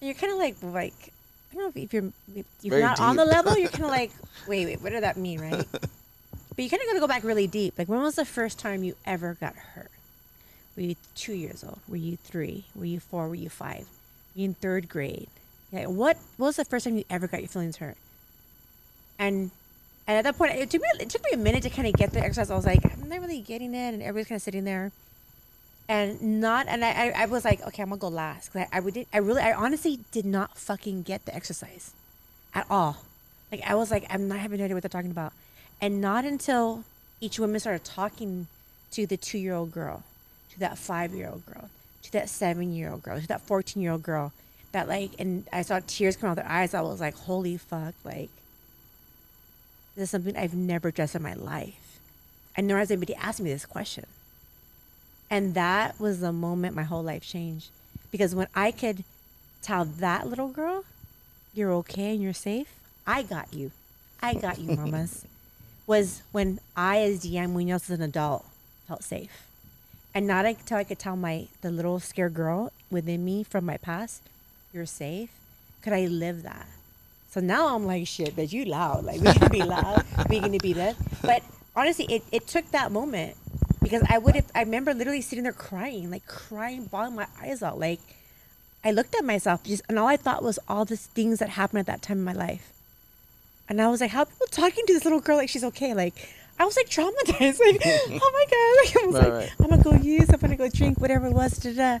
And you're kind of like, like, I don't know if you're, if you're Very not on the level, you're kind of *laughs* like, wait, wait, what did that mean, right? But you kind of got to go back really deep. Like, when was the first time you ever got hurt? Were you two years old? Were you three? Were you four? Were you five? Were you in third grade? Yeah. What, what was the first time you ever got your feelings hurt? And and at that point, it took me it took me a minute to kind of get the exercise. I was like, I'm not really getting it, and everybody's kind of sitting there, and not. And I, I, I was like, okay, I'm gonna go last. 'Cause I, I would, I really, I honestly did not fucking get the exercise, at all. Like I was like, I'm not having no idea what they're talking about, and not until each woman started talking to the two year old girl, to that five year old girl, to that seven year old girl, to that fourteen year old girl, that like, and I saw tears come out of their eyes. I was like, holy fuck, like this is something I've never addressed in my life. And nor has anybody asked me this question. And that was the moment my whole life changed. Because when I could tell that little girl, you're okay and you're safe, I got you. I got you, *laughs* mamas. was when I, as Deanne Munoz, as an adult, felt safe. And not until I could tell my the little scared girl within me from my past, you're safe, could I live that. So now I'm like, shit, but you loud. Like we can be loud. we can be that. But honestly, it, it took that moment because I would have I remember literally sitting there crying, like crying, bawling my eyes out. Like I looked at myself just and all I thought was all the things that happened at that time in my life. And I was like, how are people talking to this little girl like she's okay? Like I was like traumatized. *laughs* Like, oh my god. Like I was Right, like, right. I'm gonna go use, I'm gonna go drink, whatever it was, da, da.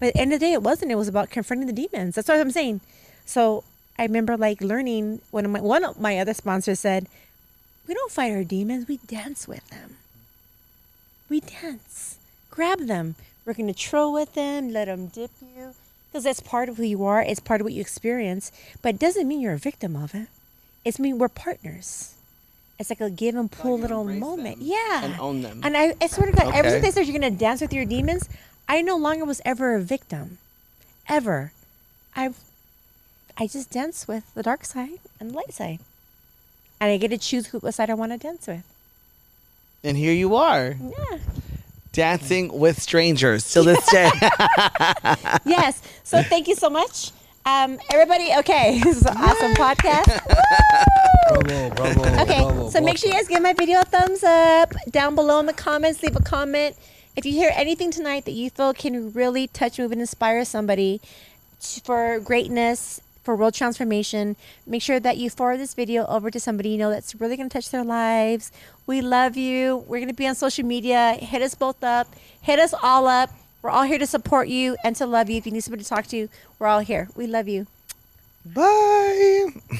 But at the end of the day, it wasn't. It was about confronting the demons. That's what I'm saying. So I remember like learning when my one of my other sponsors said, "We don't fight our demons. We dance with them. We dance. Grab them. We're gonna troll with them. Let them dip you." Because that's part of who you are. It's part of what you experience. But it doesn't mean you're a victim of it. It's mean we're partners. It's like a give and pull you little moment. them Yeah. and own them. And I, I swear to God, ever since they said you're gonna dance with your demons, I no longer was ever a victim. Ever. I I just dance with the dark side and the light side. And I get to choose who what side I want to dance with. and here you are, Yeah. dancing with strangers till this *laughs* day. yes. So thank you so much. Um, everybody, okay, *laughs* this is an awesome podcast. *laughs* Bravo, bravo. Okay, bravo, so make sure you guys give my video a thumbs up down below in the comments. Leave a comment. If you hear anything tonight that you feel can really touch, move, and inspire somebody for greatness, for world transformation. Make sure that you forward this video over to somebody you know that's really going to touch their lives. We love you. We're going to be on social media. Hit us both up. Hit us all up. We're all here to support you and to love you. If you need somebody to talk to, we're all here. We love you. Bye.